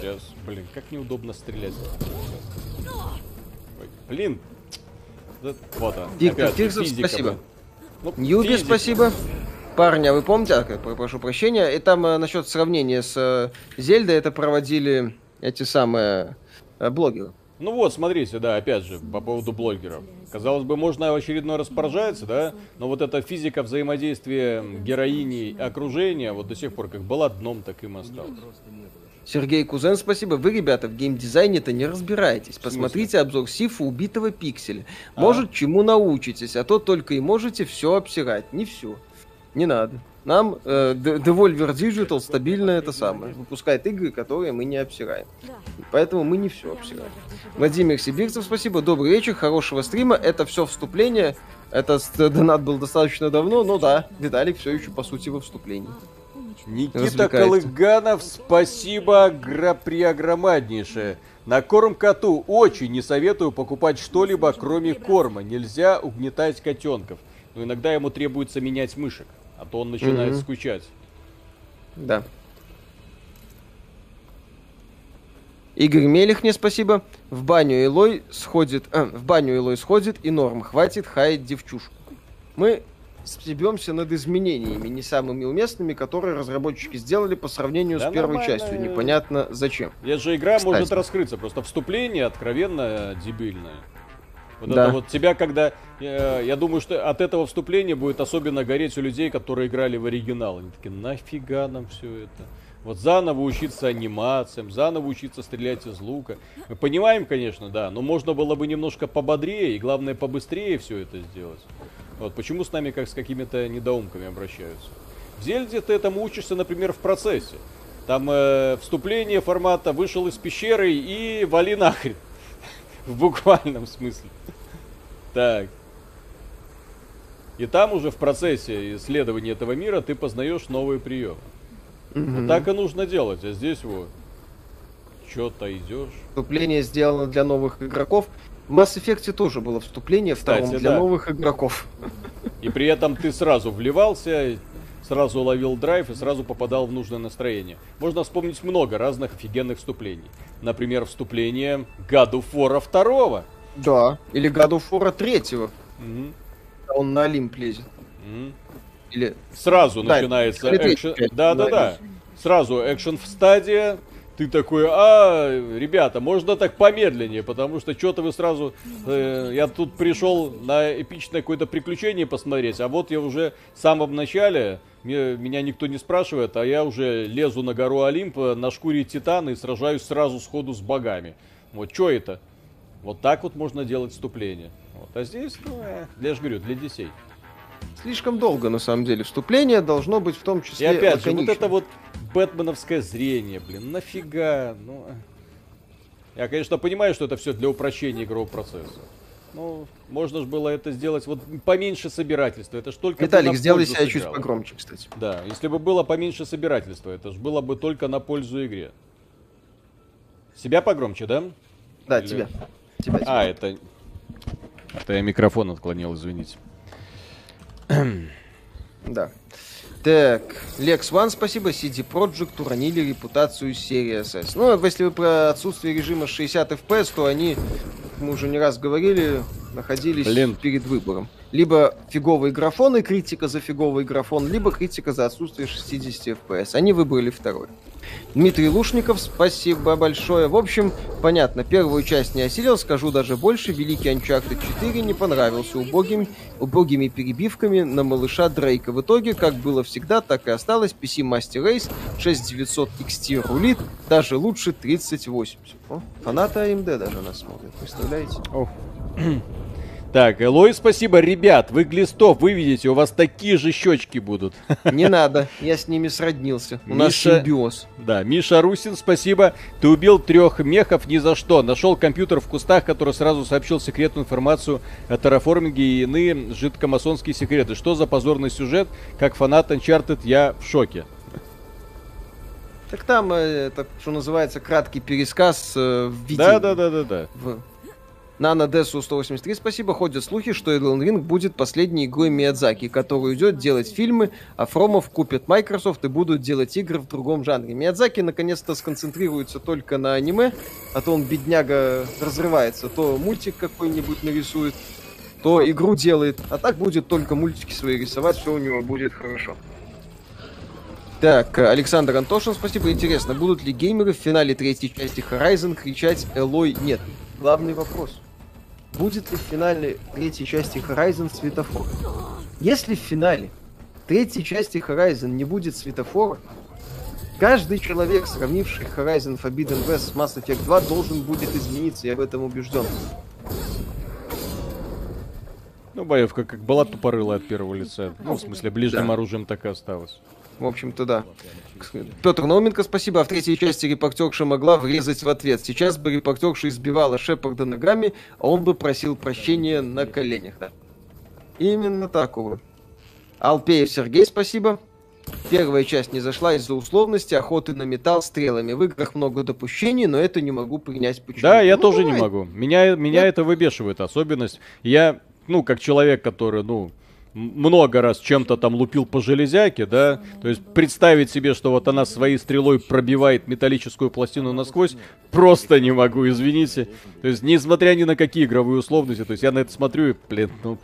A: Сейчас, блин, как неудобно стрелять. Ой, блин. Вот он.
B: Диктор
A: опять физика,
B: спасибо.
A: блин. Ну,
B: Ньюби,
A: физика.
B: спасибо. Парни, а вы помните, а, про- прошу прощения, и там э, насчет сравнения с э, Зельдой это проводили эти самые э, блогеры.
A: Ну вот, смотрите, да, опять же, по поводу блогеров. Казалось бы, можно в очередной раз поражаться, да, но вот эта физика взаимодействия героини и окружения вот до сих пор как была дном, так им осталась.
B: Сергей Кузен, спасибо. Вы, ребята, в геймдизайне-то не разбираетесь. Посмотрите обзор Сифа убитого пикселя.
A: А.
B: Может, чему научитесь, а то только и можете все обсирать. Не все. Не надо. Нам э, Devolver Digital стабильно это самое. Выпускает игры, которые мы не обсираем. Поэтому мы не все обсираем. Владимир Сибирцев, спасибо. Добрый вечер, хорошего стрима. Это все вступление. Этот донат был достаточно давно, но да, Виталик все еще по сути во вступлении.
A: Никита. Колыганов, спасибо преогромаднейшее. На корм коту очень не советую покупать что-либо, кроме корма. Нельзя угнетать котенков. Но иногда ему требуется менять мышек, а то он начинает
B: Мгм.
A: скучать.
B: Да. Игорь Мелих, мне спасибо. В баню Элой сходит... а, в баню Элой сходит и норм. Хватит хаять девчушку. Мы стебемся над изменениями, не самыми уместными, которые разработчики сделали по сравнению
A: Да
B: с первой
A: нормально.
B: частью. Непонятно зачем.
A: Это же игра может
B: Кстати.
A: раскрыться, просто вступление откровенно дебильное. Вот
B: Да.
A: это вот тебя, когда... э, я думаю, что от этого вступления будет особенно гореть у людей, которые играли в оригинал. Они такие, нафига нам все это? Вот заново учиться анимациям, заново учиться стрелять из лука. Мы понимаем, конечно, да, но можно было бы немножко пободрее и, главное, побыстрее все это сделать. Вот почему с нами как с какими-то недоумками обращаются. В Зельде ты этому учишься, например, в процессе. Там э, вступление формата вышел из пещеры и вали нахрен. В буквальном смысле. Так. И там уже в процессе исследования этого мира ты познаешь новые приемы. Вот так и нужно делать. А здесь вот что-то идешь.
B: Вступление сделано для новых игроков. В Mass Effect тоже было вступление
A: Кстати,
B: втором для
A: да.
B: новых игроков.
A: И при этом ты сразу вливался, сразу ловил драйв и сразу попадал в нужное настроение. Можно вспомнить много разных офигенных вступлений. Например, вступление God of War 2.
B: Да. Или God of War 3.
A: Мгм,
B: Он на Олимп лезет.
A: мгм.
B: Или
A: Сразу
B: Да,
A: начинается экшен. Да, да,
B: да.
A: Сразу экшен в стадии. Ты такой, а, ребята, можно так помедленнее, потому что что-то вы сразу... э, я тут пришел на эпичное какое-то приключение посмотреть, а вот я уже в самом начале, ме- меня никто не спрашивает, а я уже лезу на гору Олимпа на шкуре Титана и сражаюсь сразу сходу с богами. Вот что это? Вот так вот можно делать вступление. Вот. А здесь, ну, э, я же говорю, для детей.
B: слишком долго, на самом деле. Вступление должно быть в том
A: И
B: числе
A: опять же, вот это вот бэтменовское зрение, блин, нафига? Ну, э. я, конечно, понимаю, что это все для упрощения игрового процесса. Ну, можно же было это сделать вот поменьше собирательства. Это ж только
B: Виталик, сделай себя чуть
A: сыграло.
B: погромче, кстати.
A: Да, если бы было поменьше собирательства, это же было бы только на пользу игре. Себя погромче, да?
B: Да,
A: Или-
B: тебя. Тебя.
A: А, это... Это я микрофон отклонил, извините.
B: Да. Так, Lex One, спасибо. CD Projekt уронили репутацию серии SS. Ну, если вы про отсутствие режима 60 FPS, то они, как мы уже не раз говорили, находились
A: Блин.
B: перед выбором. Либо фиговый графон и критика за фиговый графон, либо критика за отсутствие 60 FPS. Они выбрали второй. Дмитрий Лушников, спасибо большое. В общем, понятно, первую часть не осилил, скажу даже больше. Великий Uncharted 4 не понравился убогим, убогими перебивками на малыша Дрейка. В итоге, как было всегда, так и осталось. PC Master Race 6900 XT рулит, даже лучше 3080. О, фанаты AMD даже нас смотрят, представляете?
A: Так, Элой, спасибо. Ребят, вы глистов выведете, у вас такие же щечки будут.
B: Не надо, я с ними сроднился. У нас
A: Миша-
B: симбиоз.
A: Да, Миша Русин, спасибо. Ты убил трех мехов ни за что. Нашел компьютер в кустах, который сразу сообщил секретную информацию о терраформинге и иные жидкомасонские секреты. Что за позорный сюжет? Как фанат Uncharted я в шоке.
B: Так там, э, это, что называется, краткий пересказ э, в виде...
A: Да, да, да, да, да.
B: в Нано Десу 183, спасибо. Ходят слухи, что Elden Ring будет последней игрой Миядзаки, который уйдет делать фильмы, а Фромов купит Microsoft и будут делать игры в другом жанре. Миядзаки наконец-то сконцентрируется только на аниме, а то он, бедняга, разрывается. То мультик какой-нибудь нарисует, то игру делает. А так будет только мультики свои рисовать, все у него будет хорошо. Так, Александр Антошин, спасибо. Интересно, будут ли геймеры в финале третьей части Horizon кричать «Элой нет»? Главный вопрос. Будет ли в финале третьей части Horizon светофор? Если в финале третьей части Horizon не будет светофора, каждый человек, сравнивший Horizon Forbidden West с Mass Effect 2, должен будет измениться, я в этом убежден.
A: Ну, боевка как была тупорылая от первого лица. Ну, в смысле, ближним
B: Да.
A: оружием так и осталось.
B: В общем-то, да. Петр Науменко, спасибо. А в третьей части репортерша могла врезать в ответ. Сейчас бы репортерша избивала Шепарда ногами, а он бы просил прощения на коленях. Да. Именно так, увы. Алпеев Сергей, спасибо. Первая часть не зашла из-за условности охоты на металл стрелами. В играх много допущений, но это не могу принять почему.
A: Да, я
B: Ну,
A: тоже не
B: бывает.
A: могу. Меня, меня
B: Да.
A: это выбешивает особенность. Я, ну, как человек, который, ну, много раз чем-то там лупил по железяке, да, то есть представить себе, что вот она своей стрелой пробивает металлическую пластину насквозь, просто не могу, извините. То есть, несмотря ни на какие игровые условности, то есть я на это смотрю и, блин, ну,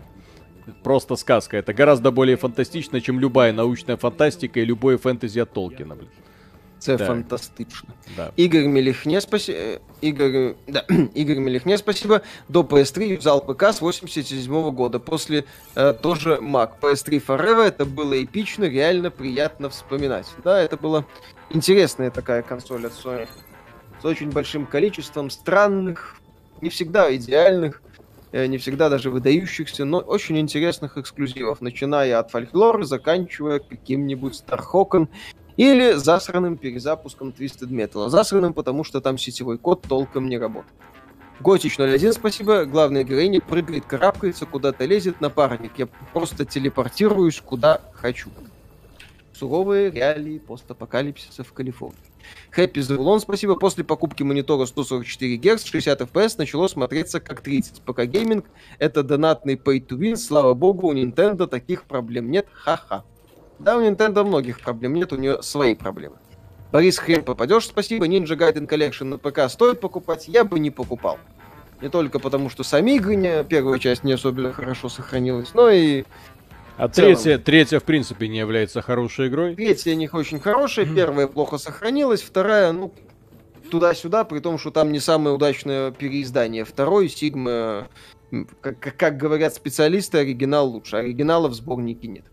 A: просто сказка. Это гораздо более фантастично, чем любая научная фантастика и любое фэнтези от Толкина, блин.
B: Это
A: Да.
B: фантастично.
A: Да.
B: Игорь Мелихне, спасибо. Игорь, да, Игорь Мелихне, спасибо. До PS3 юзал ПК с 87 года. После э, тоже Mac. PS3 Forever это было эпично, реально приятно вспоминать. Да, это была интересная такая консоль от Sony. С очень большим количеством странных, не всегда идеальных э, не всегда даже выдающихся, но очень интересных эксклюзивов, начиная от фольклора, заканчивая каким-нибудь Стархоком или засранным перезапуском Twisted Metal. Засранным, потому что там сетевой код толком не работает. Готич 01, спасибо. Главная героиня прыгает, карабкается, куда-то лезет напарник. Я просто телепортируюсь куда хочу. Суровые реалии постапокалипсиса в Калифорнии. Хэппи Зерлон, спасибо. После покупки монитора 144 Гц 60 FPS начало смотреться как 30. Пока гейминг это донатный pay to win. Слава богу, у Nintendo таких проблем нет. Ха-ха. Да, у Nintendo многих проблем нет, у нее свои проблемы. Борис, хрен попадешь, спасибо. Ninja Gaiden Collection на ПК стоит покупать, я бы не покупал. Не только потому, что сами игры, не, первая часть не особенно хорошо сохранилась, но и
A: А третья, третья, в принципе, не является хорошей игрой.
B: третья них очень хорошая, первая плохо сохранилась, вторая, ну, туда-сюда, при том, что там не самое удачное переиздание. Второй, Сигма, как- как говорят специалисты, оригинал лучше. Оригинала в сборнике нет.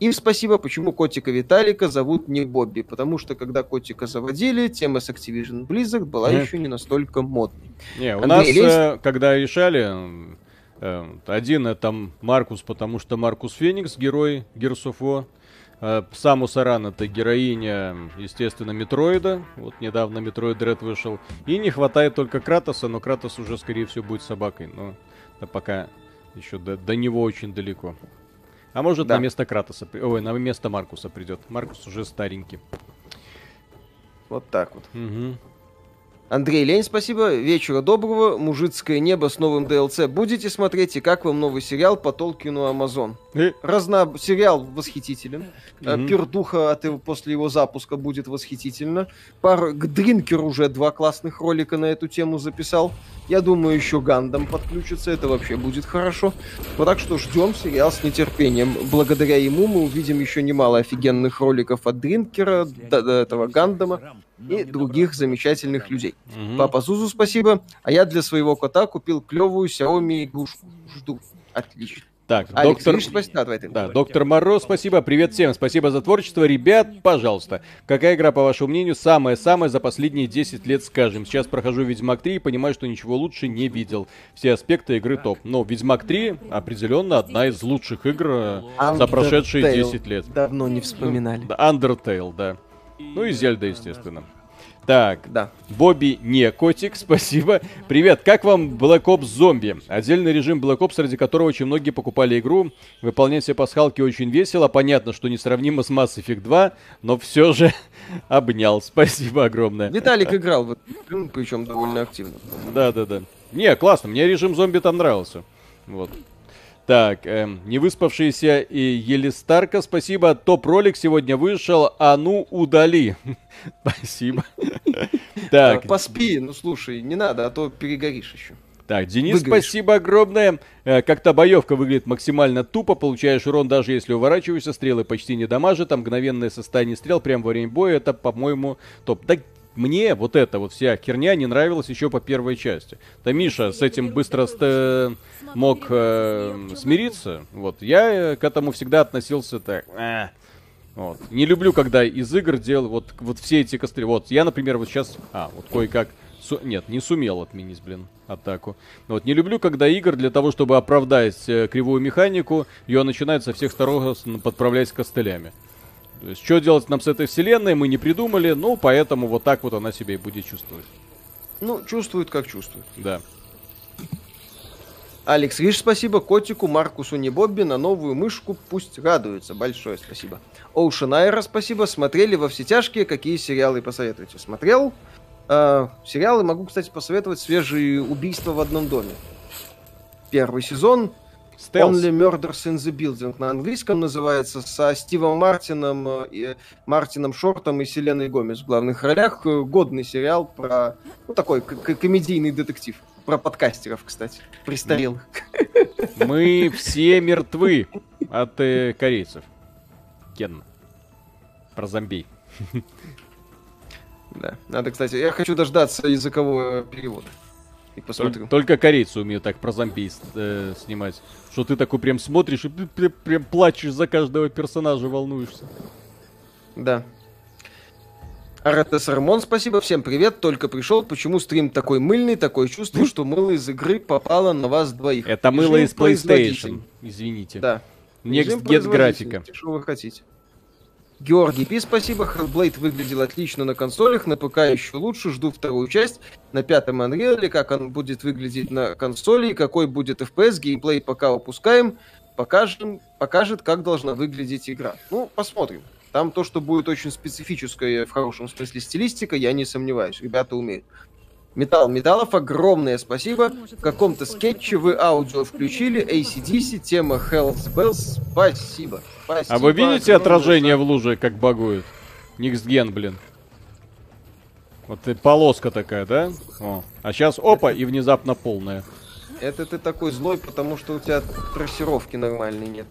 B: И спасибо, почему котика Виталика зовут не Бобби. Потому что, когда котика заводили, тема с Activision Blizzard была
A: Мгм.
B: еще не настолько модной.
A: Не, у
B: Андрей,
A: нас,
B: есть?
A: э, когда решали, э, один это Маркус, потому что Маркус Феникс, герой Gears of War. Э, Самус Аран это героиня, естественно, Метроида. Вот недавно Metroid Dread вышел. И не хватает только Кратоса, но Кратос уже, скорее всего, будет собакой. Но это пока еще до, до него очень далеко. А может,
B: Да.
A: на место Кратоса, ой, на место Маркуса придет. Маркус уже старенький.
B: Вот так вот.
A: Мгм.
B: Андрей Лень, спасибо. Вечера доброго. Мужицкое небо с новым DLC. Будете смотреть, и как вам новый сериал по Толкину Амазон?
A: Э,
B: Разно... Сериал восхитителен.
A: Мгм.
B: Пердуха от его... после его запуска будет восхитительно. Пар... Дринкер уже два классных ролика на эту тему записал. Я думаю, еще Гандам подключится. Это вообще будет хорошо. Вот так что ждем сериал с нетерпением. Благодаря ему мы увидим еще немало офигенных роликов от Дринкера, до, до этого Гандама и других замечательных людей.
A: мгм.
B: Папа Зузу, спасибо. А я для своего кота купил клевую Xiaomi игрушку. Жду. Отлично.
A: Так,
B: Алекс,
A: доктор...
B: видишь, спасибо. Да, давай ты.
A: Да, доктор Мороз, спасибо, привет всем, спасибо за творчество. Ребят, пожалуйста, какая игра, по вашему мнению, самая-самая за последние 10 лет, скажем? Сейчас прохожу Ведьмак 3 и понимаю, что ничего лучше не видел. Все аспекты игры топ. Но Ведьмак 3 определенно одна из лучших игр за прошедшие
B: Undertale.
A: 10 лет.
B: Давно не вспоминали.
A: Undertale, да. Ну и Зельда, естественно. Так,
B: Да.
A: Бобби не котик, спасибо. Привет, как вам Black Ops Zombie? Отдельный режим Black Ops, ради которого очень многие покупали игру. Выполнять все пасхалки очень весело. Понятно, что несравнимо с Mass Effect 2, но все же обнял. Спасибо огромное.
B: Виталик играл в эту игру, причем довольно активно.
A: Да-да-да. Не, классно, мне режим зомби там нравился. Вот. Так, эм, невыспавшийся и Елистарка, спасибо. Топ-ролик сегодня вышел, а ну удали. Спасибо. Так,
B: А, Поспи, ну слушай, не надо, а то перегоришь еще.
A: Так, Денис,
B: Выгоришь.
A: спасибо огромное. Э, Как-то боевка выглядит максимально тупо, получаешь урон даже если уворачиваешься, стрелы почти не дамажат, там мгновенное состояние стрел прямо во время боя, это, по-моему, топ. Да мне вот эта вот вся херня не нравилась еще по первой части. Да Миша с этим быстро ст- мог э, смириться, вот. Я э, к этому всегда относился так, «А». Вот. Не люблю, когда из игр делал вот, вот все эти костры. Вот я, например, вот сейчас... А, вот кое-как... су- Нет, не сумел отменить, блин, атаку. Вот не люблю, когда игр для того, чтобы оправдать э, кривую механику, ее начинают со всех сторон подправлять костылями. То есть, что делать нам с этой вселенной, мы не придумали, ну, поэтому вот так вот она себя и будет чувствовать.
B: Ну, чувствует, как чувствует.
A: Да.
B: Алекс Риш, спасибо. Котику, Маркусу, не Бобби, на новую мышку пусть радуется. Большое спасибо. Оушен Айра, спасибо. Смотрели во все тяжкие. Какие сериалы посоветуете? Смотрел. А, сериалы могу, кстати, посоветовать свежие убийства в одном доме. Первый сезон.
A: Стелс.
B: Only Murders in the Building на английском называется, со Стивом Мартином, э, и Мартином Шортом и Селеной Гомес в главных ролях. Э, Годный сериал про, ну, такой комедийный детектив. Про подкастеров, кстати, престарелых.
A: Мы все мертвы от э, корейцев. Кен. Про зомби.
B: Да. Надо, кстати, я хочу дождаться языкового перевода. И посмотрю.
A: Только, только корейцы умеют так про зомби э, снимать. Что ты такой прям смотришь и пр- пр- прям плачешь за каждого персонажа, волнуешься.
B: Да. РТС Рамон, спасибо, всем привет, только пришел. Почему стрим такой мыльный, такое чувство, что мыло из игры попало на вас двоих.
A: Это мыло из PlayStation. Извините.
B: Да.
A: Next Get графика.
B: Что вы хотите? Георгий Пи, спасибо. Hellblade выглядел отлично на консолях, на ПК еще лучше. Жду вторую часть на пятом Unreal, как он будет выглядеть на консоли, какой будет FPS. Геймплей пока упускаем. Покажем, покажет, как должна выглядеть игра. Ну, посмотрим. Там то, что будет очень специфическая, в хорошем смысле, стилистика, я не сомневаюсь. Ребята умеют. Металл Металлов, огромное спасибо. В каком-то скетче вы аудио включили, ACDC, тема Hell's Bells. Спасибо. Спасибо.
A: А вы видите
B: огромное
A: отражение в луже, как багует? Никсген, блин. Вот и полоска такая, да? О. А сейчас опа, и внезапно полная.
B: Это ты такой злой, потому что у тебя трассировки нормальной нет.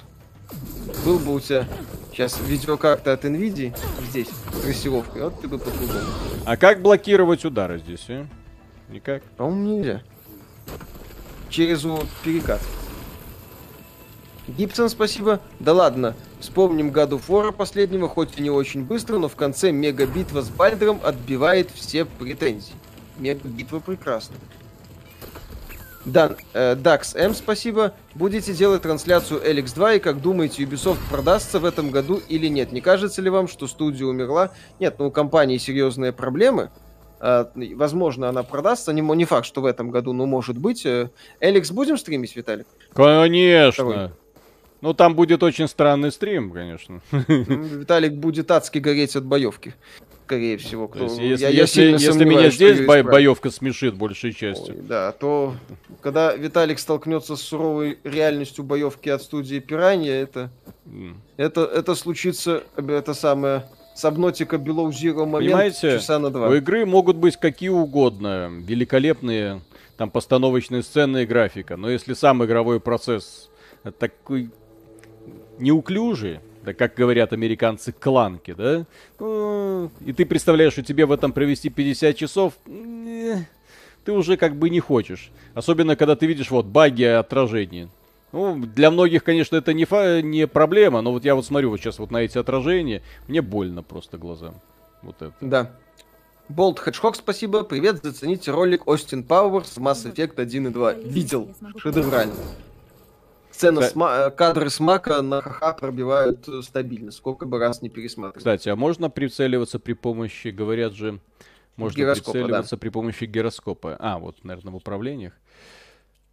B: Был бы у тебя сейчас видеокарта от NVIDIA здесь, с трассировкой, вот ты бы по-другому.
A: А как блокировать удары здесь, а? Никак.
B: По-моему, нельзя. Через у- перекат. Гибсон, спасибо. Да ладно, вспомним of War последнего, хоть и не очень быстро, но в конце мега-битва с Бальдером отбивает все претензии. Мега-битва прекрасна. Дан, э, Dax M, спасибо. Будете делать трансляцию Эликс 2 и как думаете, Ubisoft продастся в этом году или нет? Не кажется ли вам, что студия умерла? Нет, ну у компании серьезные проблемы. А, возможно, она продастся. Не, не факт, что в этом году, но может быть. Эликс будем стримить, Виталик?
A: Конечно.
B: Второй.
A: Ну, там будет очень странный стрим, конечно.
B: М, Виталик будет адски гореть от боевки. Скорее всего.
A: То
B: Кто...
A: есть, если,
B: я, я
A: если-
B: сильно
A: если меня здесь бо- боевка смешит большей
B: Ой,
A: частью.
B: да, то когда Виталик столкнется с суровой реальностью боевки от студии Пиранья, это,
A: М.
B: это, это случится, это самое, Сабнотика Below Zero момент
A: Понимаете,
B: часа на два.
A: У игры могут быть какие угодно, великолепные там постановочные сцены и графика, но если сам игровой процесс такой неуклюжий, да как говорят американцы, кланки, да, ну, и ты представляешь, что тебе в этом провести 50 часов, не, ты уже как бы не хочешь. Особенно, когда ты видишь вот баги отражения. Ну, для многих, конечно, это не, фа- не проблема, но вот я вот смотрю вот сейчас вот на эти отражения, мне больно просто глазам. Вот это.
B: Да. Болт Хеджхок, спасибо. Привет, зацените ролик Остин Пауэрс Mass Effect 1 и 2. Видел. Шедеврально. Сцена,
A: Кстати-
B: с ма- э, кадры с мака на ха пробивают э, стабильно, сколько бы раз не пересматривать.
A: Кстати, а можно прицеливаться при помощи, говорят же, можно
B: Гироскопа,
A: прицеливаться при помощи гироскопа. А, вот, наверное, в управлениях.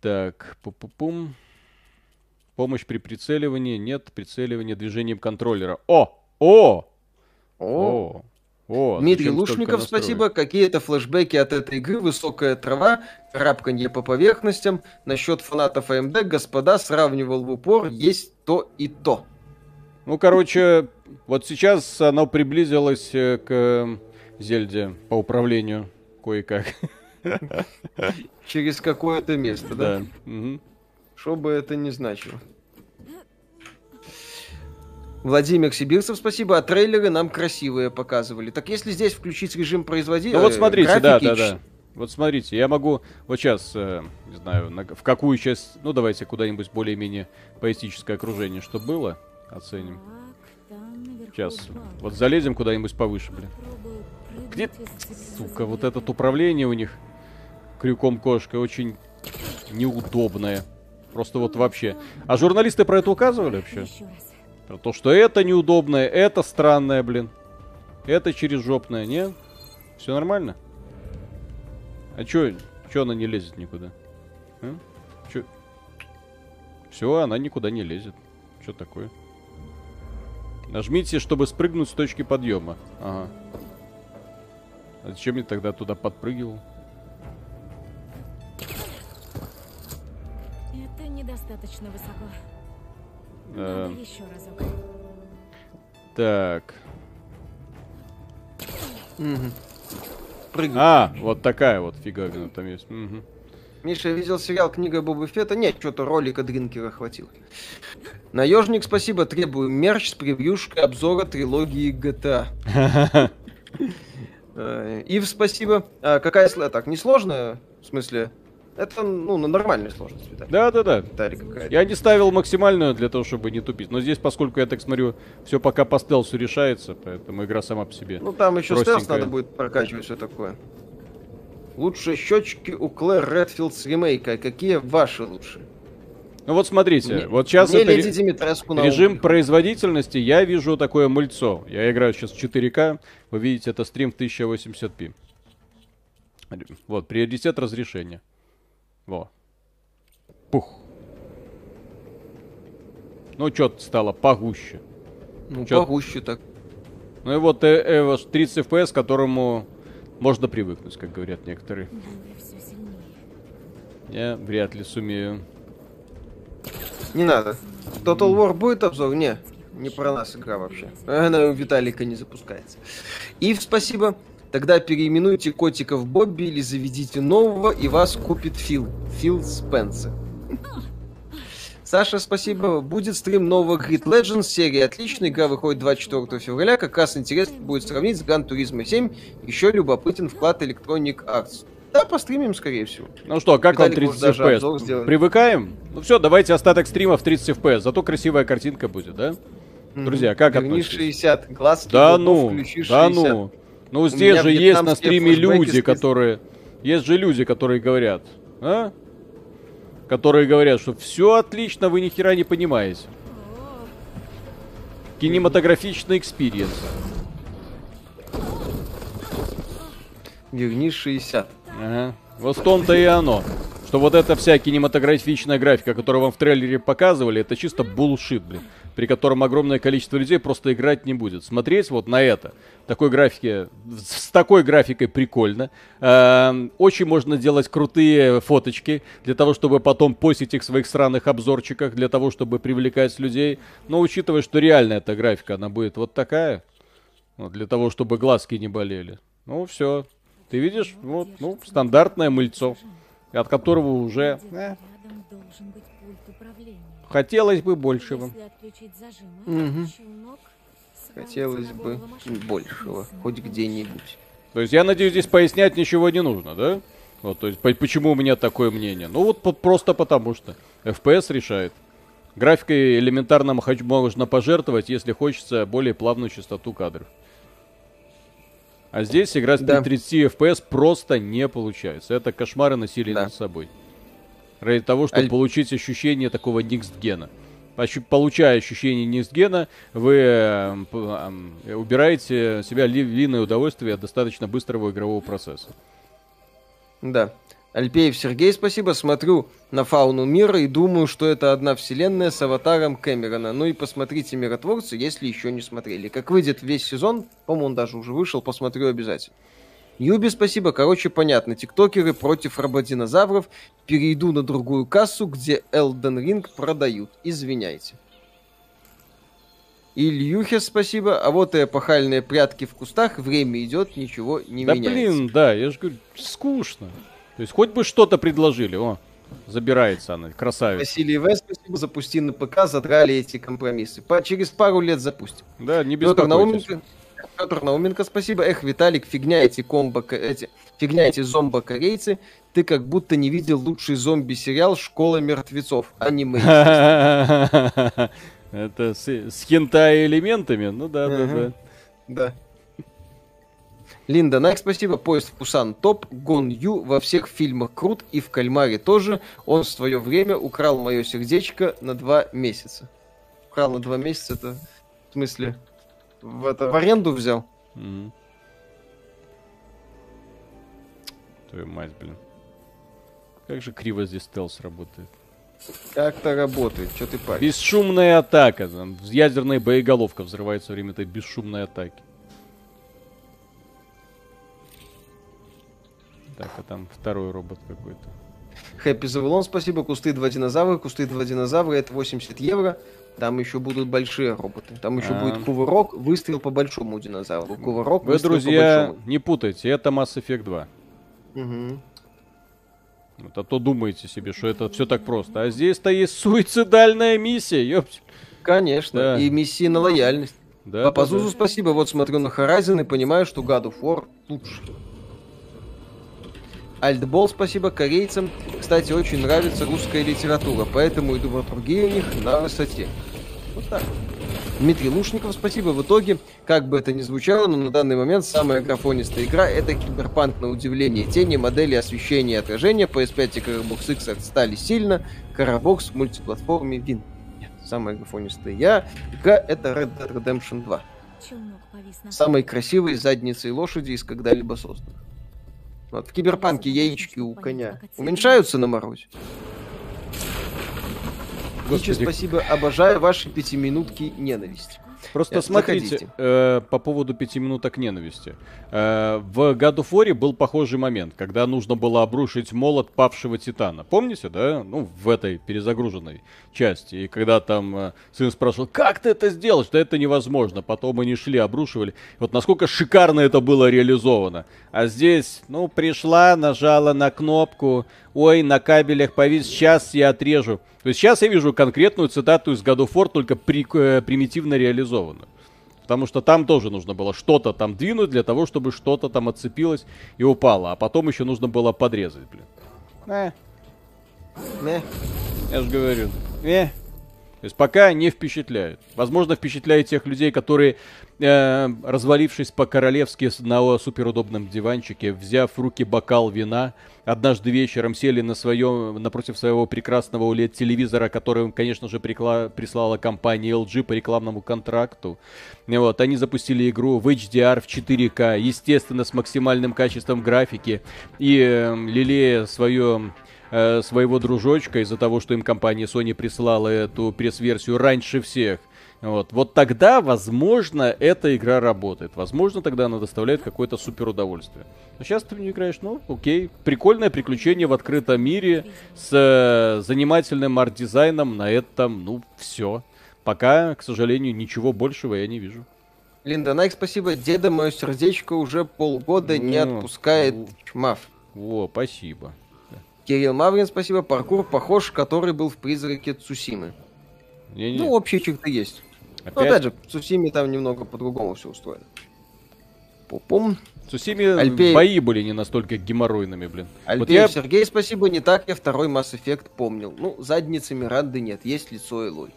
A: Так, пу-пу-пум. Помощь при прицеливании, нет, прицеливание движением контроллера. О! О!
B: О,
A: О!
B: Дмитрий Лушников, спасибо. Какие-то флешбеки от этой игры, высокая трава, рапканье по поверхностям. Насчет фанатов AMD, господа, сравнивал в упор, есть то и то.
A: Ну, короче, вот сейчас оно приблизилось э, к э, Зельде по управлению кое-как.
B: Через какое-то место, да?
A: Да. Мгм.
B: Что бы это ни значило. Владимир Сибирцев, спасибо. А трейлеры нам красивые показывали. Так если здесь включить режим производителя...
A: Ну вот смотрите, да, да, да. Вот смотрите, я могу вот сейчас, э, не знаю, на- в какую часть, ну давайте куда-нибудь более-менее поэтическое окружение, что было, оценим. Сейчас, вот залезем куда-нибудь повыше, блин. Где, сука, вот это управление у них крюком кошка очень неудобное. Просто вот вообще. А журналисты про это указывали вообще? Про то, что это неудобное, это странное, блин. Это через жопное, не? Все нормально? А чё, чё она не лезет никуда? А? Чё? Все, она никуда не лезет. Что такое? Нажмите, чтобы спрыгнуть с точки подъема. Ага. А зачем я тогда туда подпрыгивал?
C: Это недостаточно высоко.
A: Э,
C: Надо еще разок.
A: так.
B: Прыгай.
A: А, вот такая вот фиговина там есть. Мгм.
B: Миша видел сериал «Книга Боба Фетта»? Нет, что-то ролика Дринкера хватило. Наежник, спасибо. Требую мерч с превьюшкой обзора трилогии GTA. Э, Ив, спасибо. А, какая сла- Так, несложная? В смысле, Это, ну, на нормальной сложности, Виталий.
A: Да-да-да.
B: Виталий какая-то.
A: Я не ставил максимальную для того, чтобы не тупить. Но здесь, поскольку я так смотрю, все пока по стелсу решается, поэтому игра сама по себе.
B: Ну, там еще стелс
A: Простенькая.
B: надо будет прокачивать, все такое. Лучшие щечки у Клэр Редфилд с ремейка. Какие ваши лучшие?
A: Ну вот смотрите,
B: Мне-
A: вот сейчас это ре- режим
B: ум.
A: производительности, я вижу такое мульцо. Я играю сейчас в 4К, вы видите, это стрим в 1080p. Вот, приоритет разрешения. Во. Пух. Ну, что-то стало погуще.
B: Ну,
A: чё-
B: погуще так.
A: Ну и вот э, э, ваш 30 FPS, к которому можно привыкнуть, как говорят некоторые. Я вряд ли сумею.
B: Не надо. Total War будет обзор? Не. Не про нас игра вообще. Она у Виталика не запускается. И спасибо. Тогда переименуйте котиков Бобби или заведите нового, и вас купит Фил. Фил Спенсер. Саша, спасибо. Будет стрим нового Grid Legends. Серия отличная. Игра выходит 24 февраля. Как раз интересно будет сравнить с Gran Turismo 7. Еще любопытен вклад Electronic Arts. Да, постримим, скорее всего.
A: Ну что, как вам
B: Виталик,
A: 30
B: может, даже
A: FPS?
B: обзор сделаем.
A: Привыкаем? Ну все, давайте остаток стрима в 30 FPS, зато красивая картинка будет, да? Друзья, как
B: Верни
A: относитесь?
B: 60. Глазки
A: Да
B: бобов
A: ну,
B: включи
A: да
B: 60.
A: ну. Ну здесь же есть на стриме люди, которые... Есть же люди, которые говорят, а? Которые говорят, что все отлично, вы ни хера не понимаете. Кинематографичный experience.
B: Верни 60.
A: Ага. Вот в том-то и оно. Что вот эта вся кинематографичная графика, которую вам в трейлере показывали, это чисто bullshit, блин. При котором огромное количество людей просто играть не будет. Смотреть вот на это, такой графике, с такой графикой прикольно. Эм, Очень можно делать крутые фоточки для того, чтобы потом постить их в своих сраных обзорчиках, для того, чтобы привлекать людей. Но учитывая, что реально эта графика, она будет вот такая, вот, для того, чтобы глазки не болели. Ну, все. Ты видишь, вот, ну, стандартное мыльцо, от которого уже э, хотелось бы большего.
C: Зажимы, свалка
B: Хотелось бы большего. Хоть где-нибудь.
A: То есть я надеюсь, здесь пояснять ничего не нужно, да? Вот, то есть по- почему у меня такое мнение? Ну вот по- просто потому что FPS решает. Графикой элементарно можно пожертвовать, если хочется более плавную частоту кадров. А здесь играть
B: Да.
A: при 30 FPS просто не получается. Это кошмары насилия
B: Да.
A: над собой. Ради того, чтобы
B: Аль-
A: получить ощущение такого никстгена. Ощу- Получая ощущение никстгена, вы э, п- ам, э, убираете себя львиное удовольствие от достаточно быстрого игрового процесса.
B: Да. Альпеев Сергей, спасибо. Смотрю на фауну мира и думаю, что это одна вселенная с аватаром Кэмерона. Ну и посмотрите «Миротворцы», если еще не смотрели. Как выйдет весь сезон, по-моему, он даже уже вышел, посмотрю обязательно. Юби, спасибо. Короче, понятно. Тиктокеры против рободинозавров. Перейду на другую кассу, где Elden Ring продают. Извиняйте. Ильюхе спасибо. А вот и эпохальные прятки в кустах. Время идет, ничего не
A: да
B: меняется.
A: блин, да, я же говорю, скучно. То есть хоть бы что-то предложили. О, забирается она, красавица.
B: Василий В. Спасибо, запусти на ПК, задрали эти компромиссы. По- через пару лет запустим.
A: Да, не
B: Петр
A: беспокойтесь.
B: Науменко, Петр Науменко, спасибо. Эх, Виталик, фигня эти комбо, эти, фигня эти зомбо-корейцы. Ты как будто не видел лучший зомби-сериал «Школа мертвецов». Аниме.
A: Это с, с хентай элементами? Ну да, да, да.
B: Да. Линда Найк, спасибо. Поезд в Пусан топ. Гон Ю во всех фильмах крут и в Кальмаре тоже. Он в свое время украл мое сердечко на два месяца. Украл на два месяца, это в смысле в, это, в аренду взял?
A: Мгм. Твою мать, блин. Как же криво здесь стелс работает.
B: Как-то работает, что ты паришь?
A: Бесшумная атака. Там ядерная боеголовка взрывается во время этой бесшумной атаки. Так, а там второй робот какой-то.
B: Хэппи Завулон, спасибо. Кусты два динозавра. Кусты два динозавра это 80 евро. Там еще будут большие роботы. Там еще
A: А.
B: будет кувырок, выстрел по большому динозавру. Кувырок,
A: Вы,
B: выстрел по
A: друзья,
B: большому.
A: не путайте, это Mass Effect 2.
B: Мгм.
A: Вот, а то думаете себе, что это все так просто. А здесь-то есть суицидальная миссия, ёпть.
B: Конечно.
A: Да.
B: И миссии на лояльность.
A: Да,
B: Папа
A: да,
B: Зузу,
A: да.
B: спасибо. Вот смотрю на Horizon и понимаю, что God of War лучше. Альтбол, спасибо корейцам. Кстати, очень нравится русская литература, поэтому и драматургия у них на высоте. Вот так. Дмитрий Лушников, спасибо. В итоге, как бы это ни звучало, но на данный момент самая графонистая игра это Киберпанк на удивление. Тени, модели освещения и отражения PS5 и Carbox X отстали сильно. Carbox в мультиплатформе вин. Нет, самая графонистая я. Игра это Red Dead Redemption 2.
C: Челнок повис на
B: Самой красивой задницей лошади из когда-либо созданных. Вот, в Киберпанке яички у коня уменьшаются на морозе. Ничи,
A: Господи.
B: спасибо, обожаю ваши пятиминутки ненависти.
A: Просто
B: Э,
A: смотрите, э, по поводу пяти минуток ненависти. Э, в God of War был похожий момент, когда нужно было обрушить молот павшего Титана. Помните, да? Ну, в этой перезагруженной части. И когда там э, сын спрашивал, как ты это сделаешь? Да это невозможно. Потом они шли, обрушивали. Вот насколько шикарно это было реализовано. А здесь, ну, пришла, нажала на кнопку, ой, на кабелях повис, сейчас я отрежу. То есть сейчас я вижу конкретную цитату из God of War, только при- э, примитивно реализованную. Потому что там тоже нужно было что-то там двинуть для того, чтобы что-то там отцепилось и упало. А потом еще нужно было подрезать, блин. Э,
B: Не.
A: я же говорю. Э. То есть пока не впечатляет. Возможно, впечатляет тех людей, которые, э, развалившись по-королевски на суперудобном диванчике, взяв в руки бокал вина, однажды вечером сели на своем, напротив своего прекрасного OLED-телевизора, который, им, конечно же, прикла- прислала компания LG по рекламному контракту. Вот, они запустили игру в HDR в 4К, естественно, с максимальным качеством графики, и э, лелея свое своего дружочка из-за того, что им компания Sony прислала эту пресс-версию раньше всех. Вот. вот тогда, возможно, эта игра работает. Возможно, тогда она доставляет какое-то супер удовольствие. Но сейчас ты в нее играешь, ну, окей. Прикольное приключение в открытом мире с э, занимательным арт-дизайном. На этом, ну, все. Пока, к сожалению, ничего большего я не вижу.
B: Линда Найк, спасибо. Деда мое сердечко уже полгода не
A: Ну,
B: отпускает
A: ну.
B: чмав.
A: Во, спасибо.
B: Кирилл Маврин, спасибо. Паркур похож, который был в призраке Цусимы.
A: Не-не.
B: Ну, общие черты есть. Но
A: Опять
B: опять же, в Цусиме там немного по-другому все устроено. Пупум.
A: В Цусиме
B: Альпей-
A: бои были не настолько геморройными, блин. Вот
B: Альпеев
A: я
B: Сергей, спасибо. Не так я второй Mass Effect помнил. Ну, задницы Миранды нет, есть лицо Элой.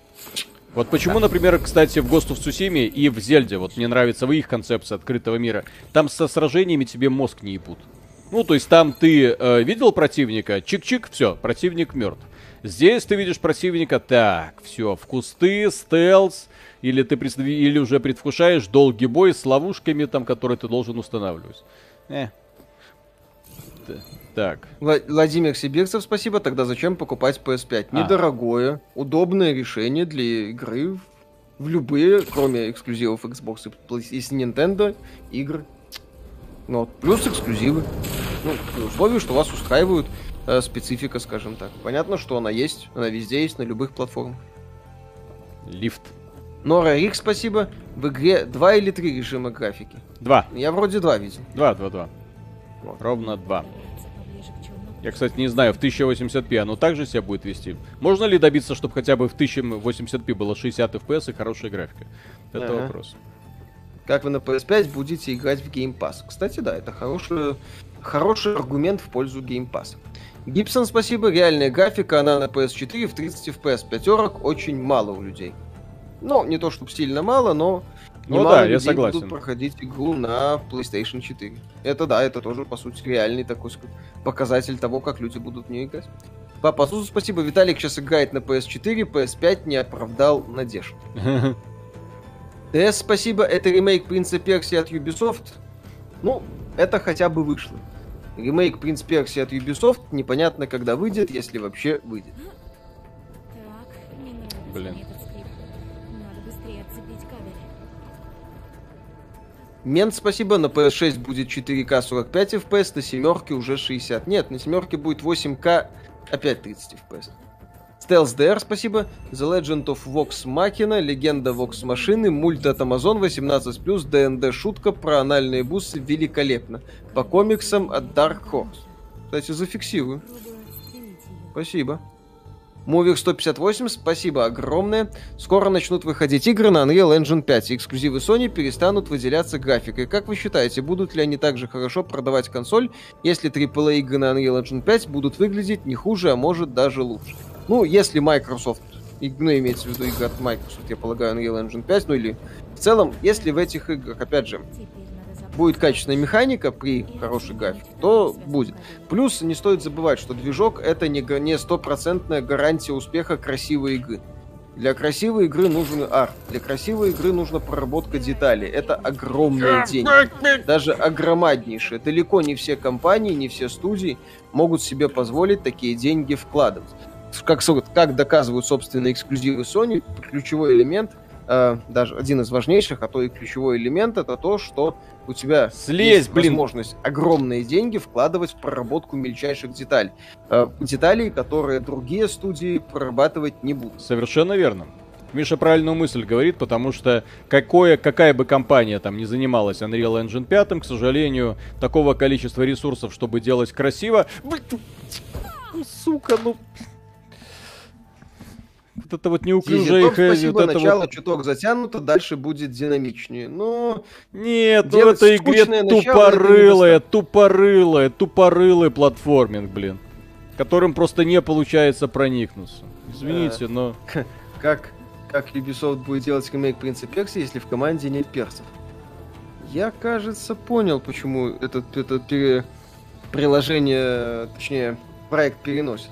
A: Вот почему, например, кстати, в Ghost of Tsushima и в Зельде, вот мне нравится в их концепции открытого мира, там со сражениями тебе мозг не ебут. Ну, то есть там ты э, видел противника, чик-чик, все, противник мертв. Здесь ты видишь противника, так, все, в кусты, стелс, или ты предс- или уже предвкушаешь долгий бой с ловушками, там, которые ты должен устанавливать. Э. Так.
B: Вла- Владимир Сибирцев, спасибо. Тогда зачем покупать PS5?
A: А.
B: Недорогое, удобное решение для игры в- в любые, кроме эксклюзивов Xbox и и с Nintendo, игры. Ну, плюс эксклюзивы. Ну, при условии, что вас устраивают э, специфика, скажем так. Понятно, что она есть, она везде есть, на любых платформах.
A: Лифт.
B: Нора Рик, спасибо. В игре два или три режима графики.
A: Два.
B: Я вроде два видел.
A: Два, два, два.
B: Вот.
A: Ровно два. Я, кстати, не знаю, в 1080p оно также себя будет вести. Можно ли добиться, чтобы хотя бы в 1080p было 60 FPS и хорошая графика? Это
B: Ага.
A: вопрос.
B: Как вы на PS5 будете играть в Game Pass? Кстати, да, это хороший, хороший аргумент в пользу Game Pass. Гибсон, спасибо. Реальная графика, она на PS4 в 30 FPS. Пятерок очень мало у людей. Ну, не то чтобы сильно мало, но
A: Ну да, я согласен.
B: будут проходить игру на PlayStation 4. Это да, это тоже, по сути, реальный такой показатель того, как люди будут в нее играть. Папа Сузу, спасибо. Виталик сейчас играет на PS4, PS5 не оправдал надежд. ТС, спасибо, это ремейк Принца Персии от Ubisoft. Ну, это хотя бы вышло. Ремейк Принц Персии от Ubisoft непонятно, когда выйдет, если вообще выйдет.
C: Так, не нравится
A: Блин.
C: мне этот скрипт. Надо быстрее отцепить кабель.
B: Мент, спасибо, на PS6 будет 4К 45 FPS, на семерке уже 60. Нет, на семерке будет 8К, опять 30 FPS. Stealth DR, спасибо. The Legend of Vox Machina, Легенда Vox Машины, мульт от Amazon 18+, ДНД шутка про анальные бусы великолепно. По комиксам от Dark Horse. Кстати, зафиксирую. Спасибо. Мувик 158, спасибо огромное. Скоро начнут выходить игры на Unreal Engine 5, и эксклюзивы Sony перестанут выделяться графикой. Как вы считаете, будут ли они также хорошо продавать консоль, если AAA игры на Unreal Engine 5 будут выглядеть не хуже, а может даже лучше? Ну, если Microsoft, ну, имеется в виду игры от Microsoft, я полагаю, Unreal Engine 5, ну или в целом, если в этих играх, опять же, будет качественная механика при хорошей графике, то будет. Плюс не стоит забывать, что движок это не не стопроцентная гарантия успеха красивой игры. Для красивой игры нужен арт, для красивой игры нужна проработка деталей. Это огромные деньги. Даже огромнейшие. Далеко не все компании, не все студии могут себе позволить такие деньги вкладывать. Как, как доказывают собственные эксклюзивы Sony, ключевой элемент, э, даже один из важнейших, а то и ключевой элемент, это то, что у тебя
A: Слезь,
B: есть
A: блин.
B: возможность огромные деньги вкладывать в проработку мельчайших деталей. Э, деталей, которые другие студии прорабатывать не будут.
A: Совершенно верно. Миша правильную мысль говорит, потому что какое, какая бы компания там не занималась Unreal Engine 5, к сожалению, такого количества ресурсов, чтобы делать красиво... Сука, ну... Вот это вот неуклюжая
B: Зизитоп,
A: их, э,
B: спасибо,
A: вот это
B: начало
A: вот...
B: чуток затянуто, дальше будет динамичнее. Но
A: Нет, ну в этой игре тупорылая, тупорылая, тупорылый платформинг, блин. Которым просто не получается проникнуться. Извините, но...
B: как, как Ubisoft будет делать ремейк Принца Перси, если в команде нет персов? Я, кажется, понял, почему этот, это пере- приложение, точнее, проект переносит.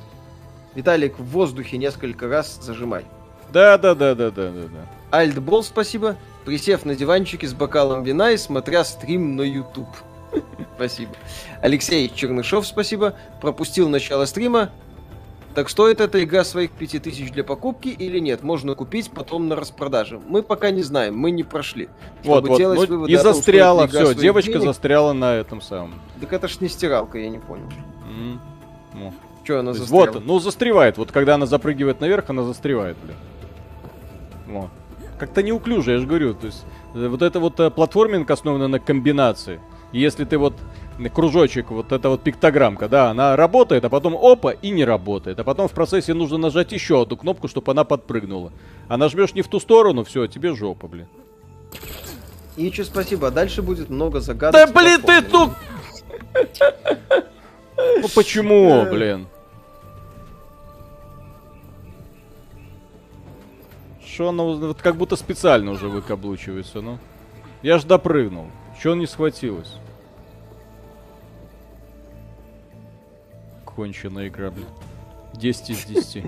B: Виталик, в воздухе несколько раз зажимай.
A: Да-да-да-да-да-да.
B: Альтбол, спасибо. Присев на диванчике с бокалом вина и смотря стрим на YouTube. Спасибо. Алексей Чернышов, спасибо. Пропустил начало стрима. Так стоит эта игра своих 5000 для покупки или нет? Можно купить потом на распродаже. Мы пока не знаем, мы не прошли.
A: Вот,
B: Чтобы
A: вот,
B: делать
A: ну,
B: выводы
A: и
B: том,
A: застряла, все, девочка
B: денег,
A: застряла на этом самом.
B: Так это ж не стиралка, я не понял.
A: М, ну.
B: Че она застряла?
A: Вот, ну застревает. Вот когда она запрыгивает наверх, она застревает, блин. Вот. Как-то неуклюже, я же говорю. То есть э, вот это вот э, платформинг основан на комбинации. И если ты вот кружочек, вот эта вот пиктограммка, да, она работает, а потом опа и не работает. А потом в процессе нужно нажать еще одну кнопку, чтобы она подпрыгнула. А нажмешь не в ту сторону, все, тебе жопа, блин.
B: Ичи, спасибо. А дальше будет много загадок.
A: Да блин, ты тут! Ну почему, блин? Что оно вот как будто специально уже выкаблучивается, ну? Я ж допрыгнул. Че он не схватилось? Конченая игра, блин. 10 из 10.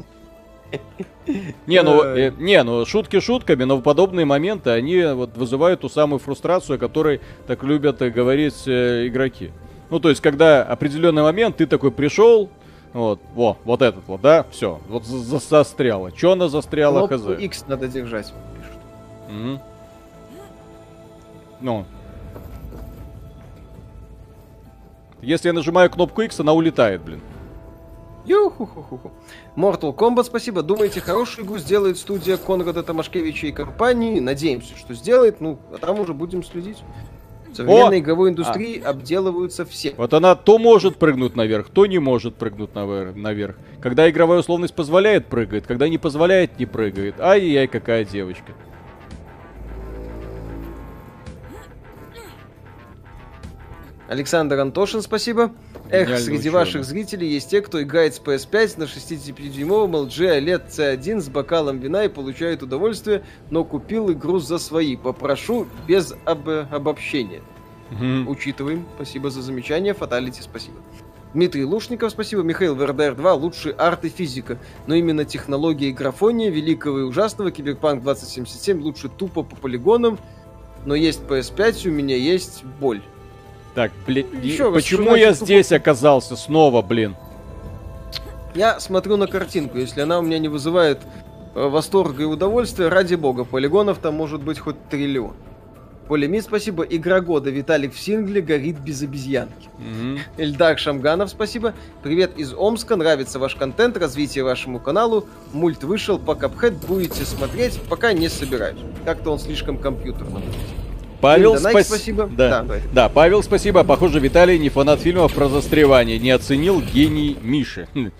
A: Не, ну, э, не, ну шутки шутками, но подобные моменты, они вот вызывают ту самую фрустрацию, о которой так любят э, говорить э, игроки. Ну, то есть, когда определенный момент, ты такой пришел, вот, во, вот этот вот, да, все, вот за- за- застряла. Че она застряла,
B: Кнопку
A: хз?
B: X надо держать. пишут.
A: Мгм. Ну. Если я нажимаю кнопку X, она улетает, блин.
B: Ю-ху-ху-ху-ху. Mortal Kombat, спасибо. Думаете, хорошую игру сделает студия Конрада Томашкевича и компании? Надеемся, что сделает. Ну, а там уже будем следить. В современной
A: О!
B: игровой индустрии обделываются все.
A: Вот она то может прыгнуть наверх, то не может прыгнуть навер- наверх. Когда игровая условность позволяет, прыгает. Когда не позволяет, не прыгает. Ай-яй, какая девочка.
B: Александр Антошин, спасибо. Эх, среди
A: ученый.
B: ваших зрителей есть те, кто играет с PS5 на 65-дюймовом LG OLED C1 с бокалом вина и получает удовольствие, но купил игру за свои. Попрошу без об- обобщения.
A: Мгм.
B: Учитываем. Спасибо за замечание. Фаталити, спасибо. Дмитрий Лушников, спасибо. Михаил ВРДР 2, лучший арт и физика. Но именно технология и графония великого и ужасного Киберпанк 2077 лучше тупо по полигонам. Но есть PS5, у меня есть боль.
A: Так, блин,
B: Еще раз,
A: почему я здесь оказался снова, блин?
B: Я смотрю на картинку, если она у меня не вызывает э, восторга и удовольствия, ради бога, полигонов там может быть хоть триллион. Полемит, спасибо. Игра года. Виталик в сингле горит без обезьянки.
A: Мгм.
B: Эльдар Шамганов, спасибо. Привет из Омска. Нравится ваш контент, развитие вашему каналу. Мульт вышел по Капхед. Будете смотреть, пока не собираюсь. Как-то он слишком компьютерный.
A: Павел,
B: Донайк,
A: спас-
B: спасибо.
A: Да.
B: Да,
A: да, Павел, спасибо. Похоже, Виталий не фанат фильмов про застревание. Не оценил гений Миши. Хм.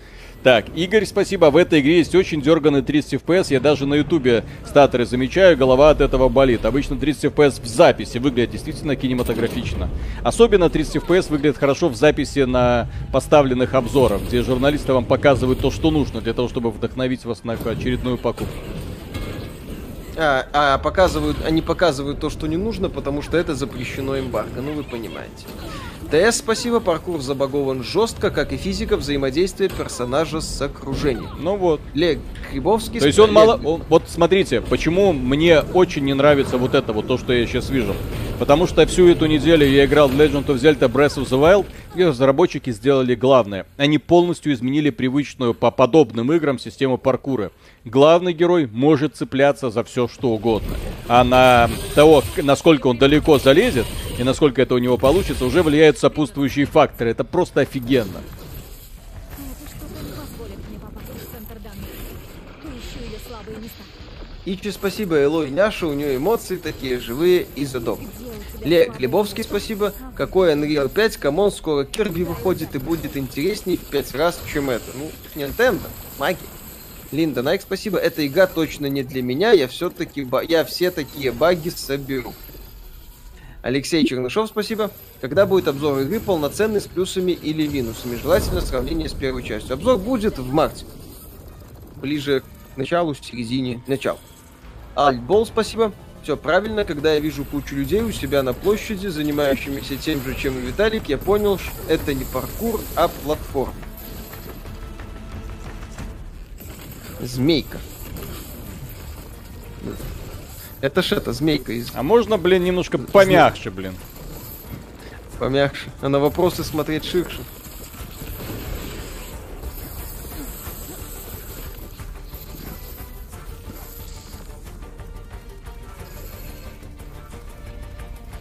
A: Так, Игорь, спасибо. В этой игре есть очень дерганный 30 FPS. Я даже на ютубе статоры замечаю, голова от этого болит. Обычно 30 FPS в записи выглядит действительно кинематографично. Особенно 30 FPS выглядит хорошо в записи на поставленных обзорах, где журналисты вам показывают то, что нужно для того, чтобы вдохновить вас на очередную покупку.
B: А, а показывают, они показывают то, что не нужно, потому что это запрещено эмбарго. Ну, вы понимаете. ТС, спасибо, паркур забагован жестко, как и физика взаимодействия персонажа с окружением.
A: Ну вот.
B: Лег Грибовский...
A: То есть он мало... Он- вот смотрите, почему мне очень не нравится вот это вот то, что я сейчас вижу. Потому что всю эту неделю я играл в Legend of Zelda Breath of the Wild, и разработчики сделали главное. Они полностью изменили привычную по подобным играм систему паркура. Главный герой может цепляться за все, что угодно. А на того, насколько он далеко залезет, и насколько это у него получится, уже влияют сопутствующие факторы. Это просто офигенно.
C: Эта штука не позволит мне попасть в центр данных. Поищу ее слабые места.
B: Ичи, спасибо, Элой Няша, у нее эмоции такие живые и задобные. Ле Глебовский, спасибо. Какой Unreal 5, come on, скоро Кирби выходит и будет интересней в 5 раз, чем это. Ну, Nintendo, магия. Линда Найк, спасибо. Эта игра точно не для меня, я все-таки, я все такие баги соберу. Алексей Чернышов, спасибо. Когда будет обзор игры полноценный с плюсами или минусами? Желательно сравнение с первой частью. Обзор будет в марте. Ближе к началу, середине, началу. Альтбол, спасибо. Все правильно, когда я вижу кучу людей у себя на площади, занимающимися тем же, чем и Виталик, я понял, что это не паркур, а платформа. Змейка. Это ж это, змейка из
A: А можно, блин, немножко помягче, блин?
B: помягче. А на вопросы смотреть ширше.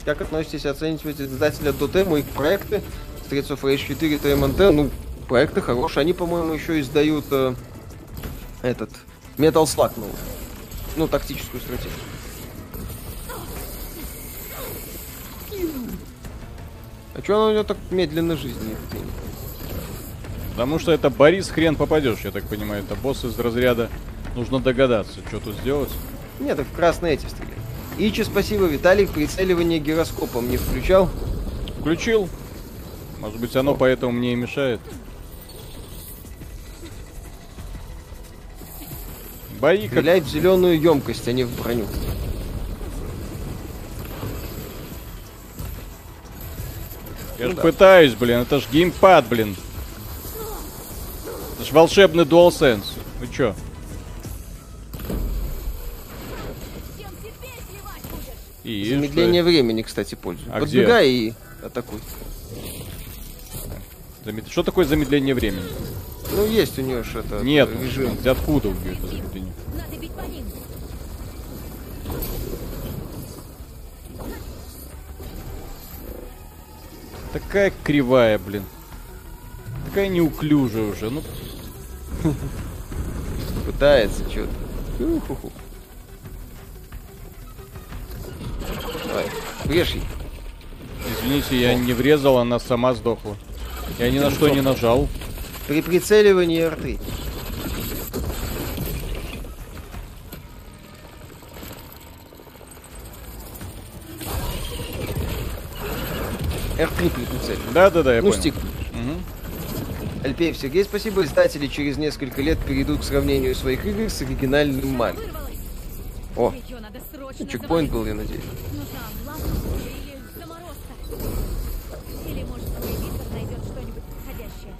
B: Как относитесь оценивать издателя Дотему их проекты? Streets of Rage 4 TMNT, ну, проекты хорошие. Они, по-моему, еще издают э, этот Metal Slug новый. Ну, тактическую стратегию. А чё она у него так медленно жизни?
A: Потому что это Борис хрен попадешь, я так понимаю. Это босс из разряда. Нужно догадаться, что тут сделать.
B: Нет, так в красные эти стреляют. Ичи, спасибо, Виталик, прицеливание гироскопом не включал.
A: Включил. Может быть, оно поэтому мне и мешает. Бои как...
B: Стреляй в зеленую емкость, а не в броню.
A: Я
B: Ну
A: ж
B: да.
A: пытаюсь, блин. Это ж геймпад, блин. Это ж волшебный DualSense. Вы чё? И что
B: Замедление времени, кстати, пользуюсь.
A: А
B: Подбегай и атакуй.
A: Замед- Что такое замедление времени?
B: Ну, есть у нее что-то.
A: Нет,
B: режим.
A: блин, откуда у это замедление?
C: Надо бить по ним.
A: Такая кривая, блин. Такая неуклюжая уже. Ну,
B: Пытается что-то. Давай, врежь ей.
A: извините, я не врезал, она сама сдохла. Я ни на что не нажал.
B: При прицеливании R3. R3 при прицеливании.
A: Да-да-да, я
B: ну,
A: понял.
B: стик.
A: Мгм.
B: Альпеев Сергей, спасибо. Издатели через несколько лет перейдут к сравнению своих игр с оригинальным.
C: Вырвалась.
B: О,
C: Ее надо срочно
B: чекпоинт был, я надеюсь.
C: Нужна влага или заморозка. Или, может, твой Виктор найдет что-нибудь подходящее.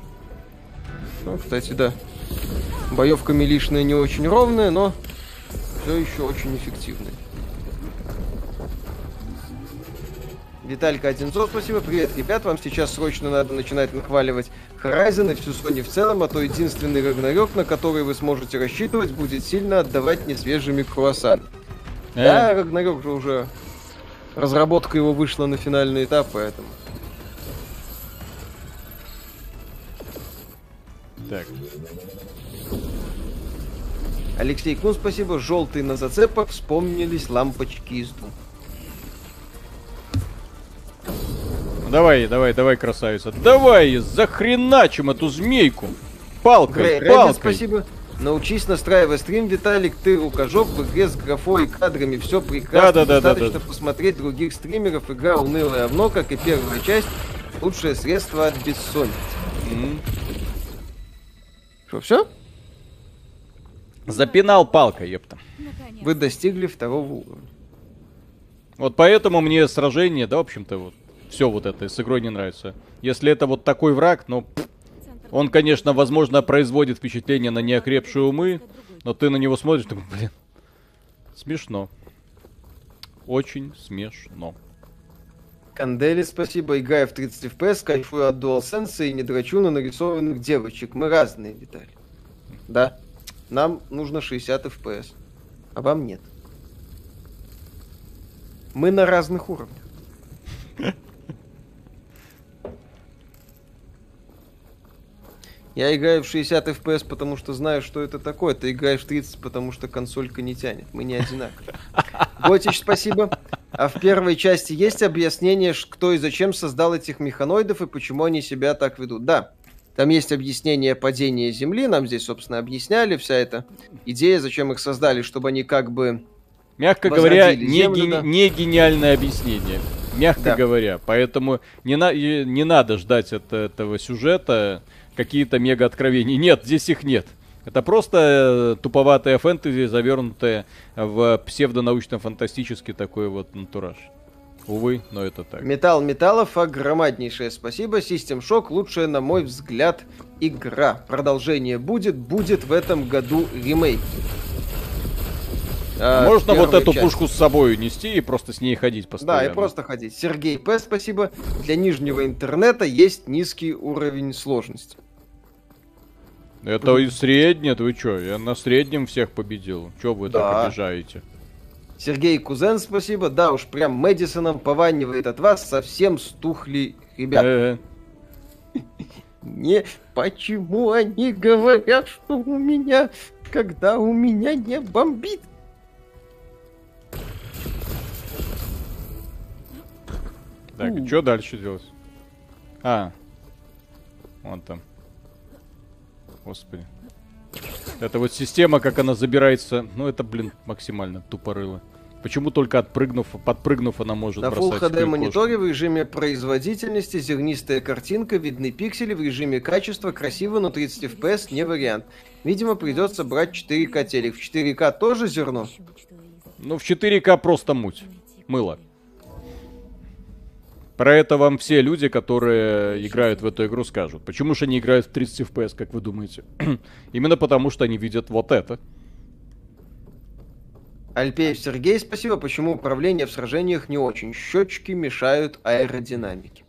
B: Ну, кстати, да. Боевка милишная не очень ровная, но все еще очень эффективная. Виталька Одинцов, спасибо. Привет, ребят. Вам сейчас срочно надо начинать нахваливать Horizon и всю Sony в целом, а то единственный Рагнарёк, на который вы сможете рассчитывать, будет сильно отдавать несвежими круассанами.
A: Э,
B: Да, Рагнарёк же уже... Разработка его вышла на финальный этап, поэтому...
A: Так,
B: Алексей Кун, спасибо. Желтый на зацепах. Вспомнились лампочки из двух.
A: ну давай, давай, давай, красавица. Давай, захреначим эту змейку. Палкой,
B: Грей
A: палкой.
B: спасибо. Научись настраивать стрим, Виталик, ты рукожоп в игре с графой и кадрами, все прекрасно.
A: Да-да-да-да-да.
B: Достаточно посмотреть других стримеров, игра унылая равно, как и первая часть, лучшее средство от бессонницы. Что, все?
A: Запинал палкой, епта.
C: Наконец.
B: Вы достигли второго уровня.
A: Вот поэтому мне сражение, да, в общем-то, вот все вот это с игрой не нравится. Если это вот такой враг, ну,
C: Центр
A: он, конечно, возможно, производит впечатление на неокрепшие умы, но ты на него смотришь, такой, блин, смешно. Очень смешно.
B: Кандели, спасибо. Играю в 30 FPS, кайфую от DualSense и не драчу на нарисованных девочек. Мы разные, Виталий. Да. Нам нужно 60 FPS. А вам нет. Мы на разных уровнях. Я играю в 60 FPS, потому что знаю, что это такое. Ты играешь в 30, потому что консолька не тянет. Мы не одинаковые. Готич, спасибо. А в первой части есть объяснение, кто и зачем создал этих механоидов и почему они себя так ведут? Да. Там есть объяснение падения Земли, нам здесь, собственно, объясняли вся эта идея, зачем их создали, чтобы они как бы...
A: Мягко говоря, не,
B: землю,
A: ге-
B: да.
A: не гениальное объяснение. Мягко
B: Да.
A: говоря. Поэтому не, на- не надо ждать от этого сюжета какие-то мега откровения. Нет, здесь их нет. Это просто э, туповатая фэнтези, завернутая в псевдонаучно-фантастический такой вот антураж. Увы, но это так.
B: Металл металлов, огромнейшее спасибо. Систем Шок лучшая, на мой взгляд, игра. Продолжение будет, будет в этом году ремейк. А,
A: Можно вот эту
B: часть.
A: пушку с собой нести и просто с ней ходить постоянно.
B: Да, и просто ходить. Сергей П, спасибо. Для нижнего интернета есть низкий уровень сложности.
A: Это и среднее, вы чё? Я на среднем всех победил. Чё вы
B: Да.
A: так обижаете?
B: Сергей Кузен, спасибо. Да уж, прям Мэдисоном пованивает от вас. Совсем стухли ребят.
A: Э,
B: Не, почему они говорят, что у меня, когда у меня не бомбит?
A: Так, что дальше делать? А. Вон там. Господи. Это вот система, как она забирается. Ну, это, блин, максимально тупорыло. Почему только отпрыгнув, подпрыгнув, она может
B: На Full
A: бросать
B: HD мониторе в режиме производительности зернистая картинка, видны пиксели, в режиме качества красиво, но 30 FPS не вариант. Видимо, придется брать 4К телек. В 4К тоже зерно?
A: Ну, в 4К просто муть. Мыло. Про это вам все люди, которые играют в эту игру, скажут. Почему же они играют в 30 FPS, как вы думаете? Именно потому, что они видят вот это.
B: Альпеев Сергей, спасибо. Почему управление в сражениях не очень? Щечки мешают аэродинамике.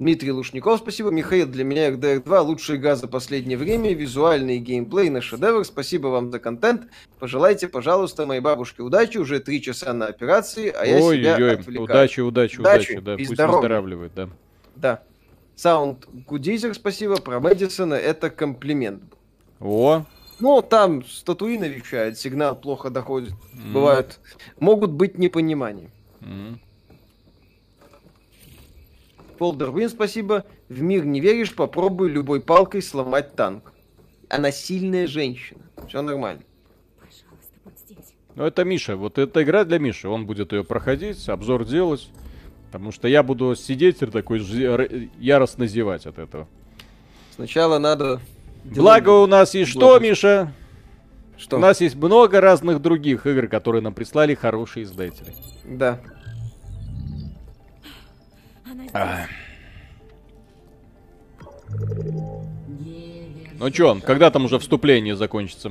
B: Дмитрий Лушников, спасибо. Михаил, для меня RDR 2 лучшая игра за последнее время. Визуальный геймплей на шедевр. Спасибо вам за контент. Пожелайте, пожалуйста, моей бабушке удачи. Уже три часа на операции, а я себя
A: Ой-ой-ой,
B: отвлекаю.
A: удачи, удачи,
B: Удачи
A: удачи, да,
B: и
A: пусть
B: здоровья.
A: выздоравливает, да.
B: Да. Саунд Гудизер, спасибо. Про Мэдисона это комплимент.
A: О,
B: Ну, там статуина вещает, сигнал плохо доходит. Бывают, могут быть непонимания.
A: м.
B: Полдер Вин, спасибо. В мир не веришь, попробуй любой палкой сломать танк. Она сильная женщина. Все нормально.
A: Ну это Миша, вот эта игра для Миши, он будет ее проходить, обзор делать. Потому что я буду сидеть и такой яростно зевать от этого.
B: Сначала надо...
A: Благо у нас есть что. Миша?
B: Что?
A: У нас есть много разных других игр, которые нам прислали хорошие издатели.
B: Да.
C: Она здесь.
A: А. Ну чё, когда там уже вступление закончится?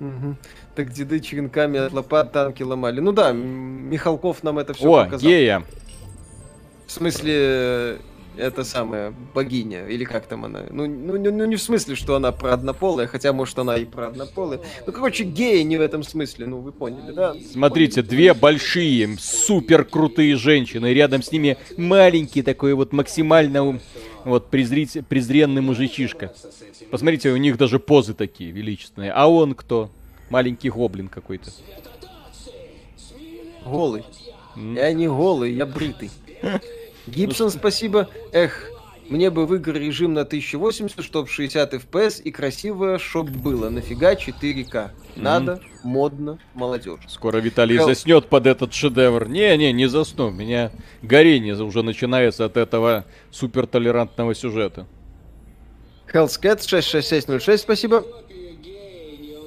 B: Мгм. Так деды черенками от лопат танки ломали. Ну да, Михалков нам это все
A: О,
B: показал.
A: гея.
B: В смысле, это самая богиня, или как там она? Ну, ну, ну, ну, не в смысле, что она про однополая, хотя, может, она и про однополая. Ну, короче, геи не в этом смысле, ну, вы поняли, да?
A: Смотрите, две большие, супер крутые женщины. Рядом с ними маленький такой вот максимально вот презрить, презренный мужичишка. Посмотрите, у них даже позы такие величественные. А он кто? Маленький гоблин какой-то.
B: Голый.
A: М.
B: Я не голый, я бритый. Гибсон, спасибо. Эх, Мне бы в игры режим на 1080, чтоб 60 FPS и красивое, чтоб было. Нафига 4К? Надо, модно, молодежь.
A: Скоро Виталий
B: Хел-
A: заснет под этот шедевр. Не-не, не засну. У меня горение уже начинается от этого супертолерантного сюжета.
B: Hellscat 66606, спасибо.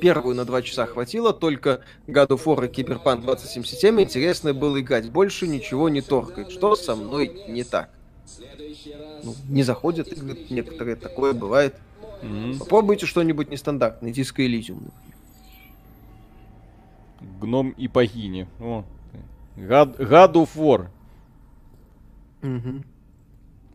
B: Первую на два часа хватило, только God of War и Cyberpunk 2077 интересно было играть. Больше ничего не торкает. Что со мной не так? Ну, не заходят игры некоторые, такое бывает.
A: Мгм.
B: Попробуйте что-нибудь нестандартное, Disco Elysium.
A: Гном и богини. О, God, God of War.
B: Мгм.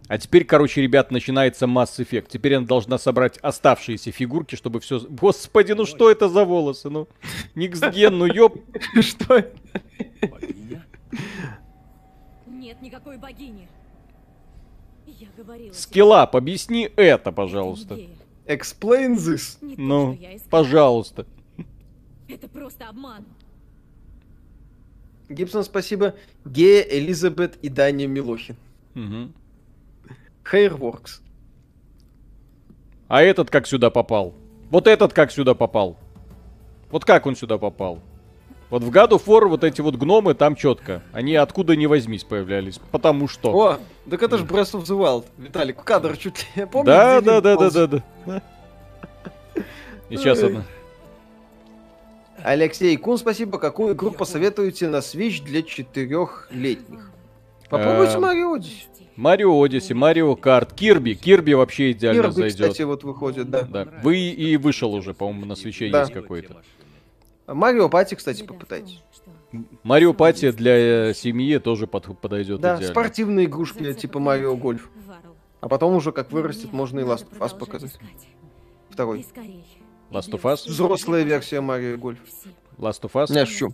A: А теперь, короче, ребят, начинается Mass Effect. Теперь она должна собрать оставшиеся фигурки, чтобы все... Господи, ну что это за волосы? Ну, Никсген, ну ёп...
B: Что? это?
F: Богиня?
C: Нет никакой богини. Я говорила.
A: Скиллап, объясни это, пожалуйста.
B: Explain this.
C: Не
A: Ну, пожалуйста.
C: Это просто обман.
B: Гибсон, спасибо. Гея, Элизабет и Даня Милохин.
A: Мгм.
B: Hairworks.
A: А этот как сюда попал? Вот этот как сюда попал? Вот как он сюда попал? Вот в of War вот эти вот гномы там четко. Они откуда ни возьмись появлялись. Потому что.
B: О, так это же Breath of the Wild. Виталик, кадр чуть ли... Помните,
A: да, да, да, да, да, да. И сейчас одна.
B: Алексей Кун, спасибо. Какую игру посоветуете на Switch для четырехлетних? Попробуйте
A: Эм,
B: Марио Одиссе.
A: Марио Одиссе, Марио Карт, Кирби. Кирби вообще идеально
B: Кирби,
A: зайдет.
B: кстати, вот выходит, да.
A: Да. Вы и вышел уже, по-моему, на свече
B: Да.
A: есть какой-то.
B: Марио Пати, кстати, попытайтесь.
A: Марио Пати для э, семьи тоже под- подойдет
B: Да,
A: идеально.
B: спортивные игрушки, типа Марио Гольф. А потом уже, как вырастет, можно и Last of Us показать. Второй.
A: Last of Us?
B: Взрослая версия Марио Гольф.
A: Last of Us.
B: Я шучу.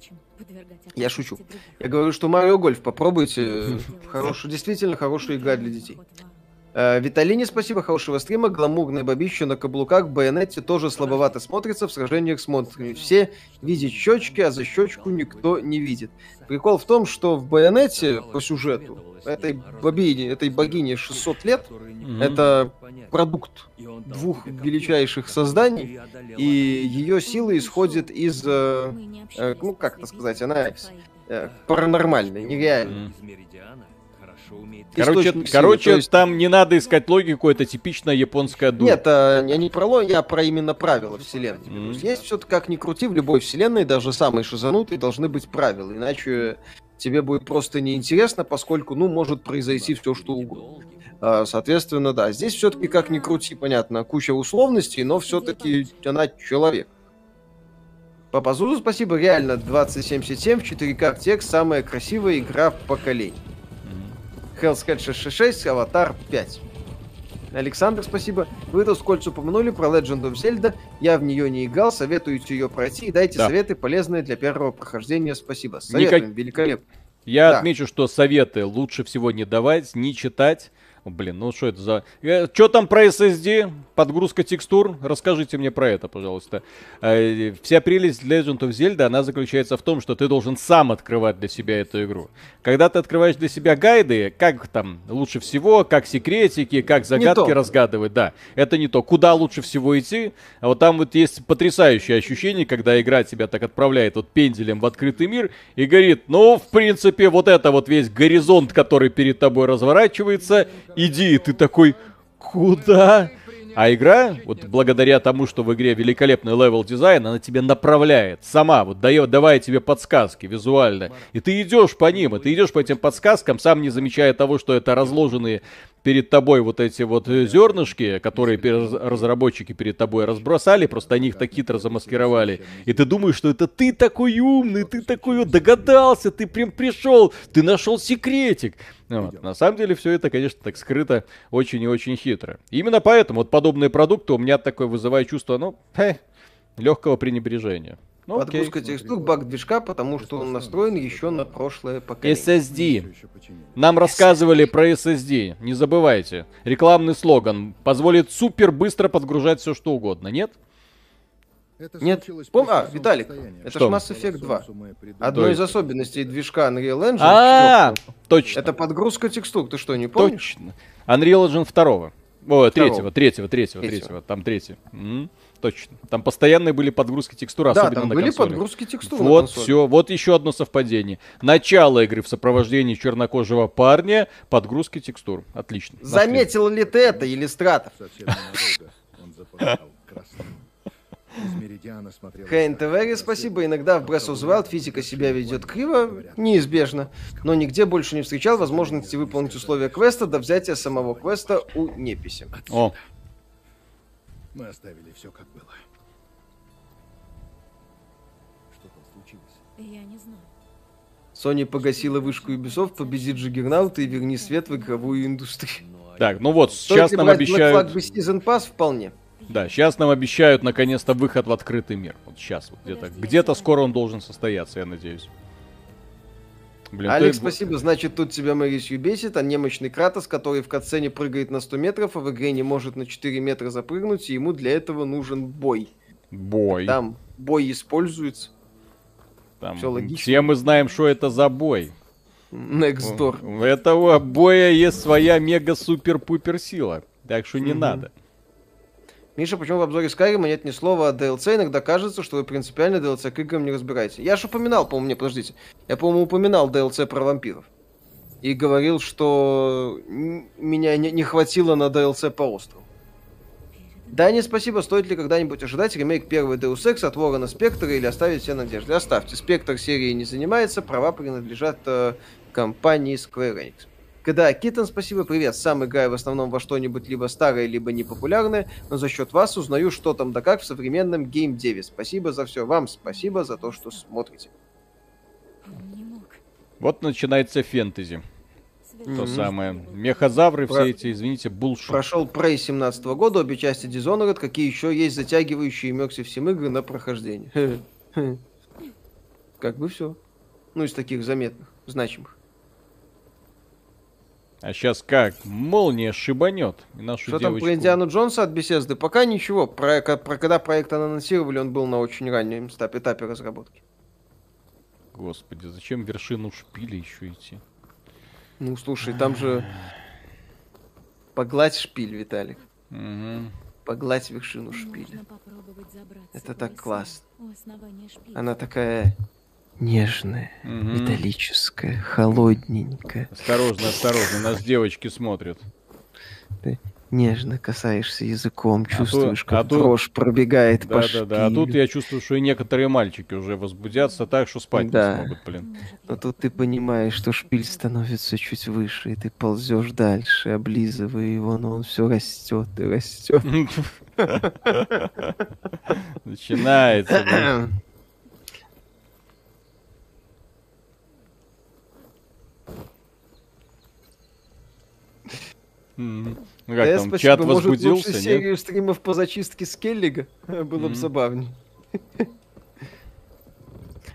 B: Я шучу. Я говорю, что Марио Гольф попробуйте. Хороший, действительно хорошая игра для детей. Э, Виталине спасибо, хорошего стрима. Гламурное бабище на каблуках байонете тоже слабовато смотрится в сражениях с монстрами. Все видят щечки, а за щечку никто не видит. Прикол в том, что в байонете по сюжету этой бабине, этой богине 600 лет,
A: Мгм.
B: это продукт двух величайших созданий, и ее силы исходят из э, э, ну как это сказать, она э, паранормальная, нереальная.
A: Мгм. Короче,
B: источник силы,
A: короче
B: то есть-
A: там не надо искать логику, это типичная японская дура.
B: Нет, а, я не про ло, я про именно правила вселенной. То есть есть все-таки как ни крути, в любой вселенной, даже самой шизанутой, должны быть правила. Иначе тебе будет просто неинтересно, поскольку, ну, может произойти все, что угодно. А, Соответственно, да, здесь все-таки как ни крути, понятно, куча условностей, но все-таки она человек. Папа Зузу, спасибо, реально, 2077 в 4К текст, самая красивая игра в поколении. Hellscat 666, Аватар 5. Александр, спасибо. Вы тут скользь упомянули про Legend of Zelda. Я в нее не играл, советуете ее пройти и дайте
A: Да.
B: советы полезные для первого прохождения. Спасибо. Советуем,
A: Никак-
B: великолепно.
A: Я
B: Да.
A: отмечу, что советы лучше всего не давать, не читать. О, блин, ну что это за... Что там про SSD? Подгрузка текстур? Расскажите мне про это, пожалуйста. Э, Вся прелесть Legend of Zelda, она заключается в том, что ты должен сам открывать для себя эту игру. Когда ты открываешь для себя гайды, как там лучше всего, как секретики, как загадки разгадывать, да, это не то. Куда лучше всего идти? А вот там вот есть потрясающее ощущение, когда игра тебя так отправляет вот пенделем в открытый мир и говорит, ну, в принципе, вот это вот весь горизонт, который перед тобой разворачивается, иди, и ты такой, куда? А игра, вот благодаря тому, что в игре великолепный level design, она тебя направляет сама, вот дает, давая тебе подсказки визуально. И ты идешь по ним, и ты идешь по этим подсказкам, сам не замечая того, что это разложенные перед тобой вот эти вот э, зернышки, которые разработчики перед тобой разбросали, просто они их так хитро замаскировали. И ты думаешь, что это ты такой умный, ты такой вот догадался, ты прям пришел, ты нашел секретик. Вот. На самом деле все это, конечно, так скрыто очень и очень хитро. И именно поэтому вот подобные продукты у меня такое вызывает чувство, ну, легкого пренебрежения. Ну, окей.
B: Подгрузка текстур, баг движка, потому что он настроен еще на прошлое поколение.
A: SSD. Нам рассказывали про SSD. Не забывайте. Рекламный слоган позволит супер быстро подгружать все что угодно, нет?
B: Нет? Пом... А, Виталик, это
A: Что?
B: ж Mass Effect 2.
A: То
B: Одной из особенностей движка Unreal Engine
A: А,
B: четвёртого
A: точно.
B: это подгрузка текстур. Ты что, не помнишь?
A: Точно. Unreal Engine второго. О,
B: Второго.
A: третьего, третьего, третьего,
B: Третьего.
A: третьего. Там третий. Точно. Там постоянные были подгрузки текстур,
B: Да,
A: особенно
B: там
A: на
B: были
A: консолях.
B: подгрузки текстур
A: Вот, все, вот еще одно совпадение. Начало игры в сопровождении чернокожего парня, подгрузки текстур. Отлично.
B: Заметил ли ты это,
G: смотрел...
B: Хейн Тевери, спасибо. Иногда в Breath of the Wild физика себя ведет криво, неизбежно. Но нигде больше не встречал возможности выполнить условия квеста до взятия самого квеста у неписи.
A: О,
G: Мы оставили все как было. Что там случилось?
C: Я не знаю.
B: Sony погасила вышку Ubisoft, победи Джиггернаута и верни свет в игровую индустрию.
A: так, ну вот,
B: Стоит
A: сейчас
B: ли
A: нам
B: брать Black
A: обещают...
B: Flag Season Pass? Вполне.
A: Да, сейчас нам обещают наконец-то выход в открытый мир. Вот сейчас, вот где-то. Где-то скоро он должен состояться, я надеюсь. Блин,
B: Алекс,
A: ты-
B: спасибо. Значит, тут тебя Мэрисью бесит, а немощный Кратос, который в катсцене прыгает на 100 метров, а в игре не может на 4 метра запрыгнуть, и ему для этого нужен бой.
A: Бой.
B: Там бой используется.
A: Там
B: всё логично.
A: Все мы знаем, что это за бой.
B: Next door.
A: У этого боя есть своя мега-супер-пупер сила. Так что не
B: Мгм.
A: надо.
B: Миша, почему в обзоре Skyrim нет ни слова о DLC? Иногда кажется, что вы принципиально DLC к играм не разбираете. Я же упоминал, по-моему, не, подождите. Я, по-моему, упоминал DLC про вампиров. И говорил, что меня не, не хватило на DLC по острову. Да, не спасибо. Стоит ли когда-нибудь ожидать ремейк первой Deus Ex от Ворона Спектра или оставить все надежды? Оставьте. Спектр серии не занимается, права принадлежат э, компании Square Enix. Когда Китон, спасибо, привет. Сам играю в основном во что-нибудь либо старое, либо непопулярное, но за счет вас узнаю, что там да как в современном геймдеве. Спасибо за все. Вам спасибо за то, что смотрите.
C: Он не мог.
A: Вот начинается фэнтези. То
B: Мгм.
A: самое. Мехозавры,
B: Про-
A: все эти, извините, булшит.
B: Прошел Prey 17 года, обе части Dishonored, какие еще есть затягивающие Immersive Sim игры на прохождение. Как бы все. Ну, из таких заметных, значимых.
A: А сейчас как? Молния шибанет. Нашу
B: Что там
A: девочку.
B: про Индиану Джонса от Bethesda? Пока ничего. Про, про- когда проект анонсировали, он был на очень раннем стап- этапе разработки.
A: Господи, зачем вершину шпиля еще идти?
B: Ну, слушай, там же... Погладь шпиль, Виталик.
A: Мгм.
B: Погладь вершину шпиля. Это так классно. Она такая нежная,
A: Мгм.
B: металлическая, холодненькая.
A: Осторожно, осторожно, нас девочки смотрят.
B: Нежно касаешься языком,
A: то-
B: чувствуешь,
A: а
B: как
A: то-
B: дрожь пробегает по
A: Да, да, да. А тут
B: шпилю.
A: я чувствую, что и некоторые мальчики уже возбудятся так, что спать
B: Да.
A: не смогут, блин.
B: Но тут ты понимаешь, что шпиль становится чуть выше, и ты ползешь дальше, облизывая его, но он все растет и растет.
A: Начинается. Мгм. Ну как
B: Да,
A: там,
B: спасибо.
A: чат
B: Может,
A: возбудился,
B: лучше
A: нет?
B: серию стримов по зачистке Скеллига? Было бы забавнее.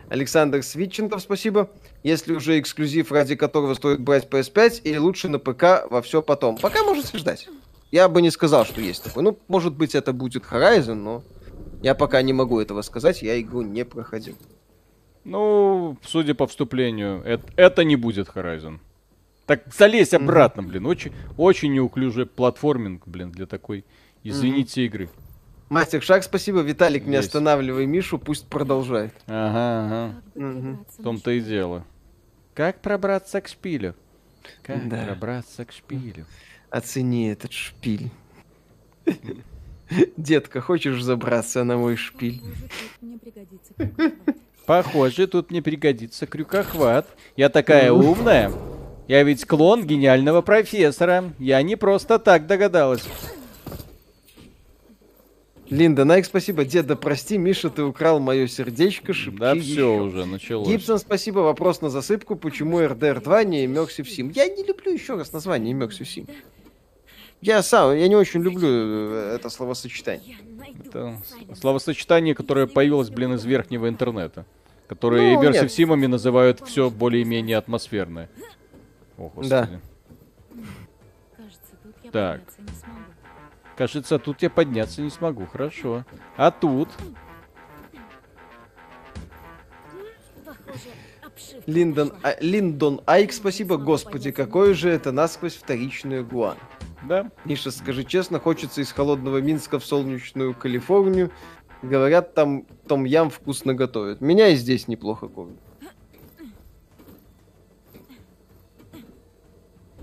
B: Александр Свитченков, спасибо. Если уже эксклюзив, ради которого стоит брать PS5, или лучше на ПК во все потом? Пока можете ждать. Я бы не сказал, что есть такой. Ну, может быть, это будет Horizon, но я пока не могу этого сказать, я игру не проходил.
A: Ну, судя по вступлению, это, это не будет Horizon. Так залезь обратно, блин. Очень, очень неуклюжий платформинг, блин, для такой, извините, игры.
B: Мастер Шаг, спасибо. Виталик, не
A: Есть.
B: останавливай Мишу, пусть продолжает.
A: Ага, ага.
B: Мгм.
A: В том-то и дело. Как пробраться к шпилю? Как
B: Да.
A: пробраться к шпилю?
B: Оцени этот шпиль. Детка, хочешь забраться на мой шпиль?
C: Похоже, тут мне пригодится крюкохват.
A: Похоже, тут мне пригодится крюкохват. Я такая умная. Я ведь клон гениального профессора. Я не просто так догадалась.
B: Линда, Найк, спасибо. Деда, прости, Миша, ты украл мое сердечко, шепчи
A: Да
B: еще.
A: все уже началось.
B: Гибсон, спасибо. Вопрос на засыпку. Почему RDR 2 не Immersive Sim? Я не люблю еще раз название Immersive Sim. Я сам, я не очень люблю э, это словосочетание.
A: Это словосочетание, которое появилось, блин, из верхнего интернета. Которые
B: Ну.
A: Симами называют все более-менее атмосферное. О, господи.
B: Да.
A: Так. Кажется, тут я подняться не смогу. Хорошо. А тут?
B: Линдон, а, Линдон Айк, спасибо, господи, какой же это насквозь вторичную Гуан.
A: Да.
B: Миша, скажи честно, хочется из холодного Минска в солнечную Калифорнию. Говорят, там Том Ям вкусно готовят. Меня и здесь неплохо кормят.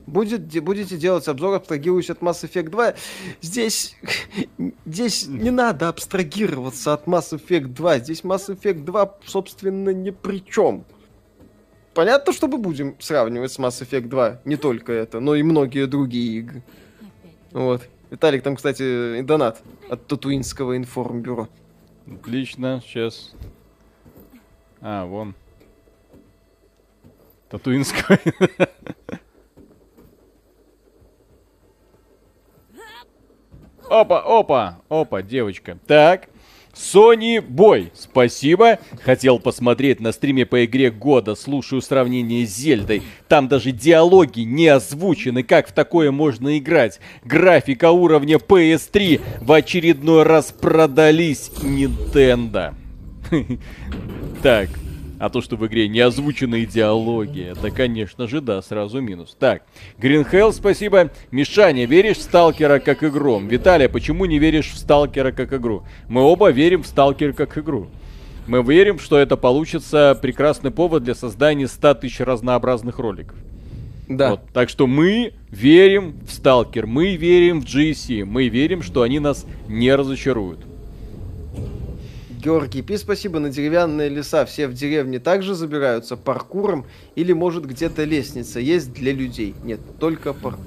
B: Будет, де- будете делать обзор, абстрагируясь от Mass Effect 2. Здесь, здесь не надо абстрагироваться от Mass Effect 2. Здесь Mass Effect 2, собственно, ни при чем. Понятно, что мы будем сравнивать с Mass Effect 2. Не только это, но и многие другие игры. Вот. Виталик, там, кстати, донат от Татуинского информбюро.
A: Отлично, сейчас. А, вон. Татуинского. Опа, опа, опа, девочка. Так. Sony Boy, спасибо. Хотел посмотреть на стриме по игре года, слушаю сравнение с Зельдой. Там даже диалоги не озвучены, как в такое можно играть. Графика уровня PS3 в очередной раз продались Nintendo. Так, а то, что в игре не озвучены диалоги, это, конечно же, да, сразу минус. Так, Гринхелл, спасибо. Мишаня, веришь в Сталкера как игру? Виталий, почему не веришь в Сталкера как игру? Мы оба верим в Сталкер как игру. Мы верим, что это получится прекрасный повод для создания 100 тысяч разнообразных роликов.
B: Да.
A: Вот, так что мы верим в Сталкер, мы верим в GC, мы верим, что они нас не разочаруют.
B: Георгий Пи, спасибо. На деревянные леса все в деревне также забираются паркуром или может где-то лестница есть для людей? Нет, только паркур.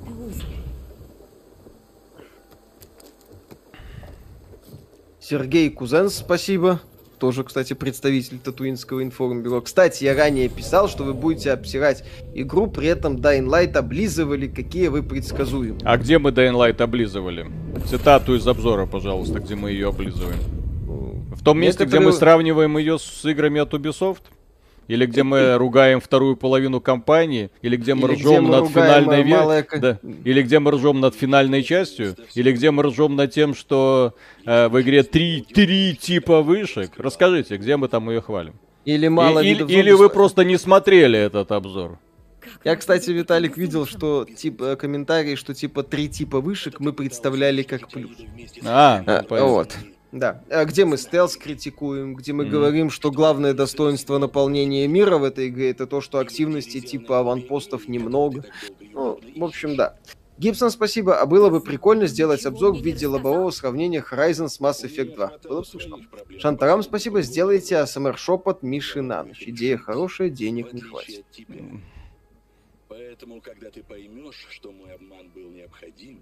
B: Сергей Кузенс, спасибо. Тоже, кстати, представитель Татуинского информбюро. Кстати, я ранее писал, что вы будете обсирать игру, при этом Dying Light облизывали, какие вы предсказуемы.
A: А где мы Dying Light облизывали? Цитату из обзора, пожалуйста, где мы ее облизываем. В том месте, где мы
B: Некоторые-
A: сравниваем ее с играми от Ubisoft? Или где мы ругаем вторую половину кампании? Или где мы
B: Или где
A: ржем
B: мы
A: над финальной
B: э,
A: ве-
B: малое
A: Да. Или где мы ржем над финальной частью? Или где мы ржем над тем, что э, в игре три, три типа вышек? Расскажите, где мы там ее хвалим?
B: Или мало
A: И- или, или вы просто не смотрели этот обзор?
B: Я, кстати, Виталик видел, что типа комментарии, что типа три типа вышек мы представляли как плюс.
A: А,
B: А,
A: понятно.
B: вот. Да. А где мы стелс критикуем, где мы
A: Мгм.
B: говорим, что главное достоинство наполнения мира в этой игре это то, что активности типа аванпостов немного. Ну, в общем, да. Гибсон, спасибо. А было бы прикольно сделать обзор в виде лобового сравнения Horizon с Mass Effect 2. Было бы смешно. Шантарам, спасибо. Сделайте ASMR шепот Миши на ночь. Идея хорошая, денег не хватит.
H: Поэтому, когда ты поймешь, что мой обман был необходим,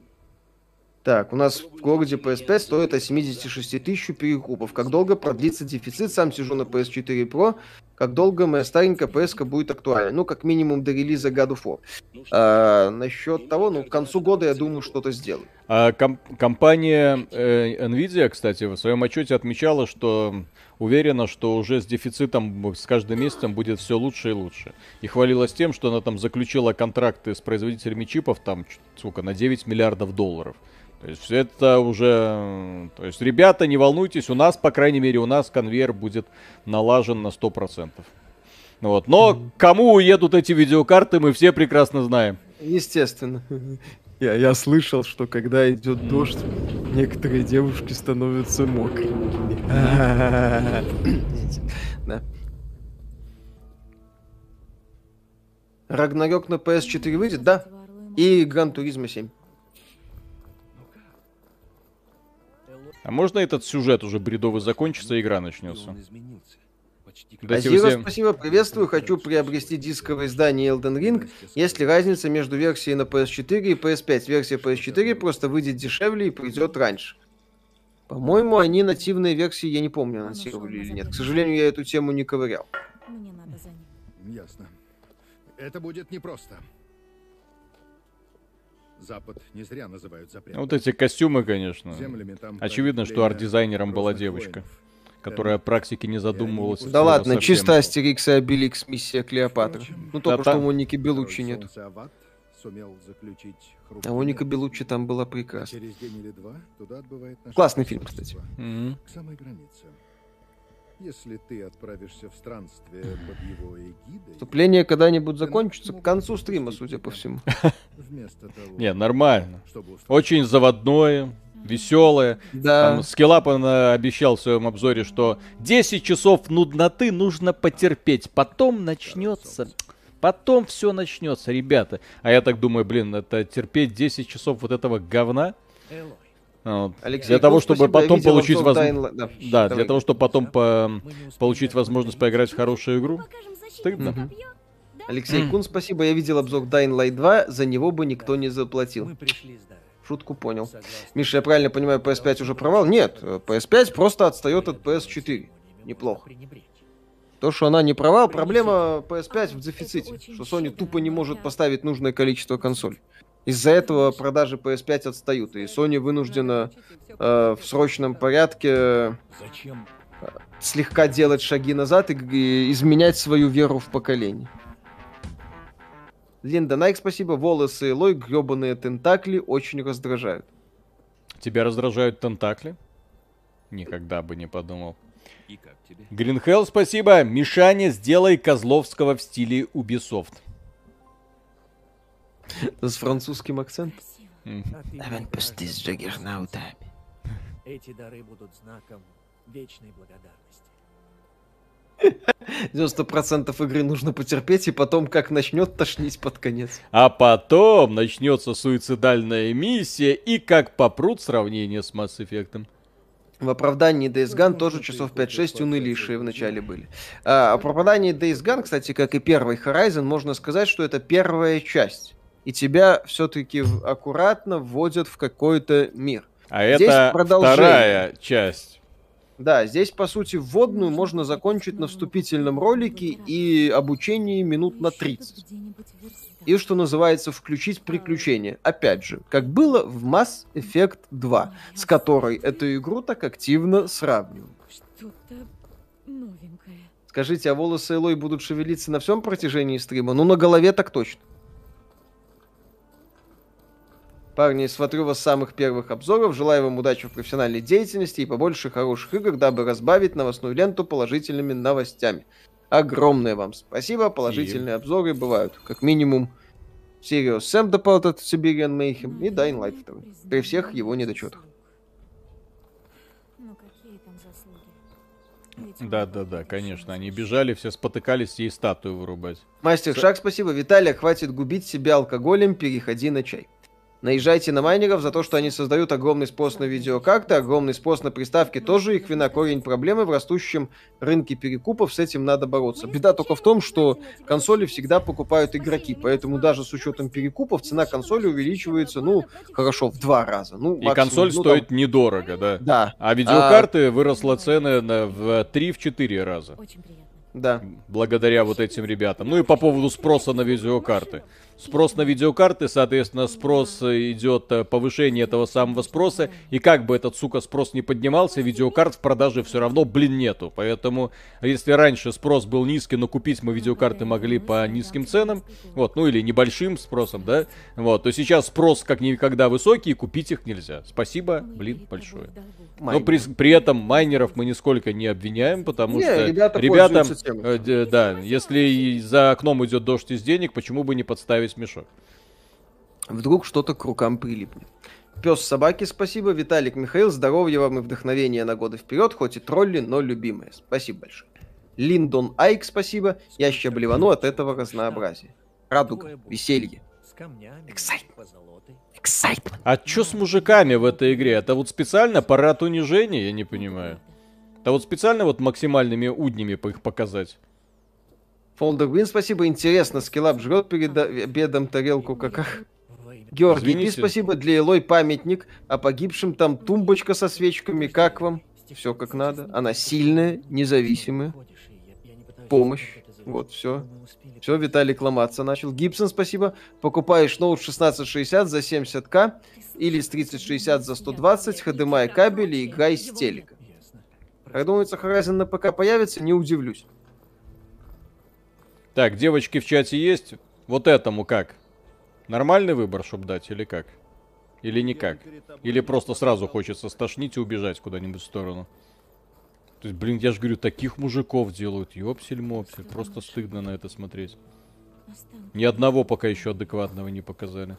B: Так, у нас в городе PS5 стоит от 76 тысяч перекупов. Как долго продлится дефицит? Сам сижу на PS4 Pro. Как долго моя старенькая PS будет актуальна? Ну, как минимум до релиза God of War. А, насчет того, ну, к концу года, я думаю, что-то сделаю.
A: А ком- компания э, Nvidia, кстати, в своем отчете отмечала, что уверена, что уже с дефицитом с каждым месяцем будет все лучше и лучше. И хвалилась тем, что она там заключила контракты с производителями чипов там, сколько, на 9 миллиардов долларов. То есть это уже... То есть, ребята, не волнуйтесь, у нас, по крайней мере, у нас конвейер будет налажен на 100%. Ну Вот. Но кому уедут эти видеокарты, мы все прекрасно знаем.
B: Естественно. Я, я слышал, что когда идет дождь, некоторые девушки становятся. Извините. Да. Рагнарёк на PS4 выйдет, да? И Гран Туризма 7.
A: А можно этот сюжет уже бредовый закончится, и игра начнется?
F: Он изменился. Почти как-
A: Да,
B: Азира,
A: все-
B: спасибо, приветствую. Хочу приобрести дисковое издание Elden Ring. Есть ли разница между версией на PS4 и PS5? Версия PS4 просто выйдет дешевле и придет раньше. По-моему, они нативные версии, я не помню, анонсировали или нет. К сожалению, я эту тему не ковырял.
C: Мне надо за ним.
G: Ясно. Это будет непросто. Запад не зря называют запретом.
A: Вот эти костюмы, конечно.
G: Землями там
A: Очевидно, что арт-дизайнером была девочка,
G: воинов.
A: Которая о практике не задумывалась.
G: Да
B: ладно,
A: совсем.
B: чисто Астерикс и Обеликс, миссия Клеопатра. Ну, только
A: Да
B: что
A: там-
B: Моники
G: Второй
B: Белуччи нет. А Моника
G: мир.
B: Белуччи там была прекрасна.
G: Через день или два туда отбывает наше
B: Классный фильм,
A: Мгм.
G: К самой границе. Если ты отправишься в странствие под его эгидой...
B: Вступление когда-нибудь закончится к концу стрима, судя по всему.
A: Не, нормально. Очень заводное, веселое.
B: Да.
A: Там Скиллап он э, обещал в своем обзоре, что 10 часов нудноты нужно потерпеть, потом начнется. Потом все начнется, ребята. А я так думаю, блин, это терпеть 10 часов вот этого говна. Вот.
B: Алексей,
A: Для того,
B: Кун,
A: чтобы потом
B: видел
A: получить возможность... Да,
B: давай.
A: для того, чтобы потом по- получить возможность поиграть в хорошую игру. Стыдно.
C: Да?
B: Алексей Кун, спасибо, я видел обзор Dying Light 2, за него бы никто не заплатил.
F: Мы пришли с.
B: Шутку понял. Миша, я правильно понимаю, PS5 уже провал? Нет, э, PS5 просто отстает от PS4. Неплохо. То, что она не провал, проблема PS5 в дефиците, что Sony тупо не может поставить нужное количество консолей. Из-за этого продажи PS5 отстают, и Sony вынуждена э, в срочном порядке
F: Зачем?
B: слегка делать шаги назад и, и изменять свою веру в поколение. Линда Найк, спасибо. Волосы Элой, гребаные тентакли очень раздражают.
A: Тебя раздражают тентакли? Никогда бы не подумал.
F: И как тебе?
A: Гринхелл, спасибо. Мишаня, сделай Козловского в стиле Ubisoft.
B: С французским акцентом.
A: М.
F: А ты мне кажется, Эти дары будут знаком вечной благодарности.
B: 90% игры нужно потерпеть, и потом, как начнет тошнить под конец.
A: А потом начнется суицидальная миссия и как попрут сравнение с Mass Effect.
B: В оправдании Days Gone тоже часов 5-6 унылейшие в начале были. А, в оправдании Days Gone, кстати, как и первый Horizon, можно сказать, что это первая часть. И тебя все-таки аккуратно вводят в какой-то мир.
A: А
B: Здесь
A: это
B: продолжение.
A: вторая часть.
B: Да, здесь, по сути, вводную можно закончить на вступительном ролике и обучении минут на 30. И, что называется, включить приключения. Опять же, как было в Mass Effect 2, с которой эту игру так активно сравнивают. Скажите, а волосы Элой будут шевелиться на всем протяжении стрима? Ну, на голове так точно. Парни, смотрю вас с самых первых обзоров. Желаю вам удачи в профессиональной деятельности и побольше хороших игр, дабы разбавить новостную ленту положительными новостями. Огромное вам спасибо. Положительные обзоры бывают. Как минимум, Serious Sam Departed Siberian Mayhem и Dying Light 2. При всех его недочетах.
C: Ну какие там заслуги? Ведь
A: Да-да-да, конечно. Они бежали, все спотыкались и статую вырубать.
B: Мастер Шаг, спасибо. Виталий, хватит губить себя алкоголем, переходи на чай. Наезжайте на майнеров за то, что они создают огромный спрос на видеокарты, огромный спрос на приставки тоже их вина корень проблемы в растущем рынке перекупов, с этим надо бороться. Беда только в том, что консоли всегда покупают игроки, поэтому даже с учетом перекупов цена консоли увеличивается, ну, хорошо, в два раза. Ну,
A: И
B: максимум,
A: консоль
B: ну,
A: стоит
B: там-
A: недорого, да.
B: Да,
A: А видеокарты выросла цены на, в 3-4 раза.
C: Очень приятно.
B: да.
A: Благодаря вот этим ребятам. Ну и по поводу спроса на видеокарты. Спрос на видеокарты, соответственно, спрос э, идет э, повышение этого самого спроса. И как бы этот, сука, спрос не поднимался, видеокарт в продаже все равно, блин, нету. Поэтому, если раньше спрос был низкий, но купить мы видеокарты могли по низким ценам, вот, ну или небольшим спросом, да, вот, то сейчас спрос как никогда высокий, и купить их нельзя. Спасибо, блин, большое. Но при, при этом майнеров мы нисколько не обвиняем, потому
B: Не,
A: что
B: ребята тем.
A: э, да, если за окном идет дождь из денег, почему бы не подставить мешок?
B: Вдруг что-то к рукам прилипнет. Пес собаки, спасибо. Виталик Михаил, здоровья вам и вдохновения на годы вперед, хоть и тролли, но любимые. Спасибо большое. Линдон Айк, спасибо. Я ща блевану от этого разнообразия. Радуга, веселье, excitement.
A: А чё с мужиками в этой игре? Это вот специально парад унижения, я не понимаю. Это вот специально вот максимальными уднями по их показать.
B: Фолдер Вин, спасибо. Интересно, скиллап жрет перед обедом тарелку каках. Георгий
A: Извините.
B: спасибо. Для Элой памятник. А погибшим там тумбочка со свечками. Как вам? Все как надо. Она сильная, независимая. Помощь. Вот, все. Все, Виталик ломаться начал. Гибсон, спасибо. Покупаешь ноут 1660 за 70к или с 3060 за 120, HDMI кабель и играй с телека. Как думается, Horizon на ПК появится, не удивлюсь.
A: Так, девочки в чате есть? Вот этому как? Нормальный выбор, чтоб дать, или как? Или никак? Или просто сразу хочется стошнить и убежать куда-нибудь в сторону? То есть, блин, я же говорю, таких мужиков делают. Ёпсель-мопсель. Просто стыдно на это смотреть. Ни одного пока еще адекватного не показали.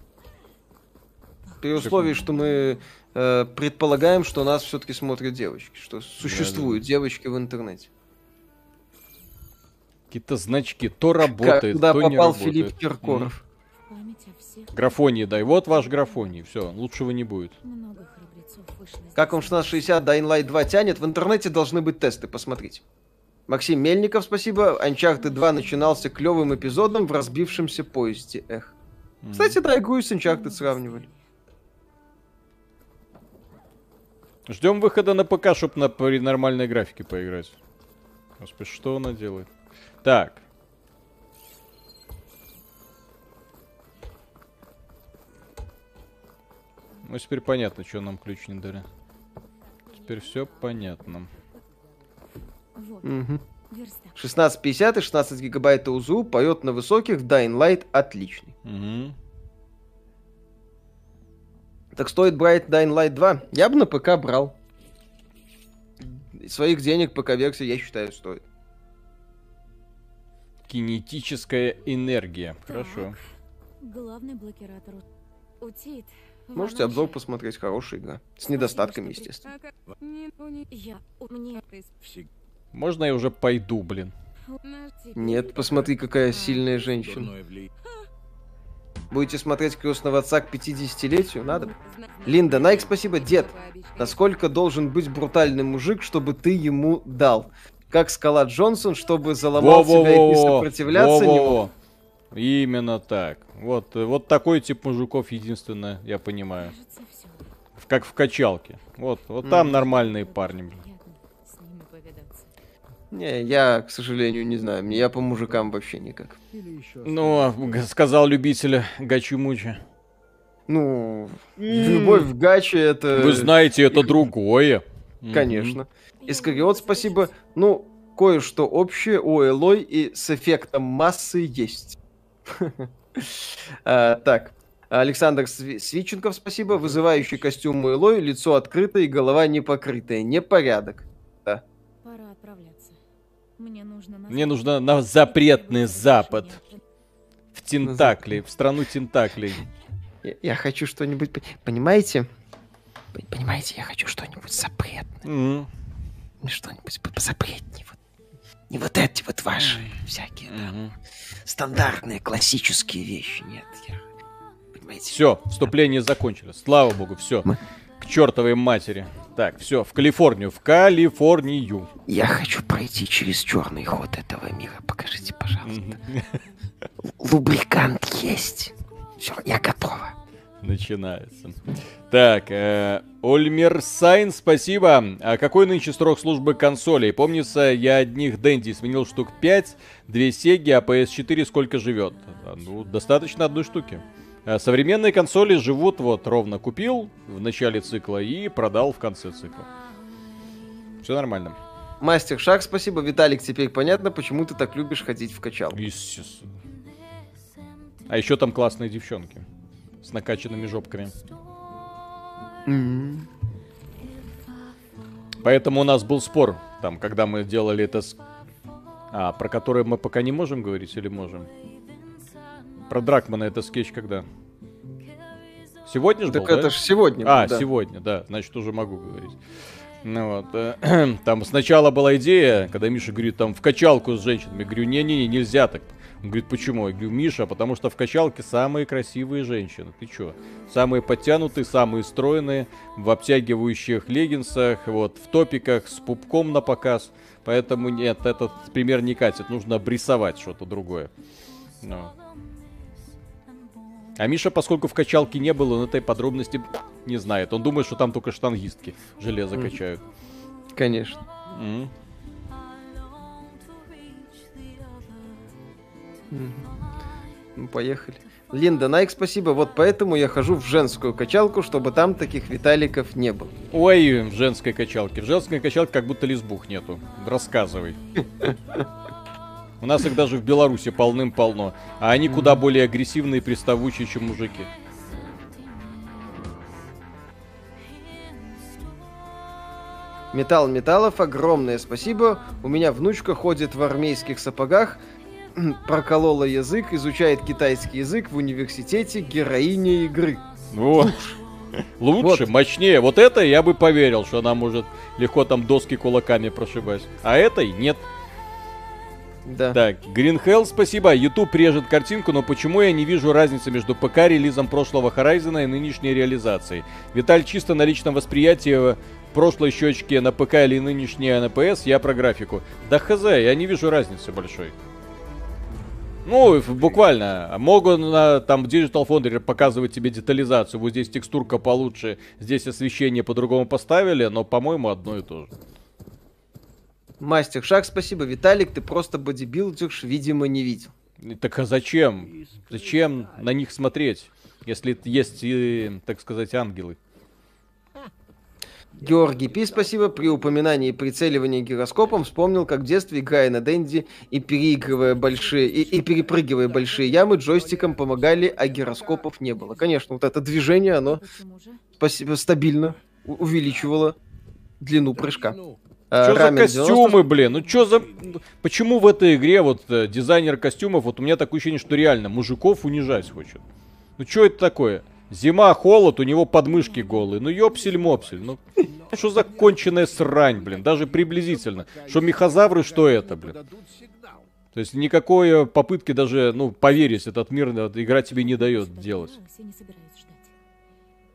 B: При условии, что мы э, предполагаем, что нас все-таки смотрят девочки, что существуют девочки в интернете.
A: Какие-то значки. То работает,
B: Куда
A: то не
B: попал
A: работает.
B: Филипп Киркоров.
C: Всех.
A: Графонии дай. Вот ваш графоний. Все, лучшего не будет.
B: Как вам 1660 Dying Light 2 тянет? В интернете должны быть тесты, посмотрите. Максим Мельников, спасибо. Uncharted 2 начинался клевым эпизодом в разбившемся поезде. Эх.
A: М.
B: Кстати, да, игру с Uncharted сравнивали.
A: Ждем выхода на ПК, чтобы на при нормальной графике поиграть. Господи, что она делает? Так. Ну, теперь понятно, что нам ключ не дали. Теперь все понятно.
C: Верстак.
B: 1650 и 16 гигабайт УЗУ поет на высоких в Dying Light отличный.
A: Мгм.
B: Так стоит брать Dying Light 2? Я бы на ПК брал. Своих денег ПК-версия, я считаю, стоит.
A: Кинетическая энергия. Хорошо.
C: Главный блокиратор у- утит.
B: Можете обзор посмотреть, хорошая игра. С недостатками, естественно.
C: Мне...
A: Можно я уже пойду, блин?
B: Нет, посмотри, какая сильная женщина. Будете смотреть крестного отца к 50-летию? Надо бы. Линда, Найк, спасибо. Дед, насколько должен быть брутальный мужик, чтобы ты ему дал? Как скала Джонсон, чтобы заломал себя и не сопротивляться не мог?
A: Во-во-во. Именно так. Вот, э, вот такой тип мужиков единственное, я понимаю. Как в качалке. Вот, вот там нормальные парни.
B: Не, я, к сожалению, не знаю. Мне я по мужикам вообще никак.
G: Или еще
A: Ну, а, сказал любитель гачи-мучи.
B: Ну, любовь в гаче это...
A: Вы знаете, это другое. Мгм.
B: Искариот, спасибо. Ну, кое-что общее у Элой и с эффектом массы есть. А, Так. Александр Сви- Свиченков, спасибо. Вызывающий костюм у Элой, лицо открытое и голова не покрытая. Непорядок.
C: Пора отправляться. Мне нужно... на
A: Мне нужно на запретный запад. В Тентакли, в страну Тентаклей.
B: Я, я хочу что-нибудь... по- Понимаете? Понимаете, я хочу что-нибудь запретное.
A: Мгм.
B: Что-нибудь по- позапретнее. Вот. Не вот эти вот ваши всякие там стандартные классические вещи. Нет, я... Понимаете?
A: Все, вступление закончилось. Слава богу, все.
B: Мы-
A: К чертовой матери. Так, все, в Калифорнию, в Калифорнию.
B: Я хочу пройти через черный ход этого мира. Покажите, пожалуйста. Лубрикант есть. Все, я готова.
A: Начинается. Так, э, Ольмер Сайн, спасибо. А какой нынче срок службы консолей? Помнится, я одних Дэнди сменил штук 5, две Сеги, а PS4 сколько живет? А, Ну, достаточно одной штуки. А Современные консоли живут вот ровно купил в начале цикла и продал в конце цикла. Все нормально.
B: Мастер Шаг, спасибо. Виталик, теперь понятно, почему ты так любишь ходить в.
A: Естественно. А еще там классные девчонки с накачанными жопками.
B: М.
A: Поэтому у нас был спор, там, когда мы делали это с... А, про который мы пока не можем говорить или можем? Про Дракмана это скетч когда? Сегодня же
B: Так
A: был, да?
B: это ж сегодня.
A: А,
B: да.
A: сегодня, да, значит, уже могу говорить. Ну вот, э, там сначала была идея, когда Миша говорит, там, в качалку с женщинами. Я говорю, не-не-не, нельзя так. Он говорит, почему? Я говорю, Миша, потому что в качалке самые красивые женщины. Ты чё? Самые подтянутые, самые стройные, в обтягивающих леггинсах, вот, в топиках, с пупком на показ. Поэтому нет, этот пример не катит. Нужно обрисовать что-то другое. Ну. А Миша, поскольку в качалке не был, он этой подробности не знает. Он думает, что там только штангистки железо
B: Мгм.
A: качают.
B: Конечно.
A: М.
B: Ну, поехали. Линда, Найк, спасибо. Вот поэтому я хожу в женскую качалку, чтобы там таких Виталиков не было.
A: Ой, в женской качалке. В женской качалке как будто лесбух нету. Рассказывай. У нас их даже в Беларуси полным-полно. А они куда более агрессивные и приставучие, чем мужики.
B: Металл Металлов, огромное спасибо. У меня внучка ходит в армейских сапогах, проколола язык, изучает китайский язык в университете, героиня игры.
A: Вот. Лучше,
B: Вот.
A: мощнее. Вот это я бы поверил, что она может легко там доски кулаками прошибать. А этой нет.
B: Да.
A: Так, Green Hell, спасибо. YouTube режет картинку, но почему я не вижу разницы между ПК-релизом прошлого Horizon и нынешней реализацией? Виталь, чисто на личном восприятии э, прошлой щечки на ПК или нынешняя на PS, я про графику. Да хз, я не вижу разницы большой. Ну, буквально. Могут на, там Digital Foundry показывать тебе детализацию. Вот здесь текстурка получше, здесь освещение по-другому поставили, но, по-моему, одно и то же.
B: Мастер Шаг, спасибо. Виталик, ты просто бодибилдерш, видимо, не видел.
A: Так а зачем? Зачем на них смотреть, если есть, и, так сказать, ангелы?
B: Георгий Пи, спасибо. При упоминании прицеливания гироскопом вспомнил, как в детстве, играя на Дэнди и переигрывая большие и, и перепрыгивая большие ямы, джойстиком помогали, а гироскопов не было. Конечно, вот это движение, оно спасибо, стабильно увеличивало длину прыжка. А,
A: Что за костюмы, блин? Ну что за... Почему в этой игре вот э, дизайнер костюмов, вот у меня такое ощущение, что реально мужиков унижать хочет. Ну что это такое? Зима, холод, у него подмышки голые. Ну ёпсель-мопсель. Ну что за конченая срань, блин, даже приблизительно. Что мехозавры, что это, блин? То есть никакой э, попытки даже, ну, поверить, этот мир э, игра тебе не дает делать.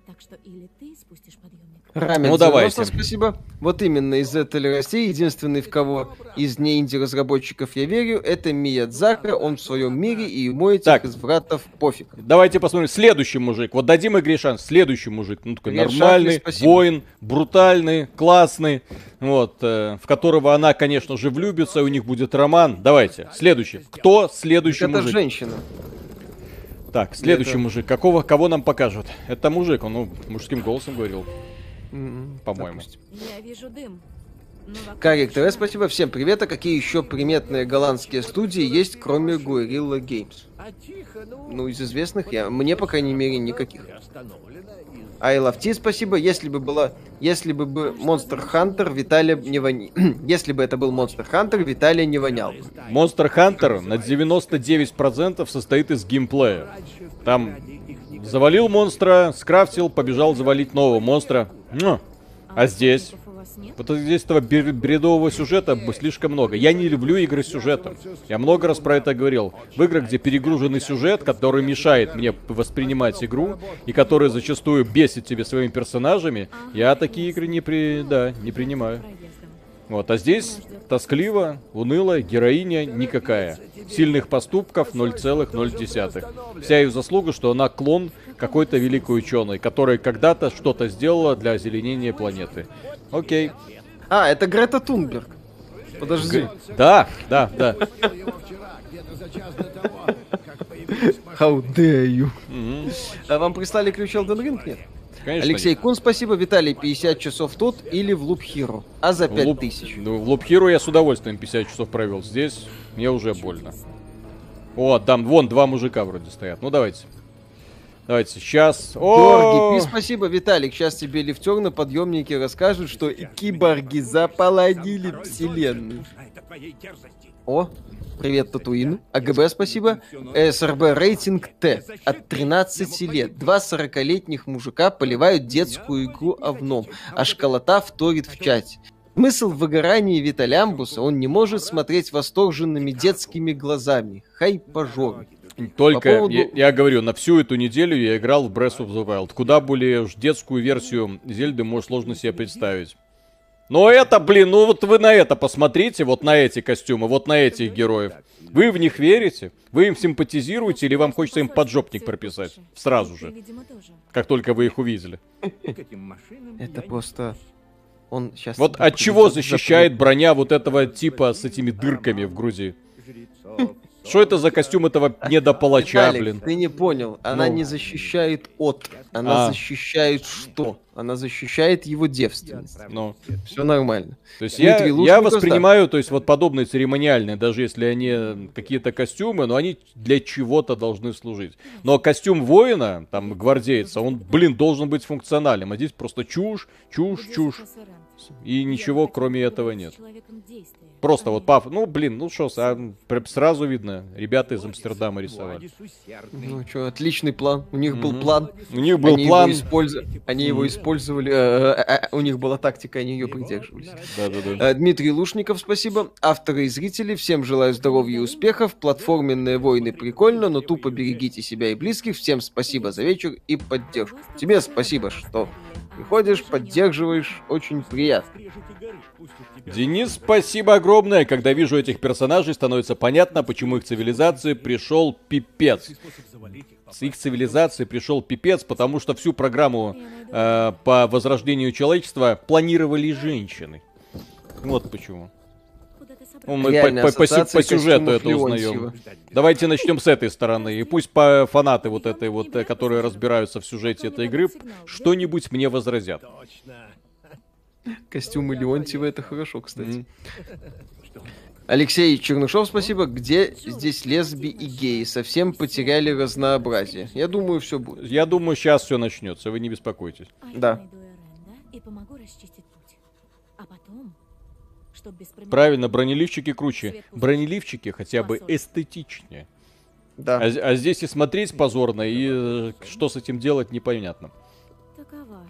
C: Так что или ты спустишь подъемник,
B: Рамен
A: Ну,
B: 90,
A: давайте.
B: спасибо. Вот именно из этой России единственный, в кого из не инди-разработчиков я верю, это Миядзака. Он в своем мире, и ему этих
A: Так.
B: извратов пофиг.
A: Давайте посмотрим. Следующий мужик. Вот дадим игре шанс. Следующий мужик. Ну, такой
B: Привет,
A: нормальный,
B: спасибо.
A: воин, брутальный, классный. Вот, э, в которого она, конечно же, влюбится, и у них будет роман. Давайте. Следующий. Кто следующий
B: это
A: мужик?
B: женщина.
A: Так, следующий
B: Это-
A: мужик. Какого, кого нам покажут? Это мужик, он ну, мужским голосом говорил, по-моему.
B: допустим.
C: я вижу дым. вокруг
B: Карик ТВ, спасибо. Всем привет. А какие еще приметные голландские студии есть, кроме Guerrilla Games?
F: А тихо, ну,
B: Ну, из известных, я, мне, по крайней мере, никаких. I Love Tea, спасибо. Если бы была... Если бы был Monster Hunter, Виталия не вонял. Если бы это был Monster Hunter, Виталия не вонял.
A: Monster Hunter на 99% состоит из геймплея. Там завалил монстра, скрафтил, побежал завалить нового монстра. Ну, А здесь?
C: Вас нет?
A: Вот здесь этого бредового сюжета слишком много. Я не люблю игры с сюжетом. Я много раз про это говорил. В играх, где перегруженный сюжет, который мешает мне воспринимать игру, и который зачастую бесит тебе своими персонажами, я такие игры не, при... да, не принимаю. Вот, а здесь тоскливо, уныло, героиня никакая. Сильных поступков 0,0. Вся ее заслуга, что она клон какой-то великой ученой, которая когда-то что-то сделала для озеленения планеты. Окей.
B: А, это Грета Тунберг. Подожди.
A: Г- Да, да, да.
B: How dare you?
A: Мгм.
B: А вам прислали ключ Elden Ring, нет?
A: Конечно.
B: Алексей Кун, спасибо. Виталий, 50 часов тут или в Loop Hero? А за
A: В Луп-
B: 5000?
A: Ну, в Loop Hero я с удовольствием 50 часов провел. Здесь мне уже больно. О, там вон два мужика вроде стоят. Ну давайте. Давайте, сейчас.
B: Пи, спасибо, Виталик. Сейчас тебе лифтер на подъемнике расскажут, что киборги заполонили вселенную. О, привет, Татуин. АГБ, спасибо. СРБ рейтинг Т. От 13 лет. Два 40-летних мужика поливают детскую игру овном, а школота вторит в чате. Смысл в выгорании Виталямбуса, он не может смотреть восторженными детскими глазами. Хайпажор.
A: Только,
B: По поводу-
A: я, я говорю, на всю эту неделю я играл в Breath of the Wild. Куда более уж детскую версию Зельды может сложно себе представить. Но это, блин, ну вот вы на это посмотрите, вот на эти костюмы, вот на этих героев. Вы в них верите? Вы им симпатизируете или вам хочется им поджопник прописать? Сразу же, как только вы их увидели.
B: Это просто... Он сейчас...
A: Вот от чего защищает броня вот этого типа с этими дырками в груди? Что это за костюм этого недопалача,
B: Виталик,
A: блин?
B: ты не понял. Она
A: Ну.
B: не защищает от, она
A: А.
B: защищает что? Она защищает его девственность.
A: Ну,
B: Все нормально.
A: то есть
B: Дмитрий
A: я, я воспринимаю, то есть вот подобные церемониальные, даже если они какие-то костюмы, но они для чего-то должны служить. Но костюм воина, там, гвардейца, он, блин, должен быть функциональным. А здесь просто чушь, чушь, чушь. И ничего кроме этого нет. Просто вот паф, ну блин, ну что, сразу видно, ребята из Амстердама рисовали.
B: Ну что, отличный план. У них был план.
A: У них был
B: они
A: план.
B: Его использу- Они его использовали. э, э, э, У них была тактика, они ее придерживались.
A: Да-да-да.
B: Дмитрий Лушников, спасибо. Авторы и зрители, всем желаю здоровья и успехов. Платформенные войны прикольно, но тупо берегите себя и близких. Всем спасибо за вечер и поддержку. Тебе спасибо, что приходишь, поддерживаешь. Очень приятно.
A: Денис, спасибо огромное. Когда вижу этих персонажей, становится понятно, почему их цивилизации пришел пипец. С их цивилизации пришел пипец, потому что всю программу э, по возрождению человечества планировали женщины. Вот почему. Ну, мы по, по- по по сюжету это узнаем. Давайте начнем с этой стороны. И пусть по фанаты вот этой вот, э, которые разбираются в сюжете этой игры, что-нибудь мне возразят.
B: Костюмы Леонтьева это хорошо, кстати. Алексей Чернышов, спасибо. Где здесь лесби и геи? Совсем потеряли разнообразие. Я думаю, все будет.
A: Я думаю, сейчас все начнется, вы не беспокойтесь.
B: Да.
C: А без промедления-
A: Правильно, бронеливчики круче. Бронеливчики хотя бы эстетичнее.
B: Да.
A: А, а здесь и смотреть позорно, и э, что с этим делать непонятно.
C: Такова.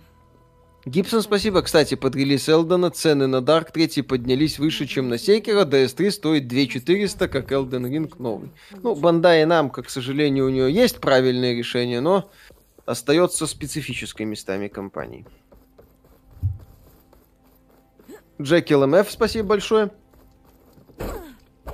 B: Гибсон, спасибо. Кстати, под релиз Элдена цены на Dark 3 поднялись выше, чем на Секера. DS3 стоит 2400, как Elden Ring новый. Ну, Бандай нам, к сожалению, у нее есть правильное решение, но остается специфической местами компании. Джеки ЛМФ, спасибо большое.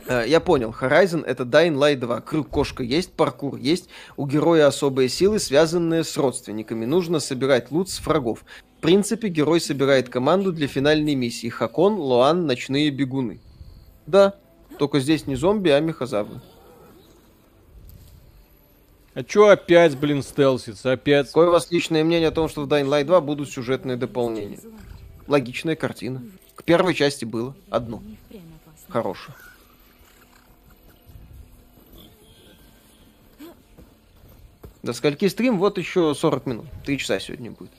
B: Э, Я понял, Horizon это Dying Light 2. Крюк-кошка есть, паркур есть. У героя особые силы, связанные с родственниками. Нужно собирать лут с врагов. В принципе, герой собирает команду для финальной миссии. Хакон, Лоан, Ночные бегуны. Да, только здесь не зомби, а мехозавры.
A: А чё опять, блин, стелсится? Опять?
B: Какое у вас личное мнение о том, что в Dying Light 2 будут сюжетные дополнения? Логичная картина. К первой части было одно. Хорошее. До скольки стрим? Вот еще 40 минут. Три часа сегодня будет.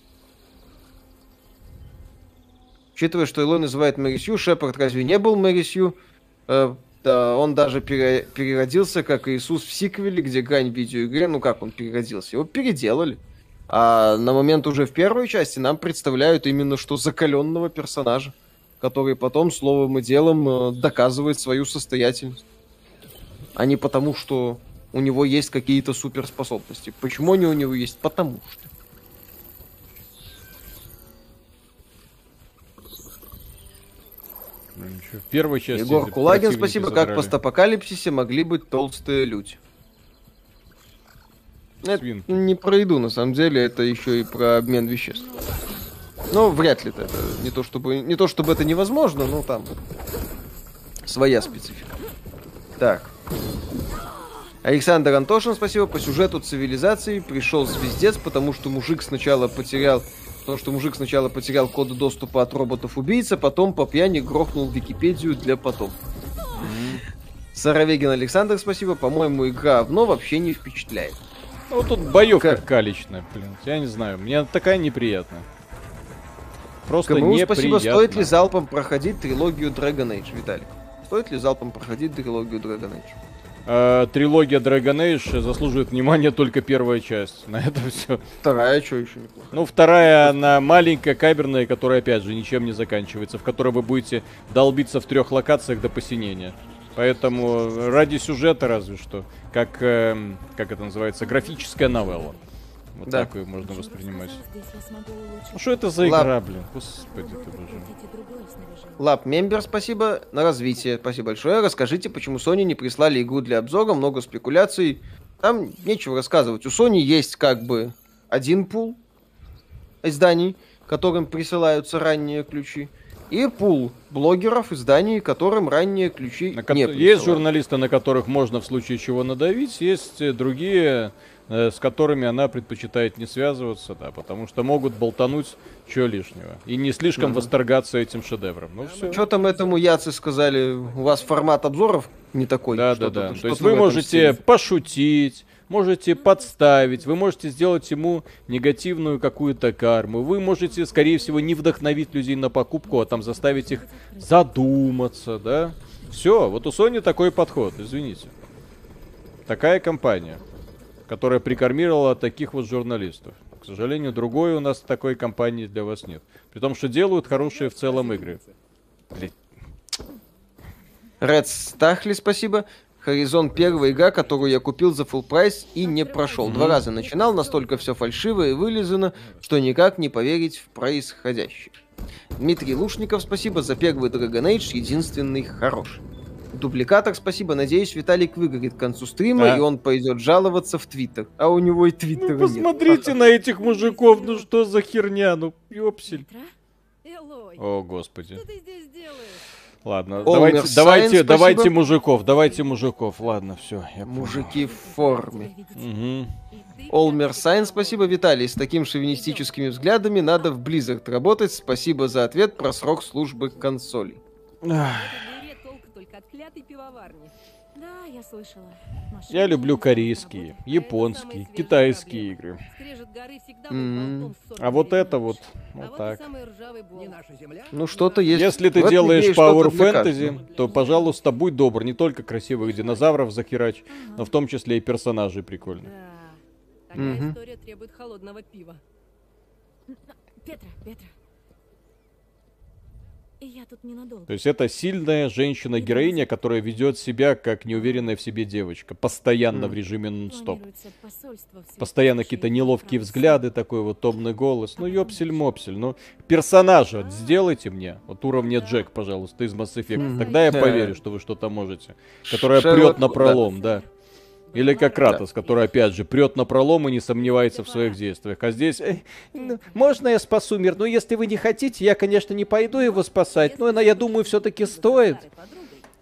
B: Учитывая, что Илой называет Мэри Сью, Шепард разве не был Мэри Сью? Э, да, он даже пере- переродился, как Иисус в сиквеле, где грань в видеоигре. Ну как он переродился? Его переделали. А на момент уже в первой части нам представляют именно что закаленного персонажа, который потом словом и делом э, доказывает свою состоятельность. А не потому, что у него есть какие-то суперспособности. Почему они у него есть? Потому что.
A: Ну, ничего. В первой части...
B: Егор Кулагин, спасибо. Как в
A: задрали.
B: постапокалипсисе могли быть толстые люди? Это
A: Свин.
B: не про еду, на самом деле, это еще и про обмен веществ. Ну, вряд ли это. это не то чтобы не то чтобы это невозможно, но там своя специфика. Так. Александр Антошин, спасибо. По сюжету цивилизации пришел звездец, потому что мужик сначала потерял потому что мужик сначала потерял коды доступа от роботов-убийц, а потом по пьяни грохнул Википедию для потом. Саровегин Александр, спасибо. По-моему, игра но вообще не впечатляет.
A: Ну, вот тут боевка
B: Как-
A: калечная, блин. Я не знаю, мне такая неприятная. Просто
B: КМУ,
A: неприятно.
B: спасибо. Стоит ли залпом проходить трилогию Dragon Age, Виталик? Стоит ли залпом проходить трилогию Dragon Age?
A: Э, трилогия Dragon Age заслуживает внимания только первая часть. На этом все.
B: Вторая, что еще неплохо.
A: Ну, вторая, она маленькая, каберная, которая, опять же, ничем не заканчивается, в которой вы будете долбиться в трех локациях до посинения. Поэтому ради сюжета разве что, как, эм, как это называется, графическая новелла. Вот
B: Да.
A: так ее можно воспринимать. Ну что это за
B: Ладно.
A: игра, блин? Господи ты боже.
B: Лап Мембер, спасибо. На развитие. Спасибо большое. Расскажите, почему Sony не прислали игру для обзора, много спекуляций. Там нечего рассказывать. У Sony есть как бы один пул изданий, которым присылаются ранние ключи. И пул блогеров, изданий, которым ранние ключи
A: На ко-
B: не
A: есть
B: присылают.
A: журналисты, на которых можно в случае чего надавить, есть э, другие с которыми она предпочитает не связываться, да, потому что могут болтануть чего лишнего. И не слишком восторгаться этим шедевром. Ну все.
B: Что там этому Яцы сказали? У вас формат обзоров не такой?
A: Да, да, да. То есть вы можете
B: стиле.
A: пошутить, можете подставить, вы можете сделать ему негативную какую-то карму, вы можете, скорее всего, не вдохновить людей на покупку, а там заставить их задуматься, да? Все, вот у Sony такой подход, извините. Такая компания, которая прикормировала таких вот журналистов. К сожалению, другой у нас такой компании для вас нет. При том, что делают хорошие в целом игры. Блин,
B: Ред Стахли, спасибо. Хоризон первая игра, которую я купил за full прайс и не прошел. Два раза начинал, настолько все фальшиво и вылизано, что никак не поверить в происходящее. Дмитрий Лушников, спасибо за первый Dragon Age, единственный хороший. Дубликатор, спасибо. Надеюсь, Виталик выгорит к концу стрима,
A: А.
B: и он пойдет жаловаться в Твиттер. А у него и Твиттера
A: Ну,
B: нет.
A: посмотрите на этих мужиков, ну что за херня, ну ёпсель. О, господи.
C: что ты здесь делаешь?
A: Ладно,
B: Олмер
A: давайте,
B: Сайенс,
A: давайте,
B: спасибо.
A: давайте мужиков, давайте мужиков. Ладно, все, я понял.
B: Мужики в форме.
C: Ты
B: Олмер Сайн, спасибо, Виталий. С такими шовинистическими взглядами надо в Blizzard работать. Спасибо за ответ про срок службы консолей.
C: Клятой пивоварни. Да, я слышала. Машина
A: Я люблю корейские, японские, китайские игры.
C: В
A: А вот
C: 49
A: это вот, вот
C: а вот
A: так.
B: Ну, что-то есть.
A: Если ты делаешь Power Fantasy, то, пожалуйста, будь добр, не только красивых динозавров захерач, но в том числе и персонажей прикольных.
C: Да. Такая
B: Мгм.
C: история требует холодного пива. Петра, Петра.
A: То есть это сильная женщина-героиня, которая ведет себя как неуверенная в себе девочка, постоянно в режиме нон-стоп. Постоянно какие-то неловкие взгляды, такой вот томный голос. Ну, ёпсель-мопсель, ну, персонажа вот сделайте мне, вот уровня Джек, пожалуйста, из Mass Effect. Тогда я
B: Да.
A: поверю, что вы что-то можете. Которая
B: Шерлок,
A: прет на
B: да.
A: пролом, да. Или как Кратос, который, опять же, прет на пролом и не сомневается в своих действиях. А здесь, «Эй, ну, можно я спасу мир? Ну, если вы не хотите, я, конечно, не пойду его спасать, но я думаю, все-таки стоит.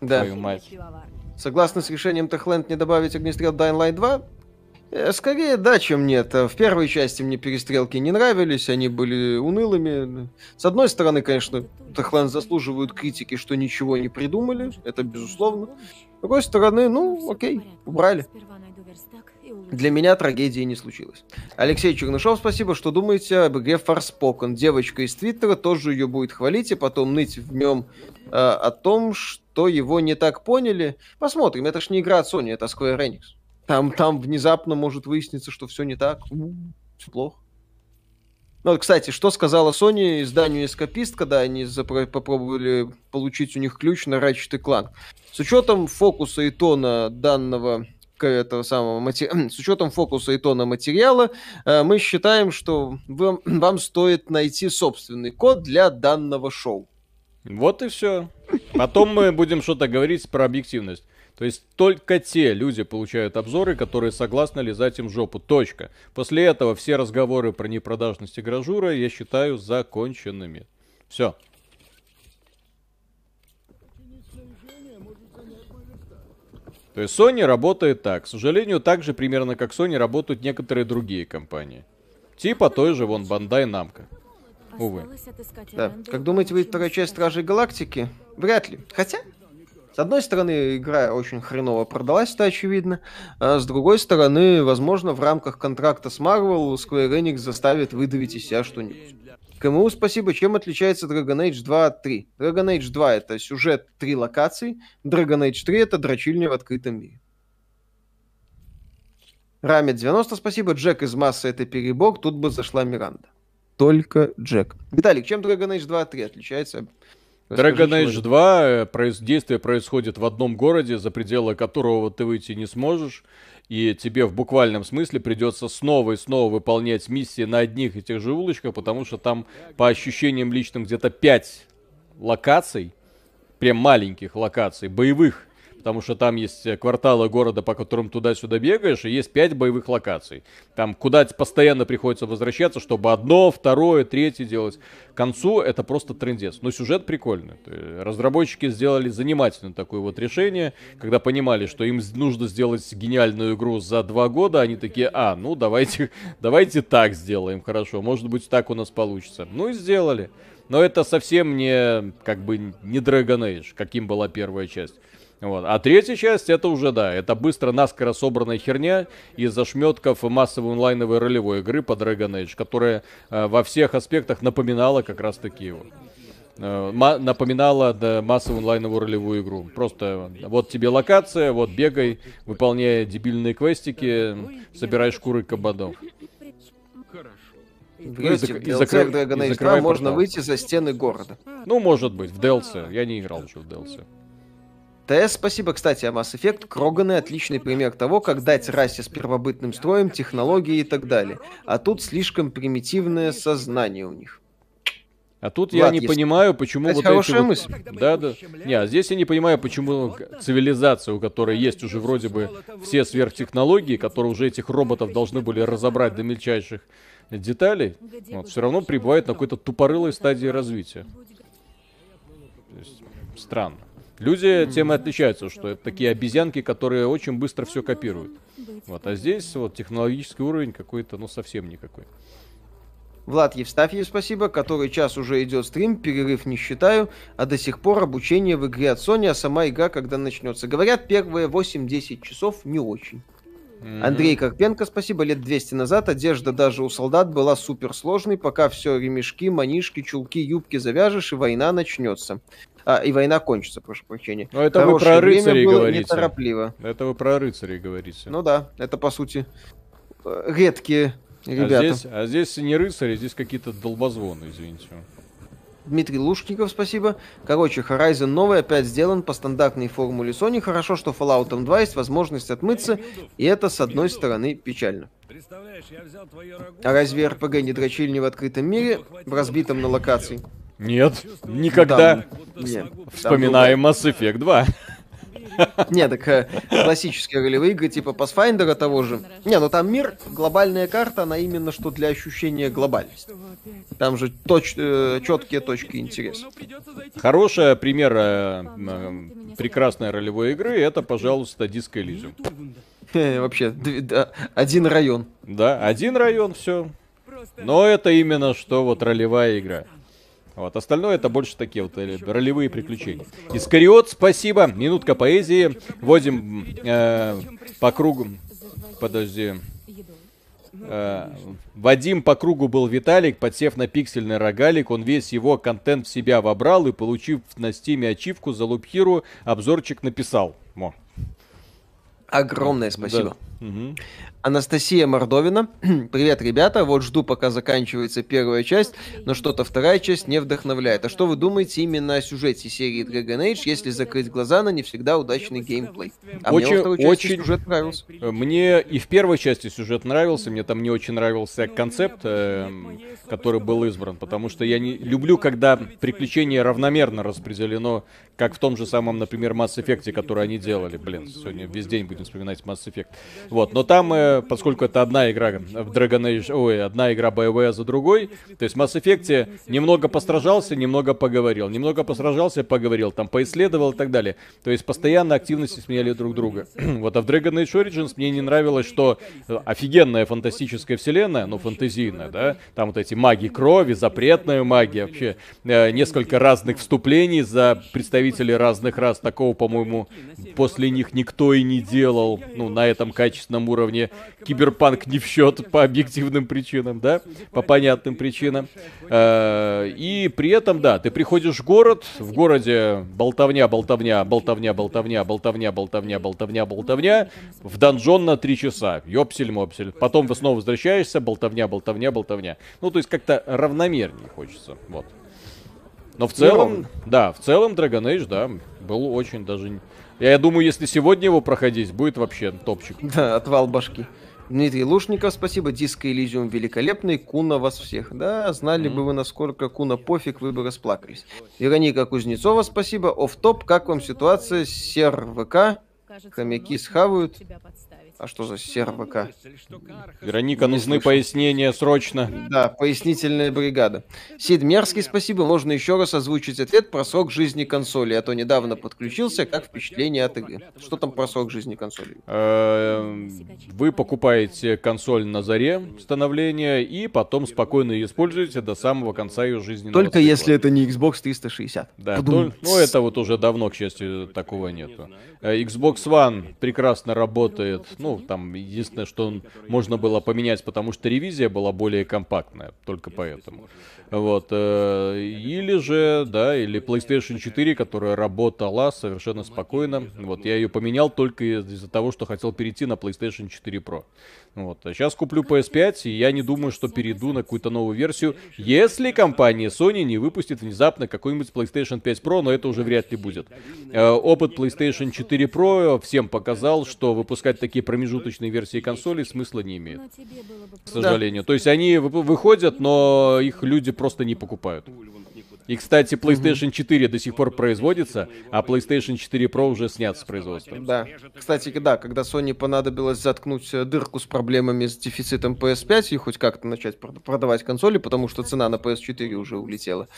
B: Да.
A: Твою мать.
C: пивоварни.
B: Согласно с решением Техленд не добавить огнестрел Dying Light 2? Э, Скорее да, чем нет. В первой части мне перестрелки не нравились, они были унылыми. С одной стороны, конечно, Техленд заслуживают критики, что ничего не придумали, это безусловно. С другой стороны, ну, окей, убрали. Для меня трагедии не случилось. Алексей Чернышов, спасибо, что думаете об игре Forspoken. Девочка из Твиттера тоже ее будет хвалить и потом ныть в нем э, о том, что его не так поняли. Посмотрим, это ж не игра от Sony, это Square Enix. Там, там внезапно может выясниться, что все не так. Все плохо. Ну, кстати, что сказала Sony изданию Эскапист, когда они запро- попробовали получить у них ключ на Ratchet Clank? С учетом фокуса и тона данного этого самого мати- с учетом фокуса и тона материала, э, мы считаем, что вам, вам стоит найти собственный код для данного шоу.
A: Вот и все. Потом мы будем что-то говорить про объективность. То есть только те люди получают обзоры, которые согласны лизать им жопу. Точка. После этого все разговоры про непродажность и гражура я считаю законченными. Все. То есть Sony работает так. К сожалению, так же примерно как Sony работают некоторые другие компании. Типа той же вон Bandai Namco. Увы.
B: Да. Как думаете, выйдет вторая часть. Стражей Галактики? Вряд ли. Хотя, с одной стороны, игра очень хреново продалась, это очевидно. А с другой стороны, возможно, в рамках контракта с Marvel Square Enix заставит выдавить из себя что-нибудь. КМУ спасибо. Чем отличается Dragon Age 2 от 3? Dragon Age 2 это сюжет три локаций, Dragon Age 3 это дрочильня в открытом мире. Рамет 90, спасибо. Джек из массы это перебор, тут бы зашла Миранда. Только Джек. Виталик, чем Dragon Age 2 от 3 отличается?
A: Dragon Age
B: человек.
A: 2 э, действие происходит в одном городе, за пределы которого ты выйти не сможешь, и тебе в буквальном смысле придется снова и снова выполнять миссии на одних и тех же улочках, потому что там, по ощущениям личным, где-то 5 локаций, прям маленьких локаций, боевых, потому что там есть э, кварталы города, по которым туда-сюда бегаешь, и есть пять боевых локаций. Там куда постоянно приходится возвращаться, чтобы одно, второе, третье делать. К концу это просто трендец. Но сюжет прикольный. Есть Разработчики сделали занимательное такое вот решение, когда понимали, что им нужно сделать гениальную игру за два года, они такие, а, ну давайте, давайте так сделаем, хорошо, может быть так у нас получится. Ну и сделали. Но это совсем не, как бы, не Dragon Age, каким была первая часть. Вот. А третья часть, это уже, да, это быстро наскоро собранная херня из ошметков массовой онлайновой ролевой игры по Dragon Age, которая э, во всех аспектах напоминала как раз таки его. Э, напоминала да, массовую онлайновую ролевую игру. Просто вот тебе локация, вот бегай, выполняя дебильные квестики, собирай шкуры кабанов.
B: В
A: Ну, и зак-
B: в
A: и закры-
B: Dragon
A: и
B: Age 2
A: закрывай
B: можно
A: портал.
B: выйти за стены города.
A: Ну, может быть, в DLC. Я не играл еще в DLC.
B: ТС, спасибо, кстати, о Mass Effect. Кроганы отличный пример того, как дать расе с первобытным строем, технологии и так далее. А тут слишком примитивное сознание у них.
A: А тут
B: Влад,
A: я не
B: если-
A: понимаю, почему
B: Кстати,
A: вот эти вот...
B: мысль.
A: Да, да. Не, а здесь я не понимаю, почему цивилизация, у которой есть уже вроде бы все сверхтехнологии, которые уже этих роботов должны были разобрать до мельчайших деталей, вот, все равно пребывает на какой-то тупорылой стадии развития. То есть, странно. Люди тем и отличаются, что это такие обезьянки, которые очень быстро все копируют. Вот, а здесь вот технологический уровень какой-то, ну, совсем никакой.
B: Влад Евстафьев, спасибо, который час уже идет стрим, перерыв не считаю, а до сих пор обучение в игре от Sony, а сама игра когда начнется. Говорят, первые 8-10 часов не очень.
A: Мгм.
B: Андрей Карпенко, спасибо, лет 200 назад одежда даже у солдат была суперсложной, пока все ремешки, манишки, чулки, юбки завяжешь, и война начнется. А, и война кончится, прошу прощения.
A: Ну, это вы
B: Хорошее
A: про
B: время
A: рыцарей говорите.
B: неторопливо.
A: Это вы про рыцарей говорите.
B: Ну да, это по сути э, редкие ребята.
A: А здесь, а здесь не рыцари, здесь какие-то долбозвоны, извините.
B: Дмитрий Лушников, спасибо. Короче, Horizon новый опять сделан по стандартной формуле Sony. Хорошо, что Fallout 2 есть возможность отмыться, и это, с одной стороны, печально.
D: Представляешь, я взял твою рагу...
B: А разве РПГ не дрочили не в открытом мире, в разбитом на локации?
A: Нет, никогда.
B: Там- Нет.
A: Вспоминаем Mass Effect 2.
B: Не, так э, классические ролевые игры типа Pathfinder того же. Не, ну там мир, глобальная карта, она именно что для ощущения глобальности. Там же точ, э, четкие точки интереса.
A: Хороший пример э, м, прекрасной ролевой игры это, пожалуйста, Disco Elysium.
B: Э, Вообще, да, один район.
A: Да, один район, все. Но это именно что вот ролевая игра. Вот, остальное это больше такие вот э, ролевые приключения. Искариот, спасибо. Минутка поэзии. Водим э, по кругу. Подожди. Э, Вадим по кругу был Виталик, подсев на пиксельный рогалик, он весь его контент в себя вобрал и, получив на стиме ачивку за лупхиру, обзорчик написал. Мо.
B: Огромное спасибо.
A: Да. Мгм.
B: Анастасия Мордовина. Привет, ребята. Вот жду, пока заканчивается первая часть, но что-то вторая часть не вдохновляет. А что вы думаете именно о сюжете серии Dragon Age, если закрыть глаза на не всегда удачный геймплей? А мне
A: Очень-
B: во второй части
A: очень-
B: сюжет нравился.
A: Э, Мне и в первой части сюжет нравился, мне там не очень нравился концепт, эм, который был избран, потому что я не люблю, когда приключение равномерно распределено, как в том же самом, например, Mass Effect, который они делали. Блин, сегодня весь день будем вспоминать Mass Effect. Вот, но там, э, поскольку это одна игра в Dragon Age, ой, одна игра боевая за другой, то есть в Mass Effect немного постражался, немного поговорил, немного постражался, поговорил, там поисследовал и так далее. То есть постоянно активности сменяли друг друга. вот, а в Dragon Age Origins мне не нравилось, что э, офигенная фантастическая вселенная, ну, фантазийная, да, там вот эти маги крови, запретная магия, вообще э, несколько разных вступлений за представителей разных рас, такого, по-моему, после них никто и не делал, ну, на этом качественном уровне. Киберпанк не в счет по объективным причинам, да, по понятным причинам. Э, И при этом, да, ты приходишь в город, в городе болтовня, болтовня, болтовня, болтовня, болтовня, болтовня, болтовня, болтовня, в донжон на три часа, ёпсель-мопсель. Потом вы снова возвращаешься, болтовня, болтовня, болтовня. Ну, то есть как-то равномернее хочется, вот. Но в целом, да, в целом Dragon Age, да, был очень даже... Я, я думаю, если сегодня его проходить, будет вообще топчик.
B: Да, отвал башки. Дмитрий Лушников, спасибо. Диско Элизиум великолепный. Куна вас всех. Да, знали бы вы, насколько Куна пофиг, вы бы расплакались. Вероника Кузнецова, спасибо. Оф-топ, как вам ситуация с СерВК?
C: Кажется,
B: Хомяки схавают. А что за СерВК?
A: Вероника,
B: Не
A: нужны
B: слышал.
A: пояснения срочно.
B: Да, пояснительная бригада. Сид Мерзкий, спасибо. Можно еще раз озвучить ответ про срок жизни консоли, а то недавно подключился, как впечатление от игры. Что там про срок жизни консоли?
A: Э, Вы покупаете консоль на заре становления и потом спокойно ее используете до самого конца ее жизни.
B: Только если это не Xbox 360.
A: Да, ну это вот уже давно, к счастью, такого нету. Э, Xbox One прекрасно работает. Ну, там единственное, что он- можно было поменять, потому что ревизия была более компактная, только поэтому. Вот. э, Или же, да, или PlayStation 4, которая работала совершенно спокойно. Вот, я ее поменял только из-за того, что хотел перейти на PlayStation 4 Pro. Вот. А сейчас куплю PS5, и я не думаю, что перейду на какую-то новую версию, если компания Sony не выпустит внезапно какой-нибудь PlayStation 5 Pro, но это уже вряд ли будет. Э, Опыт PlayStation 4 Pro всем показал, что выпускать такие промежуточные версии консолей смысла не имеет, к сожалению. То есть они вы- выходят, но их люди просто не покупают. И, кстати, PlayStation 4 до сих пор производится, а PlayStation 4 Pro уже снят с производства.
B: Да. Кстати, да, когда Sony понадобилось заткнуть э, дырку с проблемами с дефицитом PS5 и хоть как-то начать прод- продавать консоли, потому что цена на PS4 уже улетела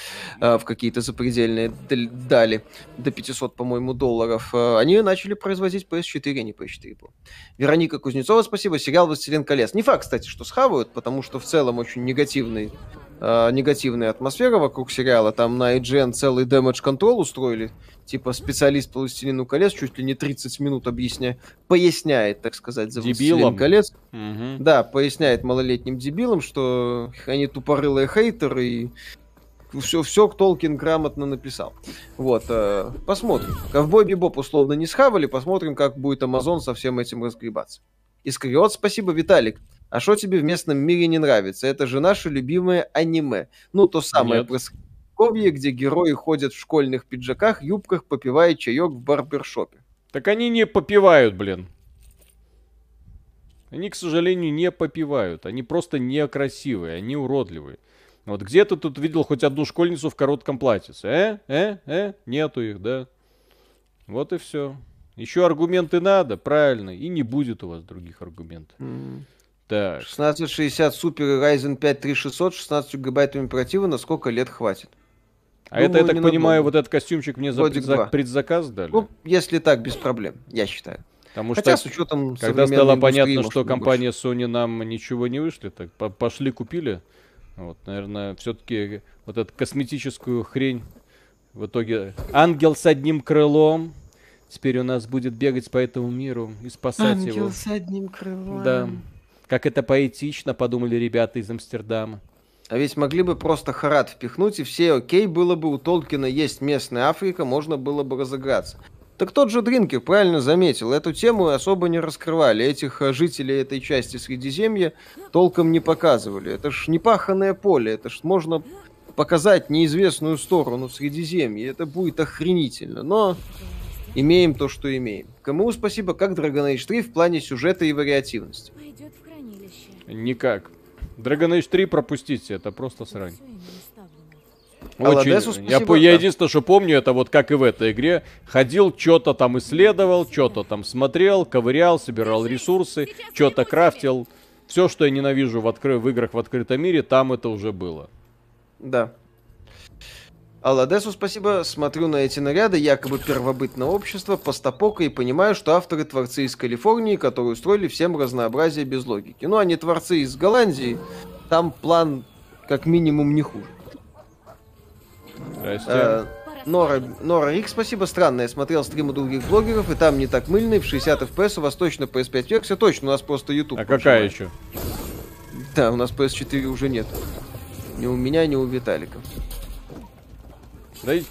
B: э, в какие-то запредельные дал- дали, до 500, по-моему, долларов, э, они начали производить PS4, а не PS4 Pro. Вероника Кузнецова, спасибо. Сериал «Властелин колец». Не факт, кстати, что схавают, потому что в целом очень негативный э, негативная атмосфера вокруг сериала. Там на IGN целый damage control устроили. Типа специалист по «Властелину колец» чуть ли не 30 минут объясня... поясняет, так сказать, за «Властелин колец».
A: Мгм.
B: Да, поясняет малолетним дебилам, что они тупорылые хейтеры и все, все Толкин грамотно написал. Вот, э, посмотрим. Ковбой Бибоп условно не схавали, посмотрим, как будет Амазон со всем этим разгребаться. Искриот, спасибо, Виталик. А что тебе в местном мире не нравится? Это же наше любимое аниме. Ну, то самое
A: Нет.
B: про Средневековье, где герои ходят в школьных пиджаках, юбках, попивая чаек в барбершопе.
A: Так они не попивают, блин. Они, к сожалению, не попивают. Они просто некрасивые, они уродливые. Вот где ты тут видел хоть одну школьницу в коротком платьице? Э? Э? Э? Нету их, да? Вот и все. Еще аргументы надо, правильно. И не будет у вас других аргументов. Так.
B: 1660 Super Ryzen 5 3600 16 гигабайтами оперативы на сколько лет хватит?
A: А это, я
B: Думаю,
A: так понимаю, вот этот костюмчик мне за
B: Годик
A: предза-
B: два.
A: предзаказ дали?
B: Ну, если так, без проблем, я считаю.
A: Потому
B: Хотя
A: что
B: с учетом
A: Когда стало понятно,
B: может,
A: что
B: и больше.
A: компания Sony нам ничего не вышли, так по- пошли купили. Вот, наверное, все-таки вот эту косметическую хрень в итоге ангел с одним крылом теперь у нас будет бегать по этому миру и спасать его.
B: с одним крылом.
A: Да. Как это поэтично, подумали ребята из Амстердама.
B: А ведь могли бы просто Харат впихнуть, и все окей было бы, у Толкина есть местная Африка, можно было бы разыграться. Так тот же Дринкер правильно заметил, эту тему особо не раскрывали, этих э, жителей этой части Средиземья толком не показывали. Это ж непаханное поле, это ж можно показать неизвестную сторону Средиземья, это будет охренительно, но имеем то, что имеем. Кому спасибо, как Dragon Age 3 в плане сюжета и вариативности.
A: Никак. Dragon Age 3 пропустите, это просто срань. Очень.
B: Аладесу
A: я,
B: спасибо,
A: я
B: да.
A: единственное, что помню, это вот как и в этой игре. Ходил, что-то там исследовал, что-то там смотрел, ковырял, собирал ресурсы, что-то крафтил. Все, что я ненавижу в, откры- в играх в открытом мире, там это уже было.
B: Да. Алладесу спасибо. Смотрю на эти наряды якобы первобытное общество, постапока и понимаю, что авторы творцы из Калифорнии, которые устроили всем разнообразие без логики. Ну, они творцы из Голландии, там план как минимум не хуже.
A: Здрасте.
B: Э, Нора, Нора Рик, спасибо. Странно, я смотрел стримы других блогеров, и там не так мыльно, и в 60 FPS у вас точно PS5 версия, точно, у нас просто YouTube.
A: а какая
B: прожимает.
A: еще?
B: Да, у нас PS4 уже нет. Ни у меня, ни у Виталика.
A: Да и-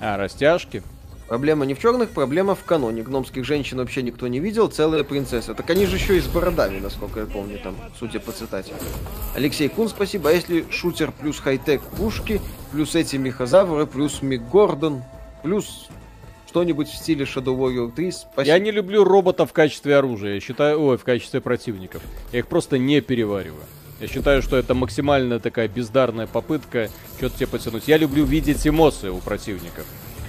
A: А, растяжки?
B: Проблема не в черных, проблема в каноне. Гномских женщин вообще никто не видел, целая принцесса. Так они же еще и с бородами, насколько я помню, там, судя по цитате. Алексей Кун, спасибо. А если шутер плюс хай-тек пушки, плюс эти мехозавры, плюс Мик Гордон, плюс... что-нибудь в стиле Shadow Warrior 3. Спасибо.
A: Я не люблю роботов в качестве оружия, я считаю, ой, в качестве противников. Я их просто не перевариваю. Я считаю, что это максимально такая бездарная попытка что-то тебе потянуть. Я люблю видеть эмоции у противников.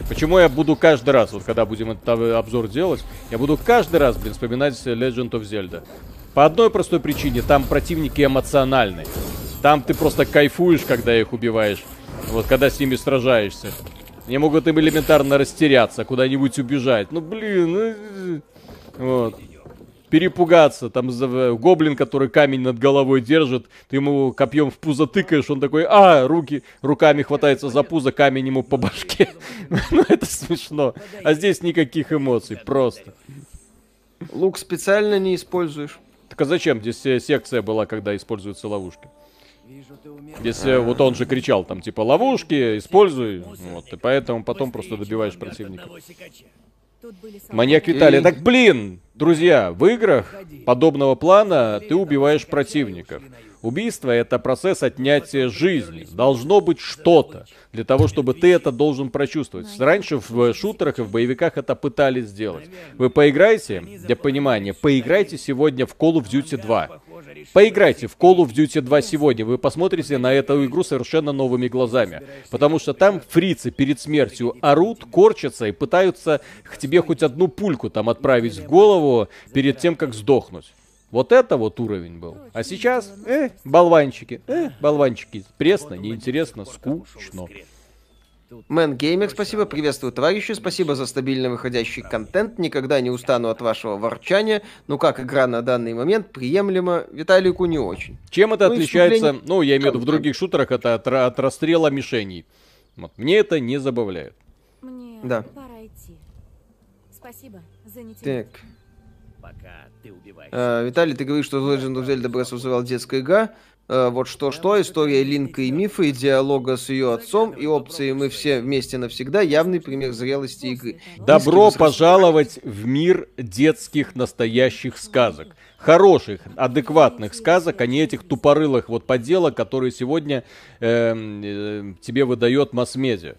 A: Почему я буду каждый раз, вот когда будем этот обзор делать, я буду каждый раз, блин, вспоминать Legend of Zelda. По одной простой причине, там противники эмоциональные. Там ты просто кайфуешь, когда их убиваешь. Вот, когда с ними сражаешься. Они могут им элементарно растеряться, куда-нибудь убежать. Ну, блин, ну... Вот. Перепугаться. Там за... гоблин, который камень над головой держит, ты ему копьем в пузо тыкаешь, он такой, а, руки, руками хватается за пузо, камень ему по башке. ну, это смешно. А здесь никаких эмоций, просто.
B: Лук специально не используешь.
A: Так а зачем? Здесь э, секция была, когда используются ловушки. Если вот он же кричал там типа ловушки, используй, вот, и поэтому потом просто добиваешь противника. Маньяк Виталий. Так блин, друзья, в играх подобного плана ты убиваешь противников. Убийство это процесс отнятия жизни. Должно быть что-то для того, чтобы ты это должен прочувствовать. Раньше в шутерах и в боевиках это пытались сделать. Вы поиграете, для понимания, поиграйте сегодня в Call of Duty 2. Поиграйте в Call of Duty 2 сегодня, вы посмотрите на эту игру совершенно новыми глазами. Потому что там фрицы перед смертью орут, корчатся и пытаются к тебе хоть одну пульку там отправить в голову перед тем, как сдохнуть. Вот это вот уровень был. А сейчас, э, болванчики, э, болванчики. Пресно, неинтересно, скучно.
B: Мэн Геймер, спасибо. Приветствую, товарищи. Спасибо за стабильно выходящий контент. Никогда не устану от вашего ворчания. Ну как игра на данный момент приемлема. Виталику не очень.
A: Чем это ну, отличается? Ну, я имею в виду в других шутерах, это от, от расстрела мишеней. Вот. Мне это не забавляет.
C: Мне
B: да.
C: пора идти. Спасибо за нетерпение.
B: Так.
F: Пока ты убиваешь.
B: А, Виталий, ты говоришь, что Legend of Zelda Breath of the Wild детская игра. А, вот что-что, история Линка и мифа, и диалога с ее отцом, и опции «Мы все вместе навсегда» явный пример зрелости игры.
A: Добро пожаловать в мир детских настоящих сказок. Хороших, адекватных сказок, а не этих тупорылых вот поделок, которые сегодня э, э, тебе выдает масс-медиа.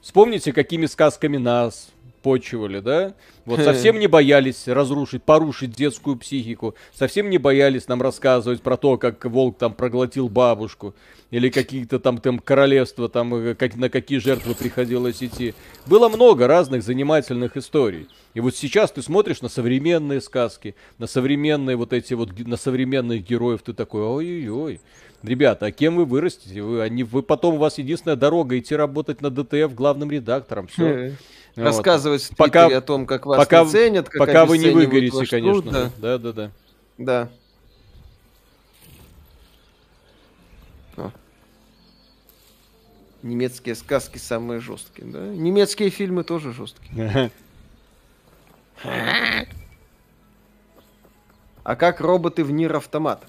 A: Вспомните, какими сказками нас почивали, да? Вот совсем не боялись разрушить, порушить детскую психику. Совсем не боялись нам рассказывать про то, как волк там проглотил бабушку. Или какие-то там, там королевства, там, э, как, на какие жертвы приходилось идти. Было много разных занимательных историй. И вот сейчас ты смотришь на современные сказки, на современные вот эти вот, на современных героев, ты такой, ой-ой-ой. Ребята, а кем вы вырастете? Вы, они, вы потом, у вас единственная дорога идти работать на ДТФ главным редактором. Все.
B: Вот. Рассказывать
A: пока,
B: о том, как вас
A: пока,
B: не ценят, как
A: Пока вы не выгорите, конечно.
B: труд, да.
A: да, да, да.
B: Да. О. Немецкие сказки самые жесткие, да? Немецкие фильмы тоже жесткие. А как роботы в Нир Автомат?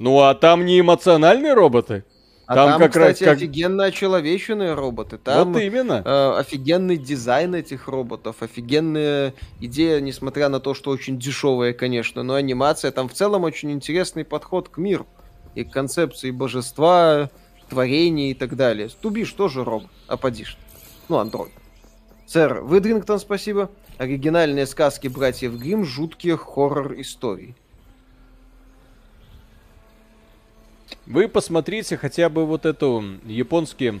A: Ну а там не эмоциональные роботы?
B: А
A: Там
B: там,
A: как раз
B: кстати,
A: как-
B: офигенно очеловеченные роботы. Там
A: Вот именно.
B: э, офигенный дизайн этих роботов, офигенная идея, несмотря на то, что очень дешевая, конечно, но анимация. Там в целом очень интересный подход к миру и к концепции божества, творения и так далее. Тубиш тоже робот, а подишь. Ну, андроид. Сэр Выдрингтон, спасибо. Оригинальные сказки братьев Гримм, жуткие хоррор-истории.
A: Вы посмотрите хотя бы вот эту японский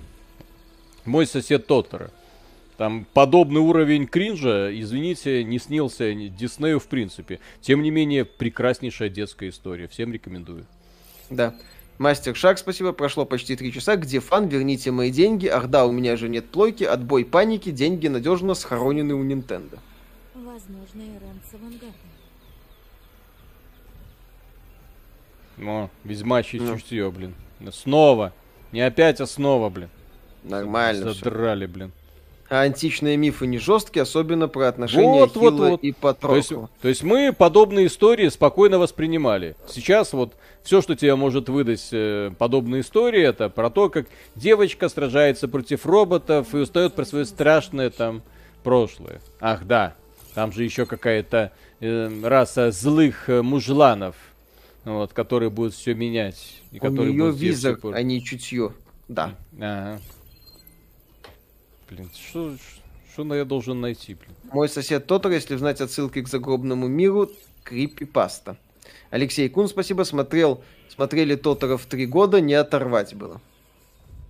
A: «Мой сосед Тоттера». Там подобный уровень кринжа, извините, не снился ни Диснею в принципе. Тем не менее, прекраснейшая детская история. Всем рекомендую.
B: Да. Мастер Шаг, спасибо. Прошло почти три часа. Где фан? Верните мои деньги. Ах да, у меня же нет плойки. Отбой паники. Деньги надежно схоронены у Nintendo.
C: Возможно, и Рэнс авангардный.
A: О, ведьмачье
B: Ну.
A: чутье, блин. Снова. Не опять, а снова, блин.
B: Нормально.
A: Задрали, блин.
B: А античные мифы не жесткие, особенно про отношения
A: Вот, вот,
B: Ахилла
A: вот.
B: и
A: То есть, то есть мы подобные истории спокойно воспринимали. Сейчас вот все, что тебе может выдать э, подобные истории, это про то, как девочка сражается против роботов и устает про свое страшное там прошлое. Ах да, там же еще какая-то э, раса злых э, мужланов, вот, которые будут все менять. И
B: У
A: которые
B: нее визор,
A: всё пор-
B: а не чутье. Да.
A: Ага. Блин, что, Что я должен найти, блин?
B: Мой сосед Тотор, если знать отсылки к загробному миру, крипипаста. Алексей Кун, спасибо, смотрел, смотрели Тотора в три года, не оторвать было.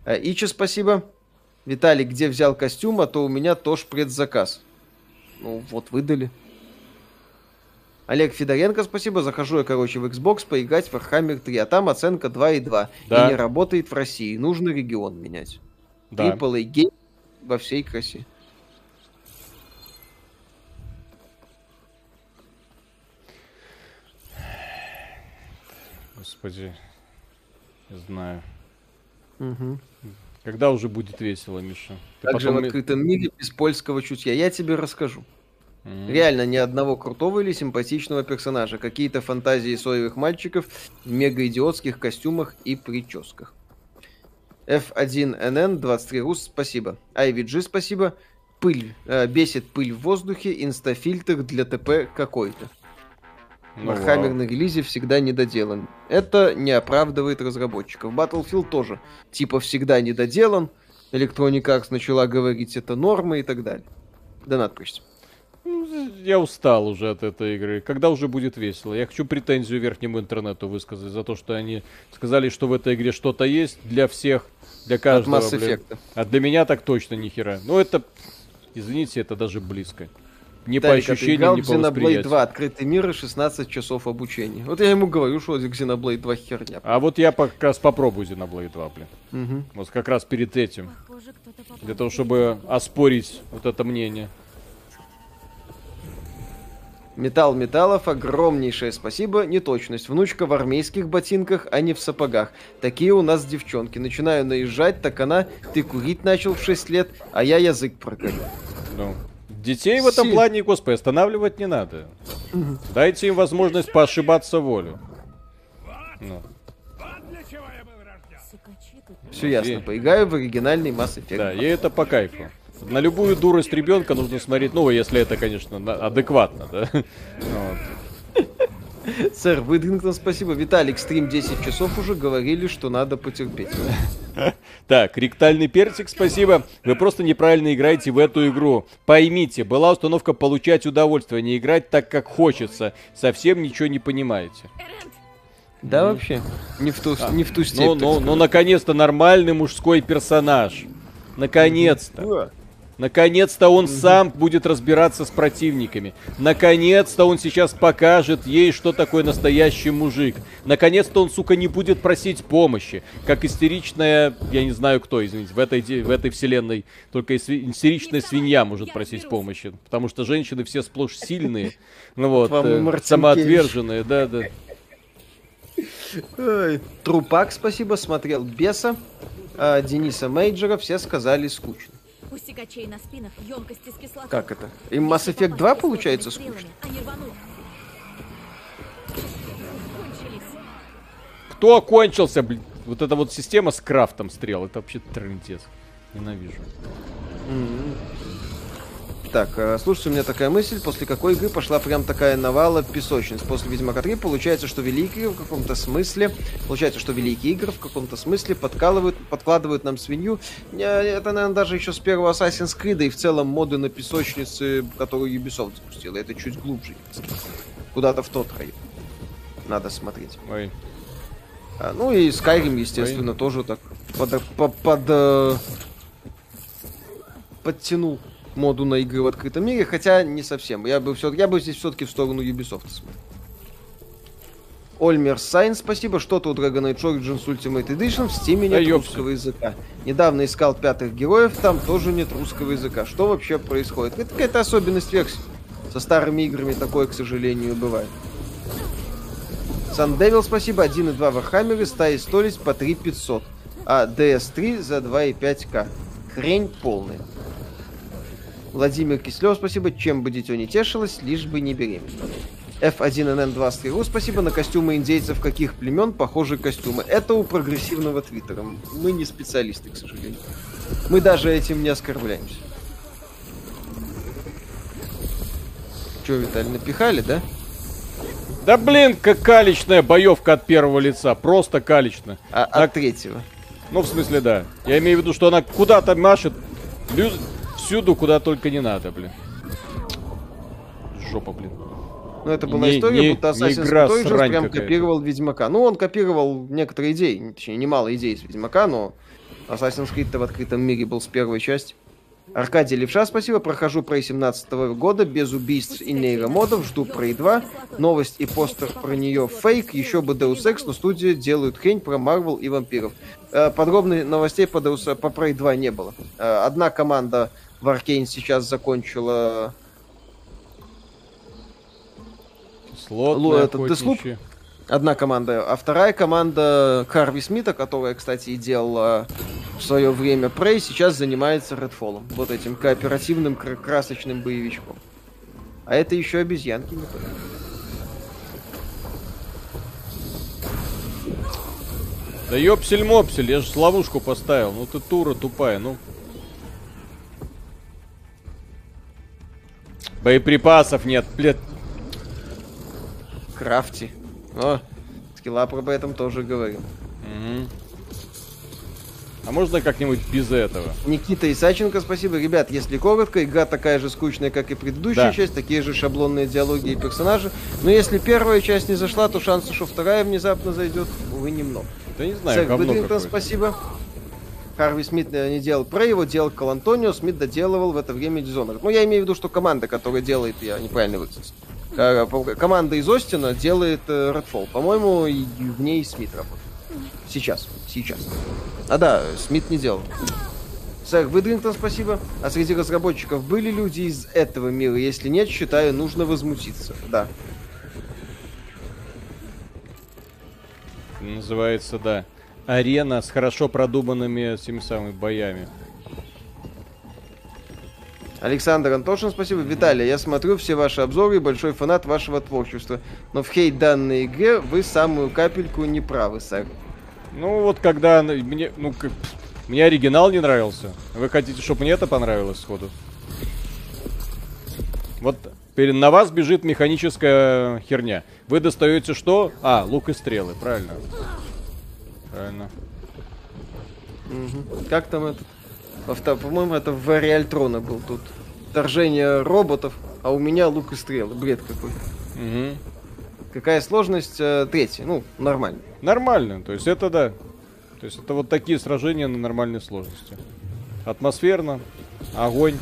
B: А, Ичи, спасибо. Виталий, где взял костюм, а то у меня тоже предзаказ. Ну, вот выдали. Олег Федоренко, спасибо. Захожу я, короче, в Xbox поиграть в Warhammer 3, а там оценка 2,2.
A: Да.
B: И не работает в России. Нужно регион менять.
A: Да.
B: AAA гейм во всей красе.
A: Господи. Не знаю.
B: Мгм.
A: Когда уже будет весело, Миша? Ты
B: Также
A: потом
B: в открытом мире без польского чутья. Я тебе расскажу.
A: М.
B: Реально ни одного крутого или симпатичного персонажа. Какие-то фантазии соевых мальчиков в мега-идиотских костюмах и прическах. F1NN 23 Рус, спасибо. IVG, спасибо. Пыль. э, бесит пыль в воздухе, инстафильтр для ТП какой-то.
A: Ну,
B: Вархаммер на релизе всегда недоделан. Это не оправдывает разработчиков. Battlefield тоже типа всегда недоделан. Electronic Arts начала говорить это норма и так далее. Донат просит.
A: Ну, Я устал уже от этой игры. Когда уже будет весело? Я хочу претензию верхнему интернету высказать за то, что они сказали, что в этой игре что-то есть для всех, для
B: От
A: каждого.
B: Mass
A: блин. А для меня так точно ни хера. Ну это, извините, это даже близко. Не по
B: Тарик, а ты
A: ощущениям, не по
B: Xenoblade
A: восприятию.
B: 2, открытый мир и 16 часов обучения. Вот я ему говорю, что Xenoblade 2 херня.
A: А вот я как раз попробую Xenoblade 2, блин.
B: Мгм.
A: Вот как раз перед этим.
C: Похоже,
A: Для того, чтобы оспорить вот это мнение.
B: Металл Металлов, огромнейшее спасибо. Неточность. Внучка в армейских ботинках, а не в сапогах. Такие у нас девчонки. Начинаю наезжать, так она, ты курить начал в 6 лет, а я язык проколю.
A: Ну, детей в этом
B: Си-
A: плане, господи, останавливать не надо. Дайте им возможность поошибаться волю. Ну.
B: Все ясно, поиграю в оригинальный Mass Effect.
A: да, и это по кайфу. На любую дурость ребенка нужно смотреть, ну, если это, конечно, адекватно, да. Вот.
B: Сэр Выдрингтон, спасибо. Виталик, стрим 10 часов уже говорили, что надо потерпеть.
A: Так, ректальный персик, спасибо. Вы просто неправильно играете в эту игру. Поймите, была установка получать удовольствие, не играть так, как хочется. Совсем ничего не понимаете.
B: Да, вообще? Не в ту, не в ту степь.
A: Ну, ну, ну, наконец-то нормальный мужской персонаж. Наконец-то. Наконец-то он сам будет разбираться с противниками. Наконец-то он сейчас покажет ей, что такое настоящий мужик. Наконец-то он, сука, не будет просить помощи. Как истеричная, я не знаю кто, извините, в этой, в этой вселенной только истеричная свинья может просить помощи. Потому что женщины все сплошь сильные, ну вот, э, самоотверженные, да, да.
B: Ой. Трупак, спасибо, смотрел Беса. А, Дениса Мейджера все сказали скучно.
C: У сикачей на спинах емкости с кислотой.
B: Как это? Им Mass Effect 2 получается скучно?
C: Кончились.
A: Кто окончился, блин? Вот эта вот система с крафтом стрел, это вообще трындец. Ненавижу.
B: Так, э, слушайте, у меня такая мысль, после какой игры пошла прям такая навала песочниц. После Ведьмака 3 получается, что великие в каком-то смысле, получается, что великие игры в каком-то смысле подкалывают, подкладывают нам свинью. Не, Это, наверное, даже еще с первого Assassin's Creed и в целом моды на песочницы, которую Ubisoft запустила. Это чуть глубже. Куда-то в тот район. Надо смотреть.
A: Ой.
B: А, ну и Skyrim, естественно, тоже так под, по- под, э, подтянул моду на игры в открытом мире, хотя не совсем. Я бы, все, я бы здесь все-таки в сторону Ubisoft смотрел. Ольмер Сайн, спасибо. Что-то у Dragon Age Origins Ultimate Edition в
A: Да
B: нет
A: ёпсель.
B: русского языка. Недавно искал пятых героев, там тоже нет русского языка. Что вообще происходит? Это какая-то особенность версии. Со старыми играми такое, к сожалению, бывает. Сандевил, спасибо. 1 и 2 Вархаммеры, стаи столиц по 3 500. А DS3 за 2,5к. Хрень полная. Владимир Кислев, спасибо. Чем бы дитё не тешилось, лишь бы не беременна. F1NN2 Стрелу, спасибо. На костюмы индейцев каких племен похожи костюмы. Это у прогрессивного твиттера. Мы не специалисты, к сожалению. Мы даже этим не оскорбляемся. Че, Виталий, напихали, да?
A: Да блин, как каличная боевка от первого лица. Просто калично.
B: А от третьего.
A: Ну, в смысле, да. Я имею в виду, что она куда-то машет. Лю- Всюду, куда только не надо, блин. Жопа, блин.
B: Ну, это была
A: Не-
B: история,
A: не-
B: будто Assassin's
A: игра,
B: Creed же прям копировал Ведьмака. Ну, он копировал некоторые идеи, точнее, немало идей из Ведьмака, но Assassin's Creed-то в открытом мире был с первой части. Аркадий Левша, спасибо. Прохожу Prey 17 года без убийств и нейромодов. Жду Prey 2. Новость и постер про нее фейк. Еще бы Deus Ex, но студия делают хрень про Марвел и вампиров. Э, Подробных новостей по, Deus, по Prey 2 не было. Э, Одна команда в Аркейн сейчас закончила
A: Слот
B: Лу- это
A: охотничий.
B: Одна команда, а вторая команда Харви Смита, которая, кстати, и делала в свое время Prey, сейчас занимается Redfall. Вот этим кооперативным кра- красочным боевичком. А это еще обезьянки не.
A: Да ёпсель-мопсель, я же ловушку поставил. Ну ты тура тупая, ну. Боеприпасов нет, блядь.
B: Крафти. О, скиллап об этом тоже говорил.
A: Мгм. А можно как-нибудь без этого?
B: Никита Исаченко, спасибо. Ребят, если коротко, игра такая же скучная, как и предыдущая
A: Да.
B: часть, такие же шаблонные диалоги и персонажи. Но если первая часть не зашла, то шансы, что вторая внезапно зайдет, увы, немного.
A: Да не знаю,
B: Зак Бэдрингтон, спасибо. Харви Смит э, не делал про его, делал Кал Антонио, Смит доделывал в это время Dishonored. Ну, я имею в виду, что команда, которая делает, я неправильно выразился. Э, Команда из Остина делает э, Redfall. По-моему, в ней Смит работает. Сейчас, сейчас. А да, Смит не делал. Сэр Выдрингтон, спасибо. А среди разработчиков были люди из этого мира? Если нет, считаю, нужно возмутиться. Да.
A: Называется, да. Арена с хорошо продуманными теми самыми боями.
B: Александр Антошин, спасибо. Виталий, я смотрю все ваши обзоры и большой фанат вашего творчества. Но в хейт данной игре вы самую капельку не правы, сэр.
A: Ну вот когда мне, ну как, мне оригинал не нравился. Вы хотите, чтобы мне это понравилось сходу? Вот перед на вас бежит механическая херня. Вы достаете что? А, лук и стрелы, правильно. Правильно.
B: Мгм. Как там это? Во втор- По-моему, это в Реальтрона был тут. Вторжение роботов, а у меня лук и стрелы. Бред какой.
A: Мгм.
B: Какая сложность? Э, Третья. Ну, нормально.
A: Нормально, то есть это да. То есть это вот такие сражения на нормальной сложности. Атмосферно, огонь.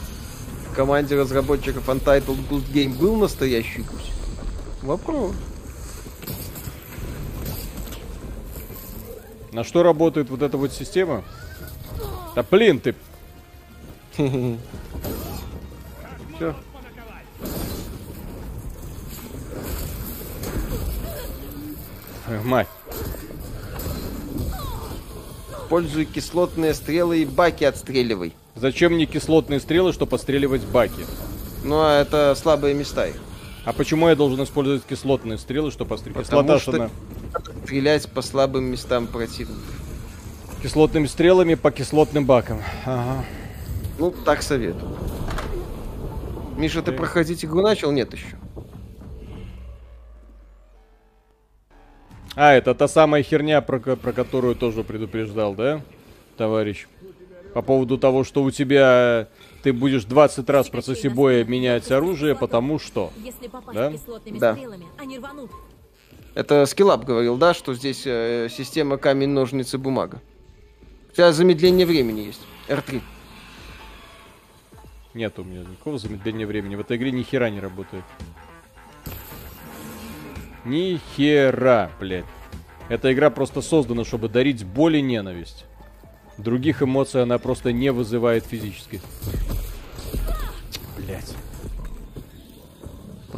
B: В команде разработчиков Untitled Goose Game был настоящий гусь? Вопрос.
A: На что работает вот эта вот система? Да блин ты,
B: Все.
A: Мать.
B: Пользуй кислотные стрелы и баки отстреливай.
A: Зачем мне кислотные стрелы, чтобы отстреливать баки?
B: Ну, а это слабые места их.
A: А почему я должен использовать кислотные стрелы, чтобы отстрелить?
B: Потому
A: Кислота,
B: что
A: она-
B: Стрелять по слабым местам противника.
A: Кислотными стрелами по кислотным бакам. Ага.
B: Ну, так советую. Миша, ты проходить игру начал? Нет еще.
A: А, это та самая херня, про, про которую тоже предупреждал, да, товарищ? По поводу того, что у тебя ты будешь 20 раз в процессе боя менять оружие, потому что...
C: Если попасть
A: Да?
C: кислотными
B: Да. Это Скиллап говорил, да, что здесь э, система камень, ножницы, бумага. У тебя замедление времени есть. R3.
A: Нет у меня никакого замедления времени. В этой игре ни хера не работает. Ни хера, блядь. Эта игра просто создана, чтобы дарить боль и ненависть. Других эмоций она просто не вызывает физически.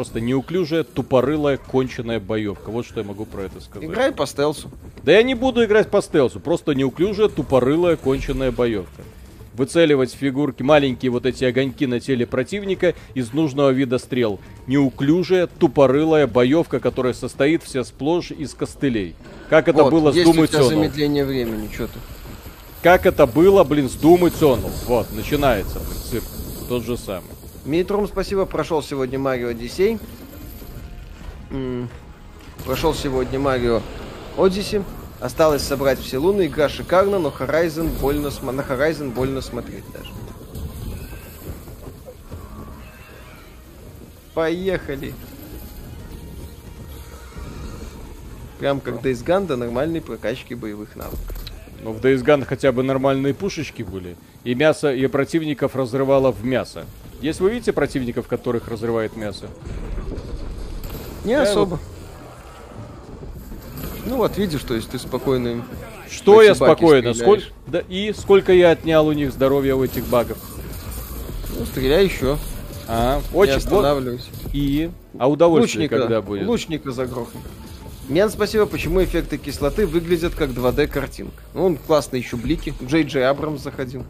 A: Просто неуклюжая, тупорылая, конченая боевка. Вот что я могу про это сказать.
B: Играй по стелсу.
A: Да я не буду играть по стелсу, просто неуклюжая, тупорылая, конченая боевка. Выцеливать фигурки, маленькие вот эти огоньки на теле противника из нужного вида стрел. Неуклюжая, тупорылая боевка, которая состоит вся сплошь из костылей. Как это
B: Вот,
A: было с Doom Eternal.
B: замедление времени, что ты?
A: Как это было, блин, с Doom Eternal. Вот, начинается, блин, цирк. Тот же самый.
B: Митрум, спасибо. Прошел сегодня Марио Одиссей. Прошел сегодня Марио Одиссе. Осталось собрать все луны. Игра шикарна, но Horizon больно, см- на Horizon больно смотреть даже. Поехали. Прям как Days Gone до нормальной прокачки боевых навыков.
A: Ну, в Days Gone хотя бы нормальные пушечки были. И мясо, и противников разрывало в мясо. Есть вы видите противников, которых разрывает мясо?
B: Не
A: Да,
B: особо. Ну вот, видишь, то есть ты спокойно...
A: Что я спокойно? Сколько, да, и сколько я отнял у них здоровья у этих багов?
B: Ну, стреляй еще.
A: А, очень вот,
B: останавливайся.
A: И? А удовольствие
B: Лучника,
A: когда будет?
B: лучника загрохнул. Мен, спасибо, почему эффекты кислоты выглядят как 2D картинка. Ну, он классно еще блики. Джей Джей Абрамс заходил.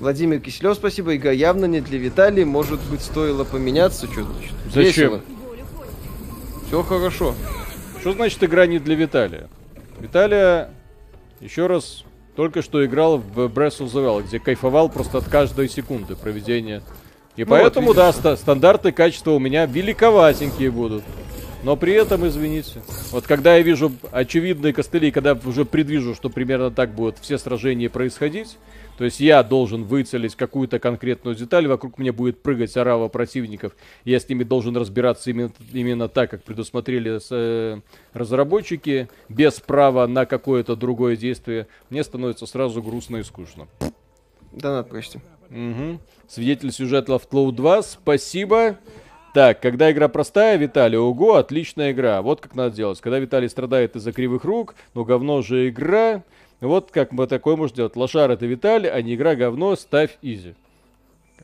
B: Владимир Киселев, спасибо. Игра явно не для Виталия. Может быть, стоило поменяться? Что значит?
A: Зачем?
B: Все хорошо.
A: Что значит игра не для Виталия? Виталия, еще раз, только что играл в Breath of the Wild, где кайфовал просто от каждой секунды проведения. И
B: Ну
A: поэтому,
B: вот,
A: да, ста- стандарты качества у меня великоватенькие будут. Но при этом, извините, вот когда я вижу очевидные костыли, когда уже предвижу, что примерно так будут все сражения происходить, то есть я должен выцелить какую-то конкретную деталь, вокруг меня будет прыгать орава противников, я с ними должен разбираться именно, именно так, как предусмотрели с, э, разработчики, без права на какое-то другое действие, мне становится сразу грустно и скучно.
B: Донат, прости.
A: Угу. Свидетель сюжета Left Cloud 2, спасибо. Так, когда игра простая, Виталий, ого, отличная игра. Вот как надо делать. Когда Виталий страдает из-за кривых рук, ну говно же игра. Вот как мы такое можем делать. Лошар это Виталий, а не игра говно, ставь изи.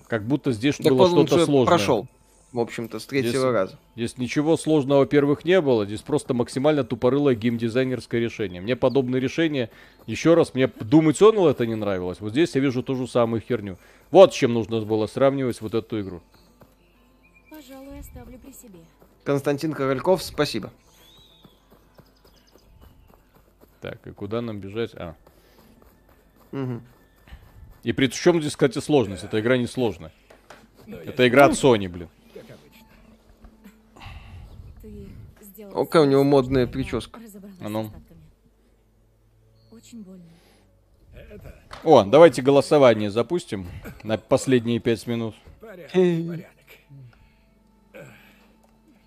A: Как будто здесь
B: Так
A: было
B: он
A: что-то сложное.
B: прошел. В общем-то, с третьего
A: Здесь-
B: раза.
A: Здесь ничего сложного, во-первых, не было. Здесь просто максимально тупорылое геймдизайнерское решение. Мне подобные решения, еще раз, мне Doom Eternal это не нравилось. Вот здесь я вижу ту же самую херню. Вот с чем нужно было сравнивать вот эту игру.
C: Пожалуй, оставлю при себе.
B: Константин Корольков, спасибо.
A: Так, и куда нам бежать? А.
B: Мгм.
A: И при чем здесь, кстати, сложность? Эта игра не сложная. Это игра от Sony, блин.
C: Ты сделал
B: О, какая у него модная
C: я
B: прическа.
C: разобралась
A: А ну.
C: с остатками. Очень больно.
A: О, давайте голосование запустим на последние пять минут.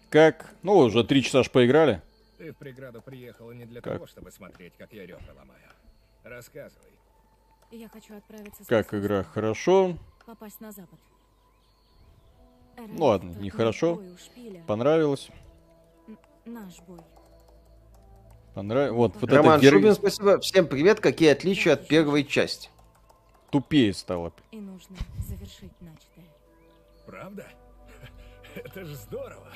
A: Как? Ну, уже три часа ж поиграли.
F: Ты в преграду приехала не для
A: Как?
F: того, чтобы смотреть, как я ребра ломаю. Рассказывай.
C: Я хочу отправиться
A: Как игра? Хорошо.
C: Попасть на запад. Эрен,
A: Ну ладно, нехорошо. Понравилось.
C: Наш бой.
A: Понравилось. Вот, вот
B: Роман
A: это геро-
B: Шубин, спасибо. Всем привет. Какие отличия от первой части?
A: тупее стало.
C: И нужно завершить начатое.
F: Правда? Это же здорово.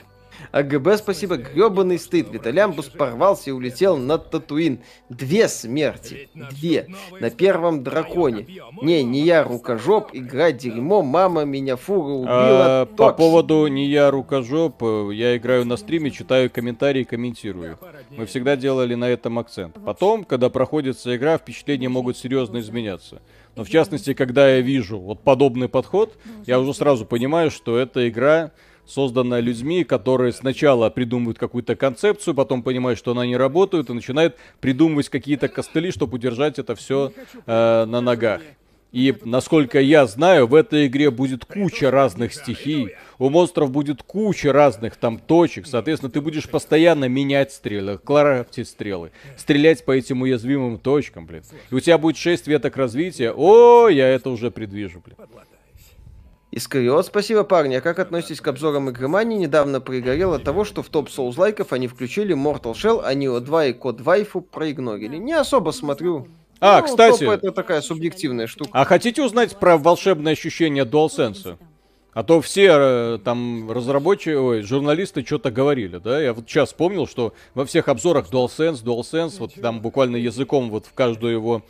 B: АГБ, спасибо. Гребаный стыд. Виталямбус порвался и улетел на Татуин. Две смерти. Две. На первом драконе. Не, не я рукожоп, игра дерьмо, мама меня фура убила.
A: А, по поводу не я рукожоп, э, я играю на стриме, читаю комментарии, комментирую. Мы всегда делали на этом акцент. Потом, когда проходится игра, впечатления могут серьезно изменяться. Но в частности, когда я вижу вот подобный подход, я уже сразу понимаю, что эта игра созданная людьми, которые сначала придумывают какую-то концепцию, потом понимают, что она не работает, и начинают придумывать какие-то костыли, чтобы удержать это все на ногах. И, насколько я знаю, в этой игре будет куча разных стихий, у монстров будет куча разных там точек, соответственно, ты будешь постоянно менять стрелы, крафтить стрелы, стрелять по этим уязвимым точкам, блин. И у тебя будет 6 веток развития, о, я это уже предвижу, блин.
B: Искариот, спасибо, парни. А как относитесь к обзорам игромании? Недавно пригорел от того, что в топ соус лайков они включили Mortal Shell, а Neo 2 и Код Вайфу проигнорили. Не особо смотрю.
A: А,
B: Ну,
A: кстати,
B: это такая субъективная штука.
A: а хотите узнать про волшебное ощущение DualSense? А то все э, там разработчики, ой, журналисты что-то говорили, да? Я вот сейчас вспомнил, что во всех обзорах DualSense, DualSense, вот там буквально языком вот в каждую его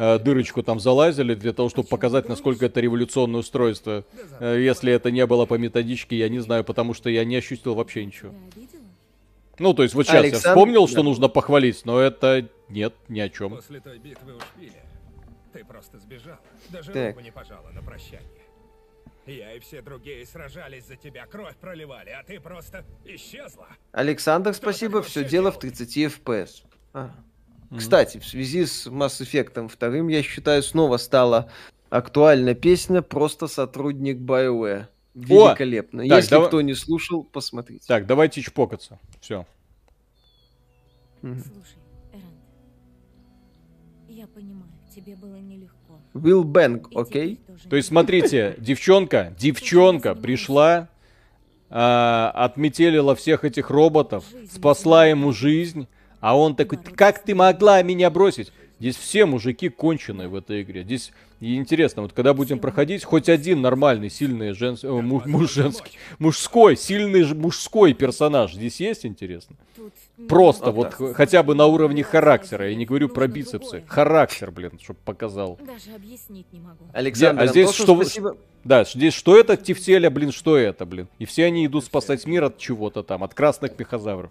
A: э, дырочку там залазили для того, чтобы показать, насколько это революционное устройство. Э, если это не было по методичке, я не знаю, потому что я не ощутил вообще ничего.
C: Я?
A: Ну, то есть вот сейчас я
B: Александр-
A: вспомнил, что
B: да.
A: нужно похвалить, но это нет, ни о чем.
F: После той битвы у шпиля ты просто сбежала. Даже
B: Так.
F: руку не пожала на прощание. Я и все другие сражались за тебя, кровь проливали, а ты просто исчезла.
B: Александр, спасибо. Все дело в 30 FPS. А. Кстати, в связи с Mass Effect 2, я считаю, снова стало Актуальная песня, просто сотрудник BioWare. Великолепно.
A: так,
B: Если
A: давай-
B: кто не слушал, посмотрите.
A: Так, давайте чпокаться. Все.
B: Мгм.
C: Слушай, Эрант, я понимаю, тебе было нелегко.
B: Will Bang, окей?
A: То есть, смотрите, девчонка, девчонка пришла, а, отметелила всех этих роботов, спасла ему жизнь, а он такой, «Ты как ты могла меня бросить? Здесь все мужики конченые в этой игре. Здесь и интересно, вот когда будем проходить, хоть один нормальный, сильный женс... о, му- муж женский, мужской, сильный мужской персонаж здесь есть, интересно? Просто
B: Вот
A: х- хотя бы на уровне характера. Я не говорю про бицепсы. Характер, блин, чтобы показал.
C: Даже объяснить не могу.
B: Александр
A: а здесь что вы-
B: спасибо.
A: Да, здесь что это Тефтеля, блин, что это, блин? И все они идут спасать мир от чего-то там, от красных пехозавров.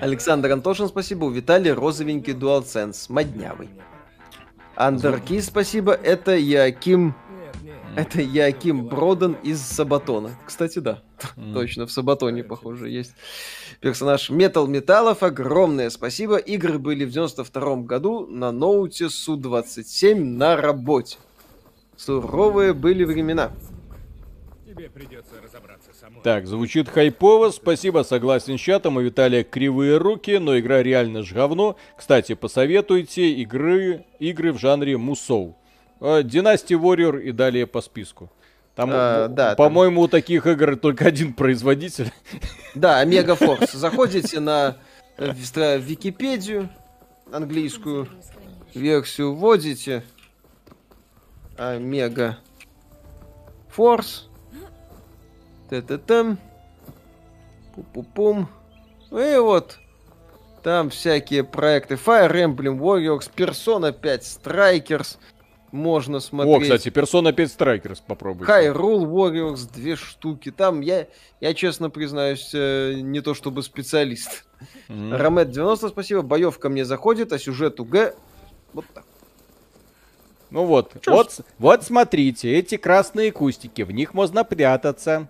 B: Александр Антошин, спасибо. У Виталия розовенький DualSense, моднявый. Андерки, спасибо. Это Яким... Это Яким Броден из Сабатона. Кстати, да. Точно, в Сабатоне, похоже, есть персонаж Метал Металлов. Огромное спасибо. Игры были в 92 году на ноуте Су-27 на работе. Суровые были времена.
G: Тебе придется.
A: Так, звучит хайпово, спасибо, согласен с чатом, у Виталия кривые руки, но игра реально ж говно. Кстати, посоветуйте игры, игры в жанре мусоу. Э, Dynasty Warrior и далее по списку. Там,
B: А,
A: м,
B: да, там-
A: по-моему, у таких игр только один производитель.
B: Да, Омега Форс. Заходите на э, Википедию английскую версию, вводите Омега Форс. Т-т-там. Пу-пу-пум. И вот там всякие проекты Fire Emblem Warriors, Persona 5 Strikers. Можно
A: О,
B: смотреть.
A: кстати, Persona 5 Strikers попробуйте.
B: Hyrule Warriors, две штуки. Там я, я честно признаюсь, э, не то чтобы специалист.
A: Мгм.
B: Ромет 90, спасибо. Боевка мне заходит, а сюжет УГ. Вот так.
A: Ну вот,
B: Чё
A: вот, с- вот смотрите, эти красные кустики, в них можно прятаться.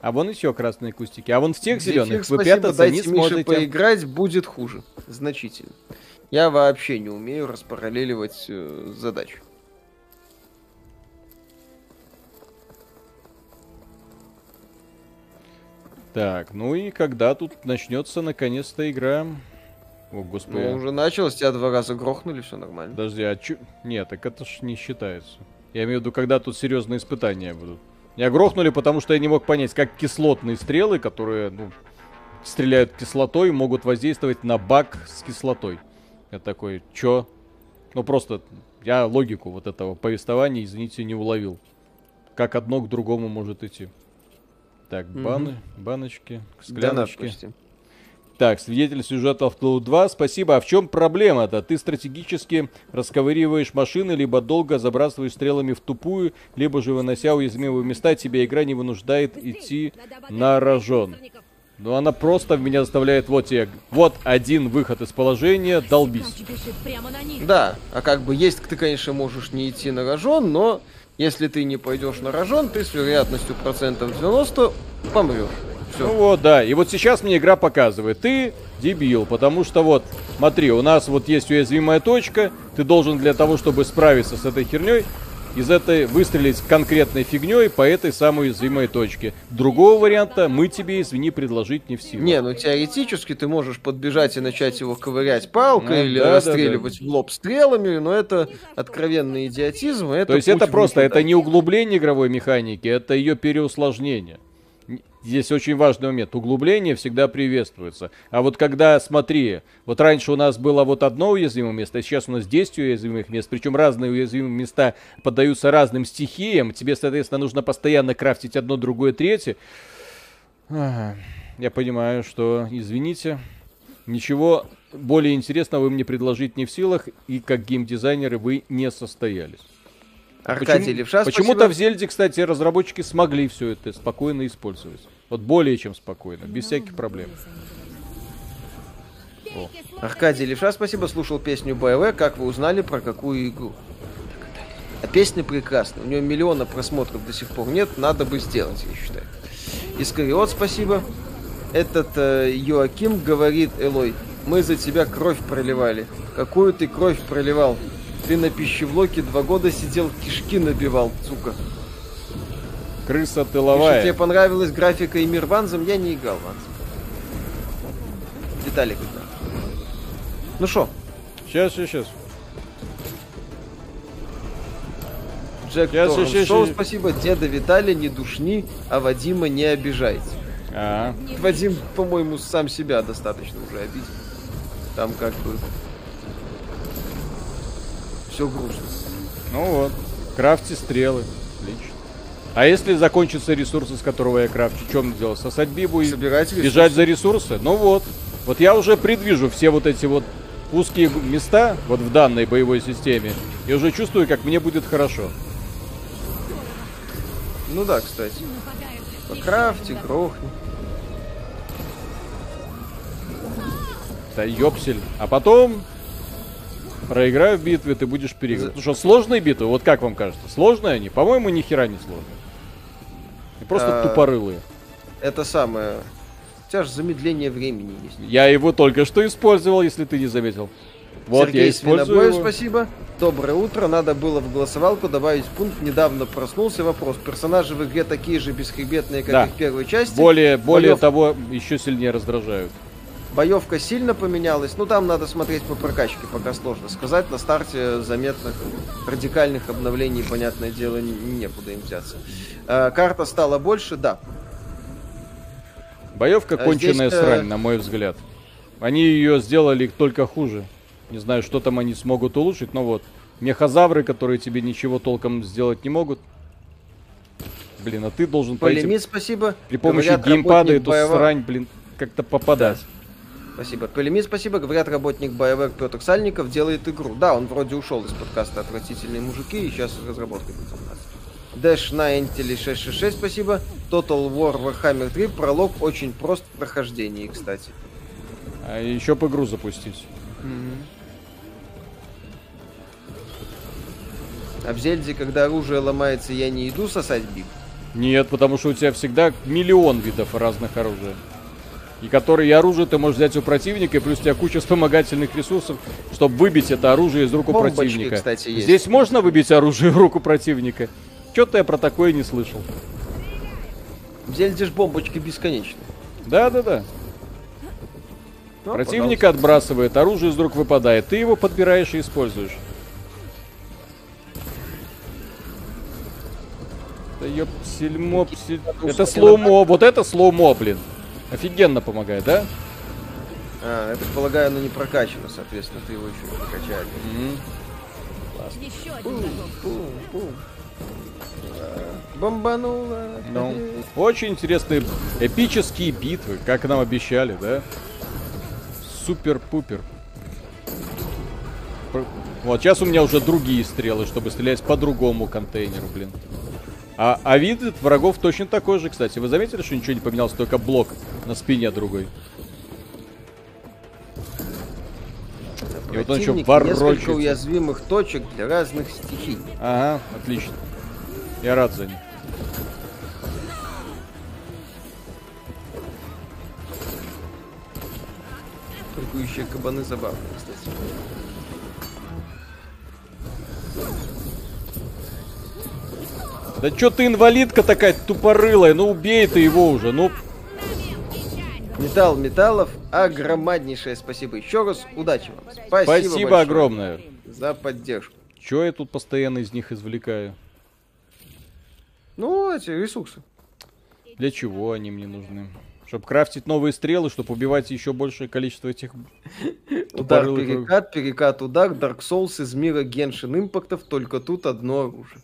A: А вон еще красные кустики. А вон в тех зеленых
B: Зефир,
A: вы
B: спасибо,
A: прятаться не
B: Мише
A: сможете.
B: поиграть, будет хуже. Значительно. Я вообще не умею распараллеливать э, задачу.
A: Так, ну и когда тут начнется наконец-то игра? О, господи.
B: Ну, уже началось, тебя два раза грохнули, все нормально.
A: Подожди, а чё... Нет, так это ж не считается. Я имею в виду, когда тут серьезные испытания будут. Меня грохнули, потому что я не мог понять, как кислотные стрелы, которые, ну, стреляют кислотой, могут воздействовать на бак с кислотой. Я такой, чё? Ну, просто я логику вот этого повествования, извините, не уловил. Как одно к другому может идти. Так, баны, баночки,
B: Да, на,
A: скляночки.
B: почти.
A: Так, свидетель сюжета в Fallout 2. Спасибо. А в чем проблема-то? Ты стратегически расковыриваешь машины, либо долго забрасываешь стрелами в тупую, либо же вынося уязвимые места, тебя игра не вынуждает идти на рожон. Ну она просто меня заставляет, вот тебе, вот один выход из положения, долбись.
B: Да, а как бы есть, ты, конечно, можешь не идти на рожон, но если ты не пойдешь на рожон, ты с вероятностью процентов 90 помрешь.
A: Ну
B: Все.
A: вот, да. И вот сейчас мне игра показывает. Ты дебил, потому что вот, смотри, у нас вот есть уязвимая точка. Ты должен для того, чтобы справиться с этой херней, из этой выстрелить конкретной фигней по этой самой уязвимой точке. Другого варианта мы тебе, извини, предложить не в силах.
B: Не, ну теоретически ты можешь подбежать и начать его ковырять палкой
A: Ну,
B: или
A: да, да,
B: расстреливать в лоб стрелами, но это откровенный идиотизм. Это
A: То есть это просто, это не углубление игровой механики, это ее переусложнение. Здесь очень важный момент. Углубление всегда приветствуется. А вот когда, смотри, вот раньше у нас было вот одно уязвимое место, а сейчас у нас 10 уязвимых мест, причем разные уязвимые места поддаются разным стихиям, тебе, соответственно, нужно постоянно крафтить одно, другое, третье. Я понимаю, что, извините, ничего более интересного вы мне предложить не в силах, и как геймдизайнеры вы не состоялись.
B: Аркадий
A: Почему-
B: Левша,
A: Почему-то в Зельде, кстати, разработчики смогли все это спокойно использовать. Вот более чем спокойно, без всяких проблем.
B: Аркадий Левша, спасибо, слушал песню БВ. Как вы узнали, про какую игру? А песня прекрасная. У нее миллиона просмотров до сих пор нет. Надо бы сделать, я считаю. Искариот, спасибо. Этот э, Йоаким говорит, Элой, мы за тебя кровь проливали. Какую ты кровь проливал? Ты на пищевлоке два года сидел, кишки набивал, сука.
A: Крыса
B: Если
A: тыловая.
B: тебе понравилась графика и мир Ванзом, я не играл Ванзом. Виталик играл. Ну что,
A: Сейчас, сейчас, сейчас.
B: Джек
A: Щас,
B: Торренс
A: щас,
B: Шоу,
A: щас.
B: спасибо. Деда Виталия не душни, а Вадима не обижайте.
A: А,
B: Вадим, по-моему, сам себя достаточно уже обидел. Там как бы... Все грустно.
A: ну вот. Крафти стрелы. Отлично. А если закончатся ресурсы, с которого я крафчу, что мне делать? Сосать бибу и
B: Собирать ресурсы.
A: бежать за ресурсы? Ну вот. Вот я уже предвижу все вот эти вот узкие места вот в данной боевой системе. И уже чувствую, как мне будет хорошо.
B: Ну да, кстати.
C: Нападают.
B: По крафте, грохни.
A: Да ёпсель. А потом проиграю в битве, ты будешь переигрывать. Ну что, сложные битвы? Вот как вам кажется? Сложные они? По-моему, ни хера не сложные. И просто
B: А,
A: тупорылые.
B: Это самое... У тебя же замедление времени есть.
A: Я его только что использовал, если ты не заметил. Вот
B: Сергей
A: я использую его.
B: спасибо. Доброе утро. Надо было в голосовалку добавить пункт. Недавно проснулся вопрос. Персонажи в игре такие же бесхребетные, как
A: Да.
B: и в первой части.
A: Более, более
B: Боёв-
A: того, еще сильнее раздражают.
B: Боевка сильно поменялась. Ну, там надо смотреть по прокачке, пока сложно сказать. На старте заметных радикальных обновлений, понятное дело, н- некуда им взяться. А, карта стала больше, да.
A: Боевка
B: А
A: конченая
B: здесь, э,
A: срань, на мой взгляд. Они ее сделали только хуже. Не знаю, что там они смогут улучшить, но вот. Мехозавры, которые тебе ничего толком сделать не могут. Блин, а ты должен по этим-
B: Полемит, спасибо.
A: при помощи
B: Говорят,
A: геймпада эту
B: боева-
A: срань, блин, как-то попадать.
B: Спасибо. Полемит, спасибо. Говорят, работник BioWare Петр Сальников делает игру. Да, он вроде ушел из подкаста «Отвратительные мужики» и сейчас разработкой будет заниматься. Dash 90 666, спасибо. Total War Warhammer 3, пролог очень прост в прохождении, кстати.
A: А еще бы игру запустить.
B: А в Зельде, когда оружие ломается, я не иду сосать биг.
A: Нет, потому что у тебя всегда миллион видов разных оружия. И которые и оружие ты можешь взять у противника, и плюс у тебя куча вспомогательных ресурсов, чтобы выбить это оружие из рук у противника.
B: кстати, есть.
A: Здесь можно выбить оружие в руку противника? Что-то я про такое не слышал.
B: В Зельде ж бомбочки бесконечны.
A: Да-да-да.
B: Ну,
A: Противника отбрасывает, оружие из рук выпадает. Ты его подбираешь и используешь. Да ёпсель псель. Это slow-mo. Вот это slow-mo, блин. Офигенно помогает, да?
B: А, я так полагаю, оно не прокачано, соответственно, ты его еще не прокачали.
A: М.
C: Еще один.
B: Пум, пум. А, Бомбануло.
A: Ну, очень интересные эпические битвы, как нам обещали, да? Супер-пупер. Вот, сейчас у меня уже другие стрелы, чтобы стрелять по другому контейнеру, блин. А, а вид врагов точно такой же, кстати. Вы заметили, что ничего не поменялось, только блок на спине другой? И вот он еще ворочается.
B: несколько уязвимых точек для разных стихий.
A: Ага, отлично. Я рад за них.
B: Прыгающие кабаны забавные, кстати.
A: Да чё ты инвалидка такая тупорылая? Ну убей ты его уже, ну...
B: Металл металлов, огромнейшее спасибо еще раз. Удачи вам. Спасибо,
A: Спасибо огромное.
B: За поддержку.
A: Чё я тут постоянно из них извлекаю?
B: Ну, эти ресурсы.
A: Для чего они мне нужны? Чтобы крафтить новые стрелы, чтобы убивать еще большее количество этих...
B: Удар, перекат, перекат, удар, Dark Souls из мира Genshin импактов, только тут одно оружие.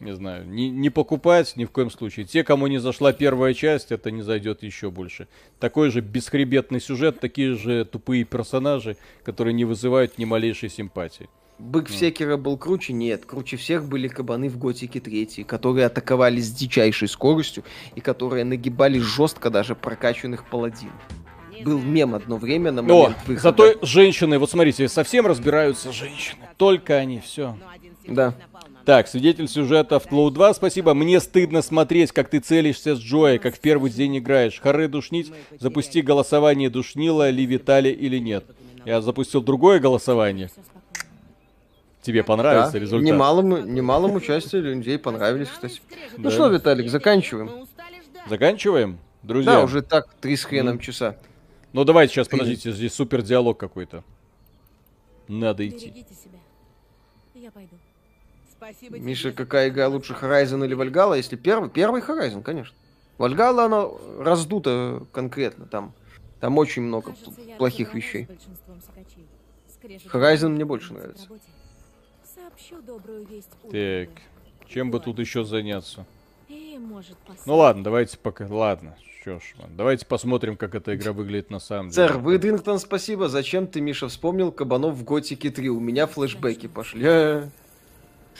A: Не знаю, не, не покупать ни в коем случае. Те, кому не зашла первая часть, это не зайдет еще больше. Такой же бесхребетный сюжет, такие же тупые персонажи, которые не вызывают ни малейшей симпатии.
B: Бык в Секера был круче? Нет. Круче всех были кабаны в Готике 3, которые атаковали с дичайшей скоростью и которые нагибали жестко даже прокачанных паладинов. Был мем одно время на
A: О,
B: момент выхода.
A: зато женщины, вот смотрите, совсем разбираются женщины. Только они, все.
B: Да.
A: Так, свидетель сюжета Outlaw 2, спасибо. Мне стыдно смотреть, как ты целишься с Джоей, как в первый день играешь. Харе душнить, запусти голосование, душнила ли Витали или нет. Я запустил другое голосование. Тебе понравился
B: Да,
A: результат?
B: Немалому, немалому части людей понравились, кстати. Ну
A: Да.
B: что, Виталик, заканчиваем.
A: Заканчиваем? Друзья,
B: Да, уже так три с хреном часа.
A: ну давайте сейчас, подождите, здесь супер диалог какой-то. Надо идти.
C: Берегите себя. Я пойду.
I: Спасибо
B: Миша, какая игра лучше, Horizon или Вальгала? Если первый, первый Horizon, конечно. Вальгала, она раздута конкретно, там, там очень много
C: Кажется,
B: плохих вещей. Horizon мне больше нравится.
A: Так, чем бы тут еще заняться?
C: Может,
A: Ну ладно, давайте пока. Ладно, что ж, давайте посмотрим, как эта игра выглядит на самом деле.
B: Сэр, Выдрингтон, спасибо. Зачем ты, Миша, вспомнил кабанов в Готике 3? У меня флешбеки пошли.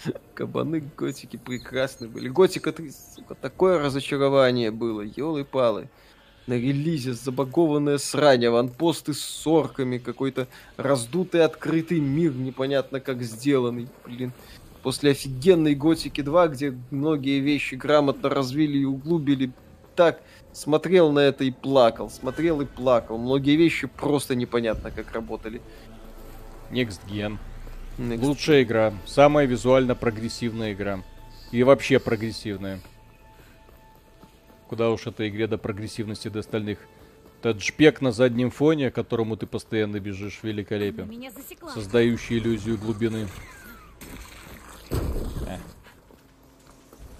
B: Кабаны Готики прекрасны были. Готика 3, сука, такое разочарование было. Ёлы-палы. На релизе забагованное срань, аванпосты с сорками, какой-то раздутый открытый мир, непонятно как сделанный, блин. После офигенной Готики 2, где многие вещи грамотно развили и углубили, так смотрел на это и плакал, смотрел и плакал. Многие вещи просто непонятно как работали.
A: Next Gen.
B: Next.
A: Лучшая игра. Самая визуально прогрессивная игра. И вообще прогрессивная. Куда уж этой игре до прогрессивности до остальных. Таджпек на заднем фоне, к которому ты постоянно бежишь, великолепен.
C: Меня засекла.
A: Создающий иллюзию глубины. Э.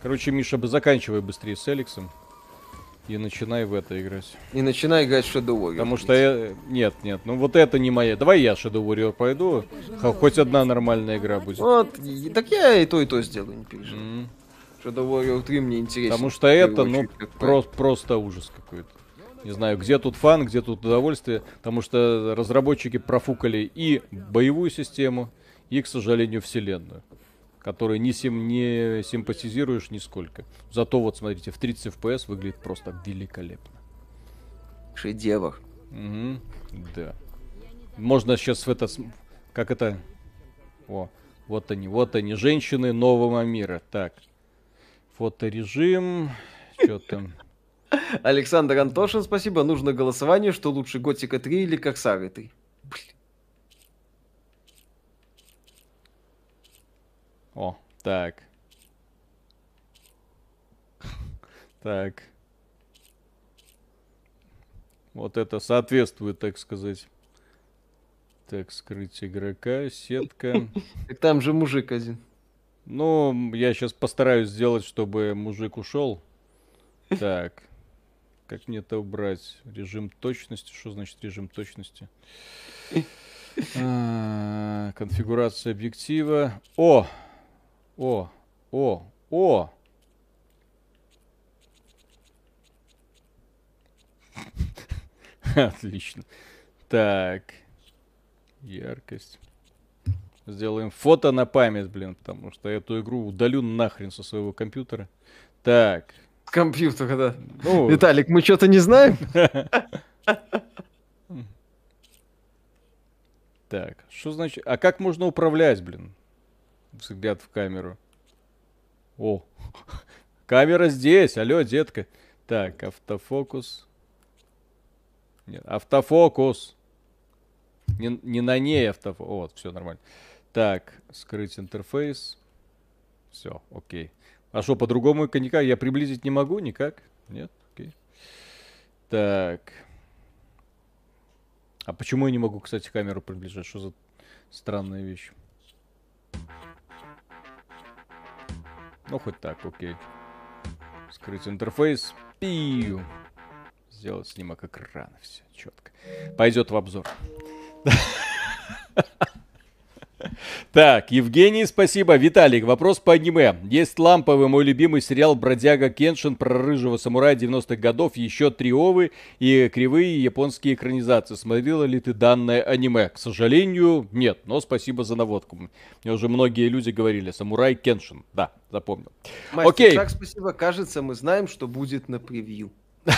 A: Короче, Миша, бы заканчивай быстрее с Эликсом. И начинай в это играть.
B: И начинай играть в Shadow Warrior.
A: Потому что я... Нет, нет, ну вот это не моя. Давай я Shadow Warrior пойду. Хоть одна нормальная игра будет.
B: Вот, так я и то, и то сделаю, не переживай.
A: М.
B: Shadow Warrior 3 мне интересно.
A: Потому что это, ну, про- просто ужас какой-то. Не знаю, где тут фан, где тут удовольствие. Потому что разработчики профукали и боевую систему, и, к сожалению, вселенную. Которой не, сим, не симпатизируешь нисколько. Зато вот, смотрите, в 30 FPS выглядит просто великолепно.
B: Шедевр.
A: Мгм, да. Можно сейчас в это... Как это... О, вот они, вот они, женщины нового мира. Так. Фоторежим. Что там?
B: Александр Антошин, спасибо. Нужно голосование, что лучше Готика 3 или Корсары 3.
A: О, так. Так. Вот это соответствует, так сказать. Так, скрыть игрока, сетка.
B: Так там же мужик один.
A: Ну, я сейчас постараюсь сделать, чтобы мужик ушел. Так. Как мне это убрать? Режим точности. Что значит режим точности? А, Конфигурация объектива. О! О! О! О! Отлично. Так. Яркость. Сделаем фото на память, блин, потому что эту игру удалю нахрен со своего компьютера. Так.
B: С компьютера, да.
A: Ну,
B: Виталик, мы что-то не знаем?
A: Так, что значит... А как можно управлять, блин? Взгляд в камеру. О, камера здесь, алло, детка. Так, автофокус. Нет, автофокус. Не, не на ней автофокус. Вот, все нормально. Так, скрыть интерфейс. Все, окей. А что, по-другому никак? Я приблизить не могу никак? Нет? Окей. Так. А почему я не могу, кстати, камеру приближать? Что за странная вещь? Ну, хоть так, окей. Скрыть интерфейс. Пиу. Сделать снимок экрана. Все, четко. Пойдет в обзор. Так, Евгений, спасибо. Виталик, вопрос по аниме. Есть ламповый мой любимый сериал «Бродяга Кеншин» про рыжего самурая 90-х годов, еще три овы и кривые японские экранизации. Смотрела ли ты данное аниме? К сожалению, нет, но спасибо за наводку. Мне уже многие люди говорили, «Самурай Кеншин». Да, запомнил.
B: Мастер
A: Окей.
B: Шаг, спасибо. Кажется, мы знаем, что будет на превью.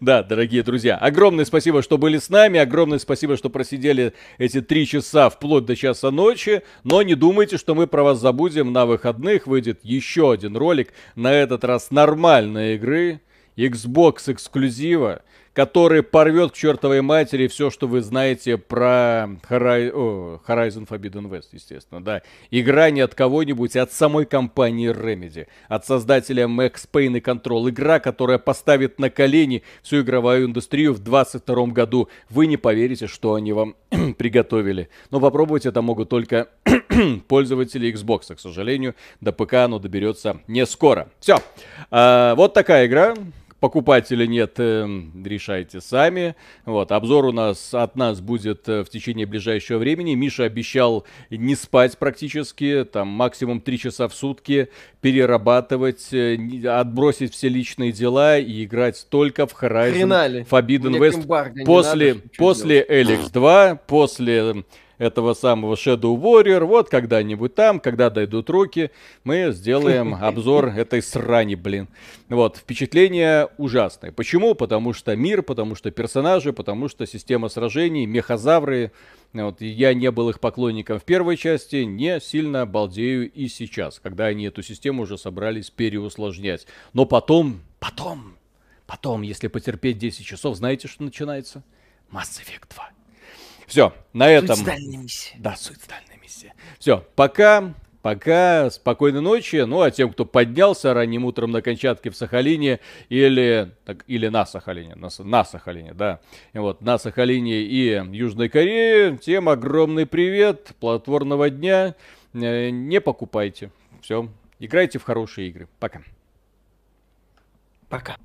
A: Да, дорогие друзья, огромное спасибо, что были с нами, огромное спасибо, что просидели эти три часа вплоть до часа ночи, но не думайте, что мы про вас забудем, на выходных выйдет еще один ролик, на этот раз нормальной игры, Xbox эксклюзива, который порвет к чертовой матери все, что вы знаете про Horizon Forbidden West, естественно, да. Игра не от кого-нибудь, а от самой компании Remedy, от создателя Max Payne и Control. Игра, которая поставит на колени всю игровую индустрию в 2022 году. Вы не поверите, что они вам приготовили. Но попробовать это могут только пользователи Xbox. К сожалению, до ПК оно доберется не скоро. Все. А, вот такая игра. Покупать или нет, э, решайте сами. Вот, обзор у нас от нас будет э, в течение ближайшего времени. Миша обещал не спать практически, там максимум 3 часа в сутки, перерабатывать, э, отбросить все личные дела и играть только в Horizon
B: Хренали.
A: Forbidden
B: Мне
A: West после, после Эликс 2, после этого самого Shadow Warrior. Вот когда-нибудь там, когда дойдут руки, мы сделаем обзор этой срани, блин. Вот, впечатление ужасное. Почему? Потому что мир, потому что персонажи, потому что система сражений, мехозавры. Вот, я не был их поклонником в первой части, не сильно балдею и сейчас, когда они эту систему уже собрались переусложнять. Но потом, потом, потом, если потерпеть 10 часов, знаете, что начинается? Mass Effect 2. Все, на этом...
B: Суицидальная миссия.
A: Да, суицидальная миссия. Все, пока, пока, спокойной ночи. Ну, а тем, кто поднялся ранним утром на Камчатке в Сахалине или, так, или на Сахалине, на, на Сахалине, да, вот, на Сахалине и Южной Корее, тем огромный привет, плодотворного дня, Э, не покупайте. Все, играйте в хорошие игры. Пока.
B: Пока.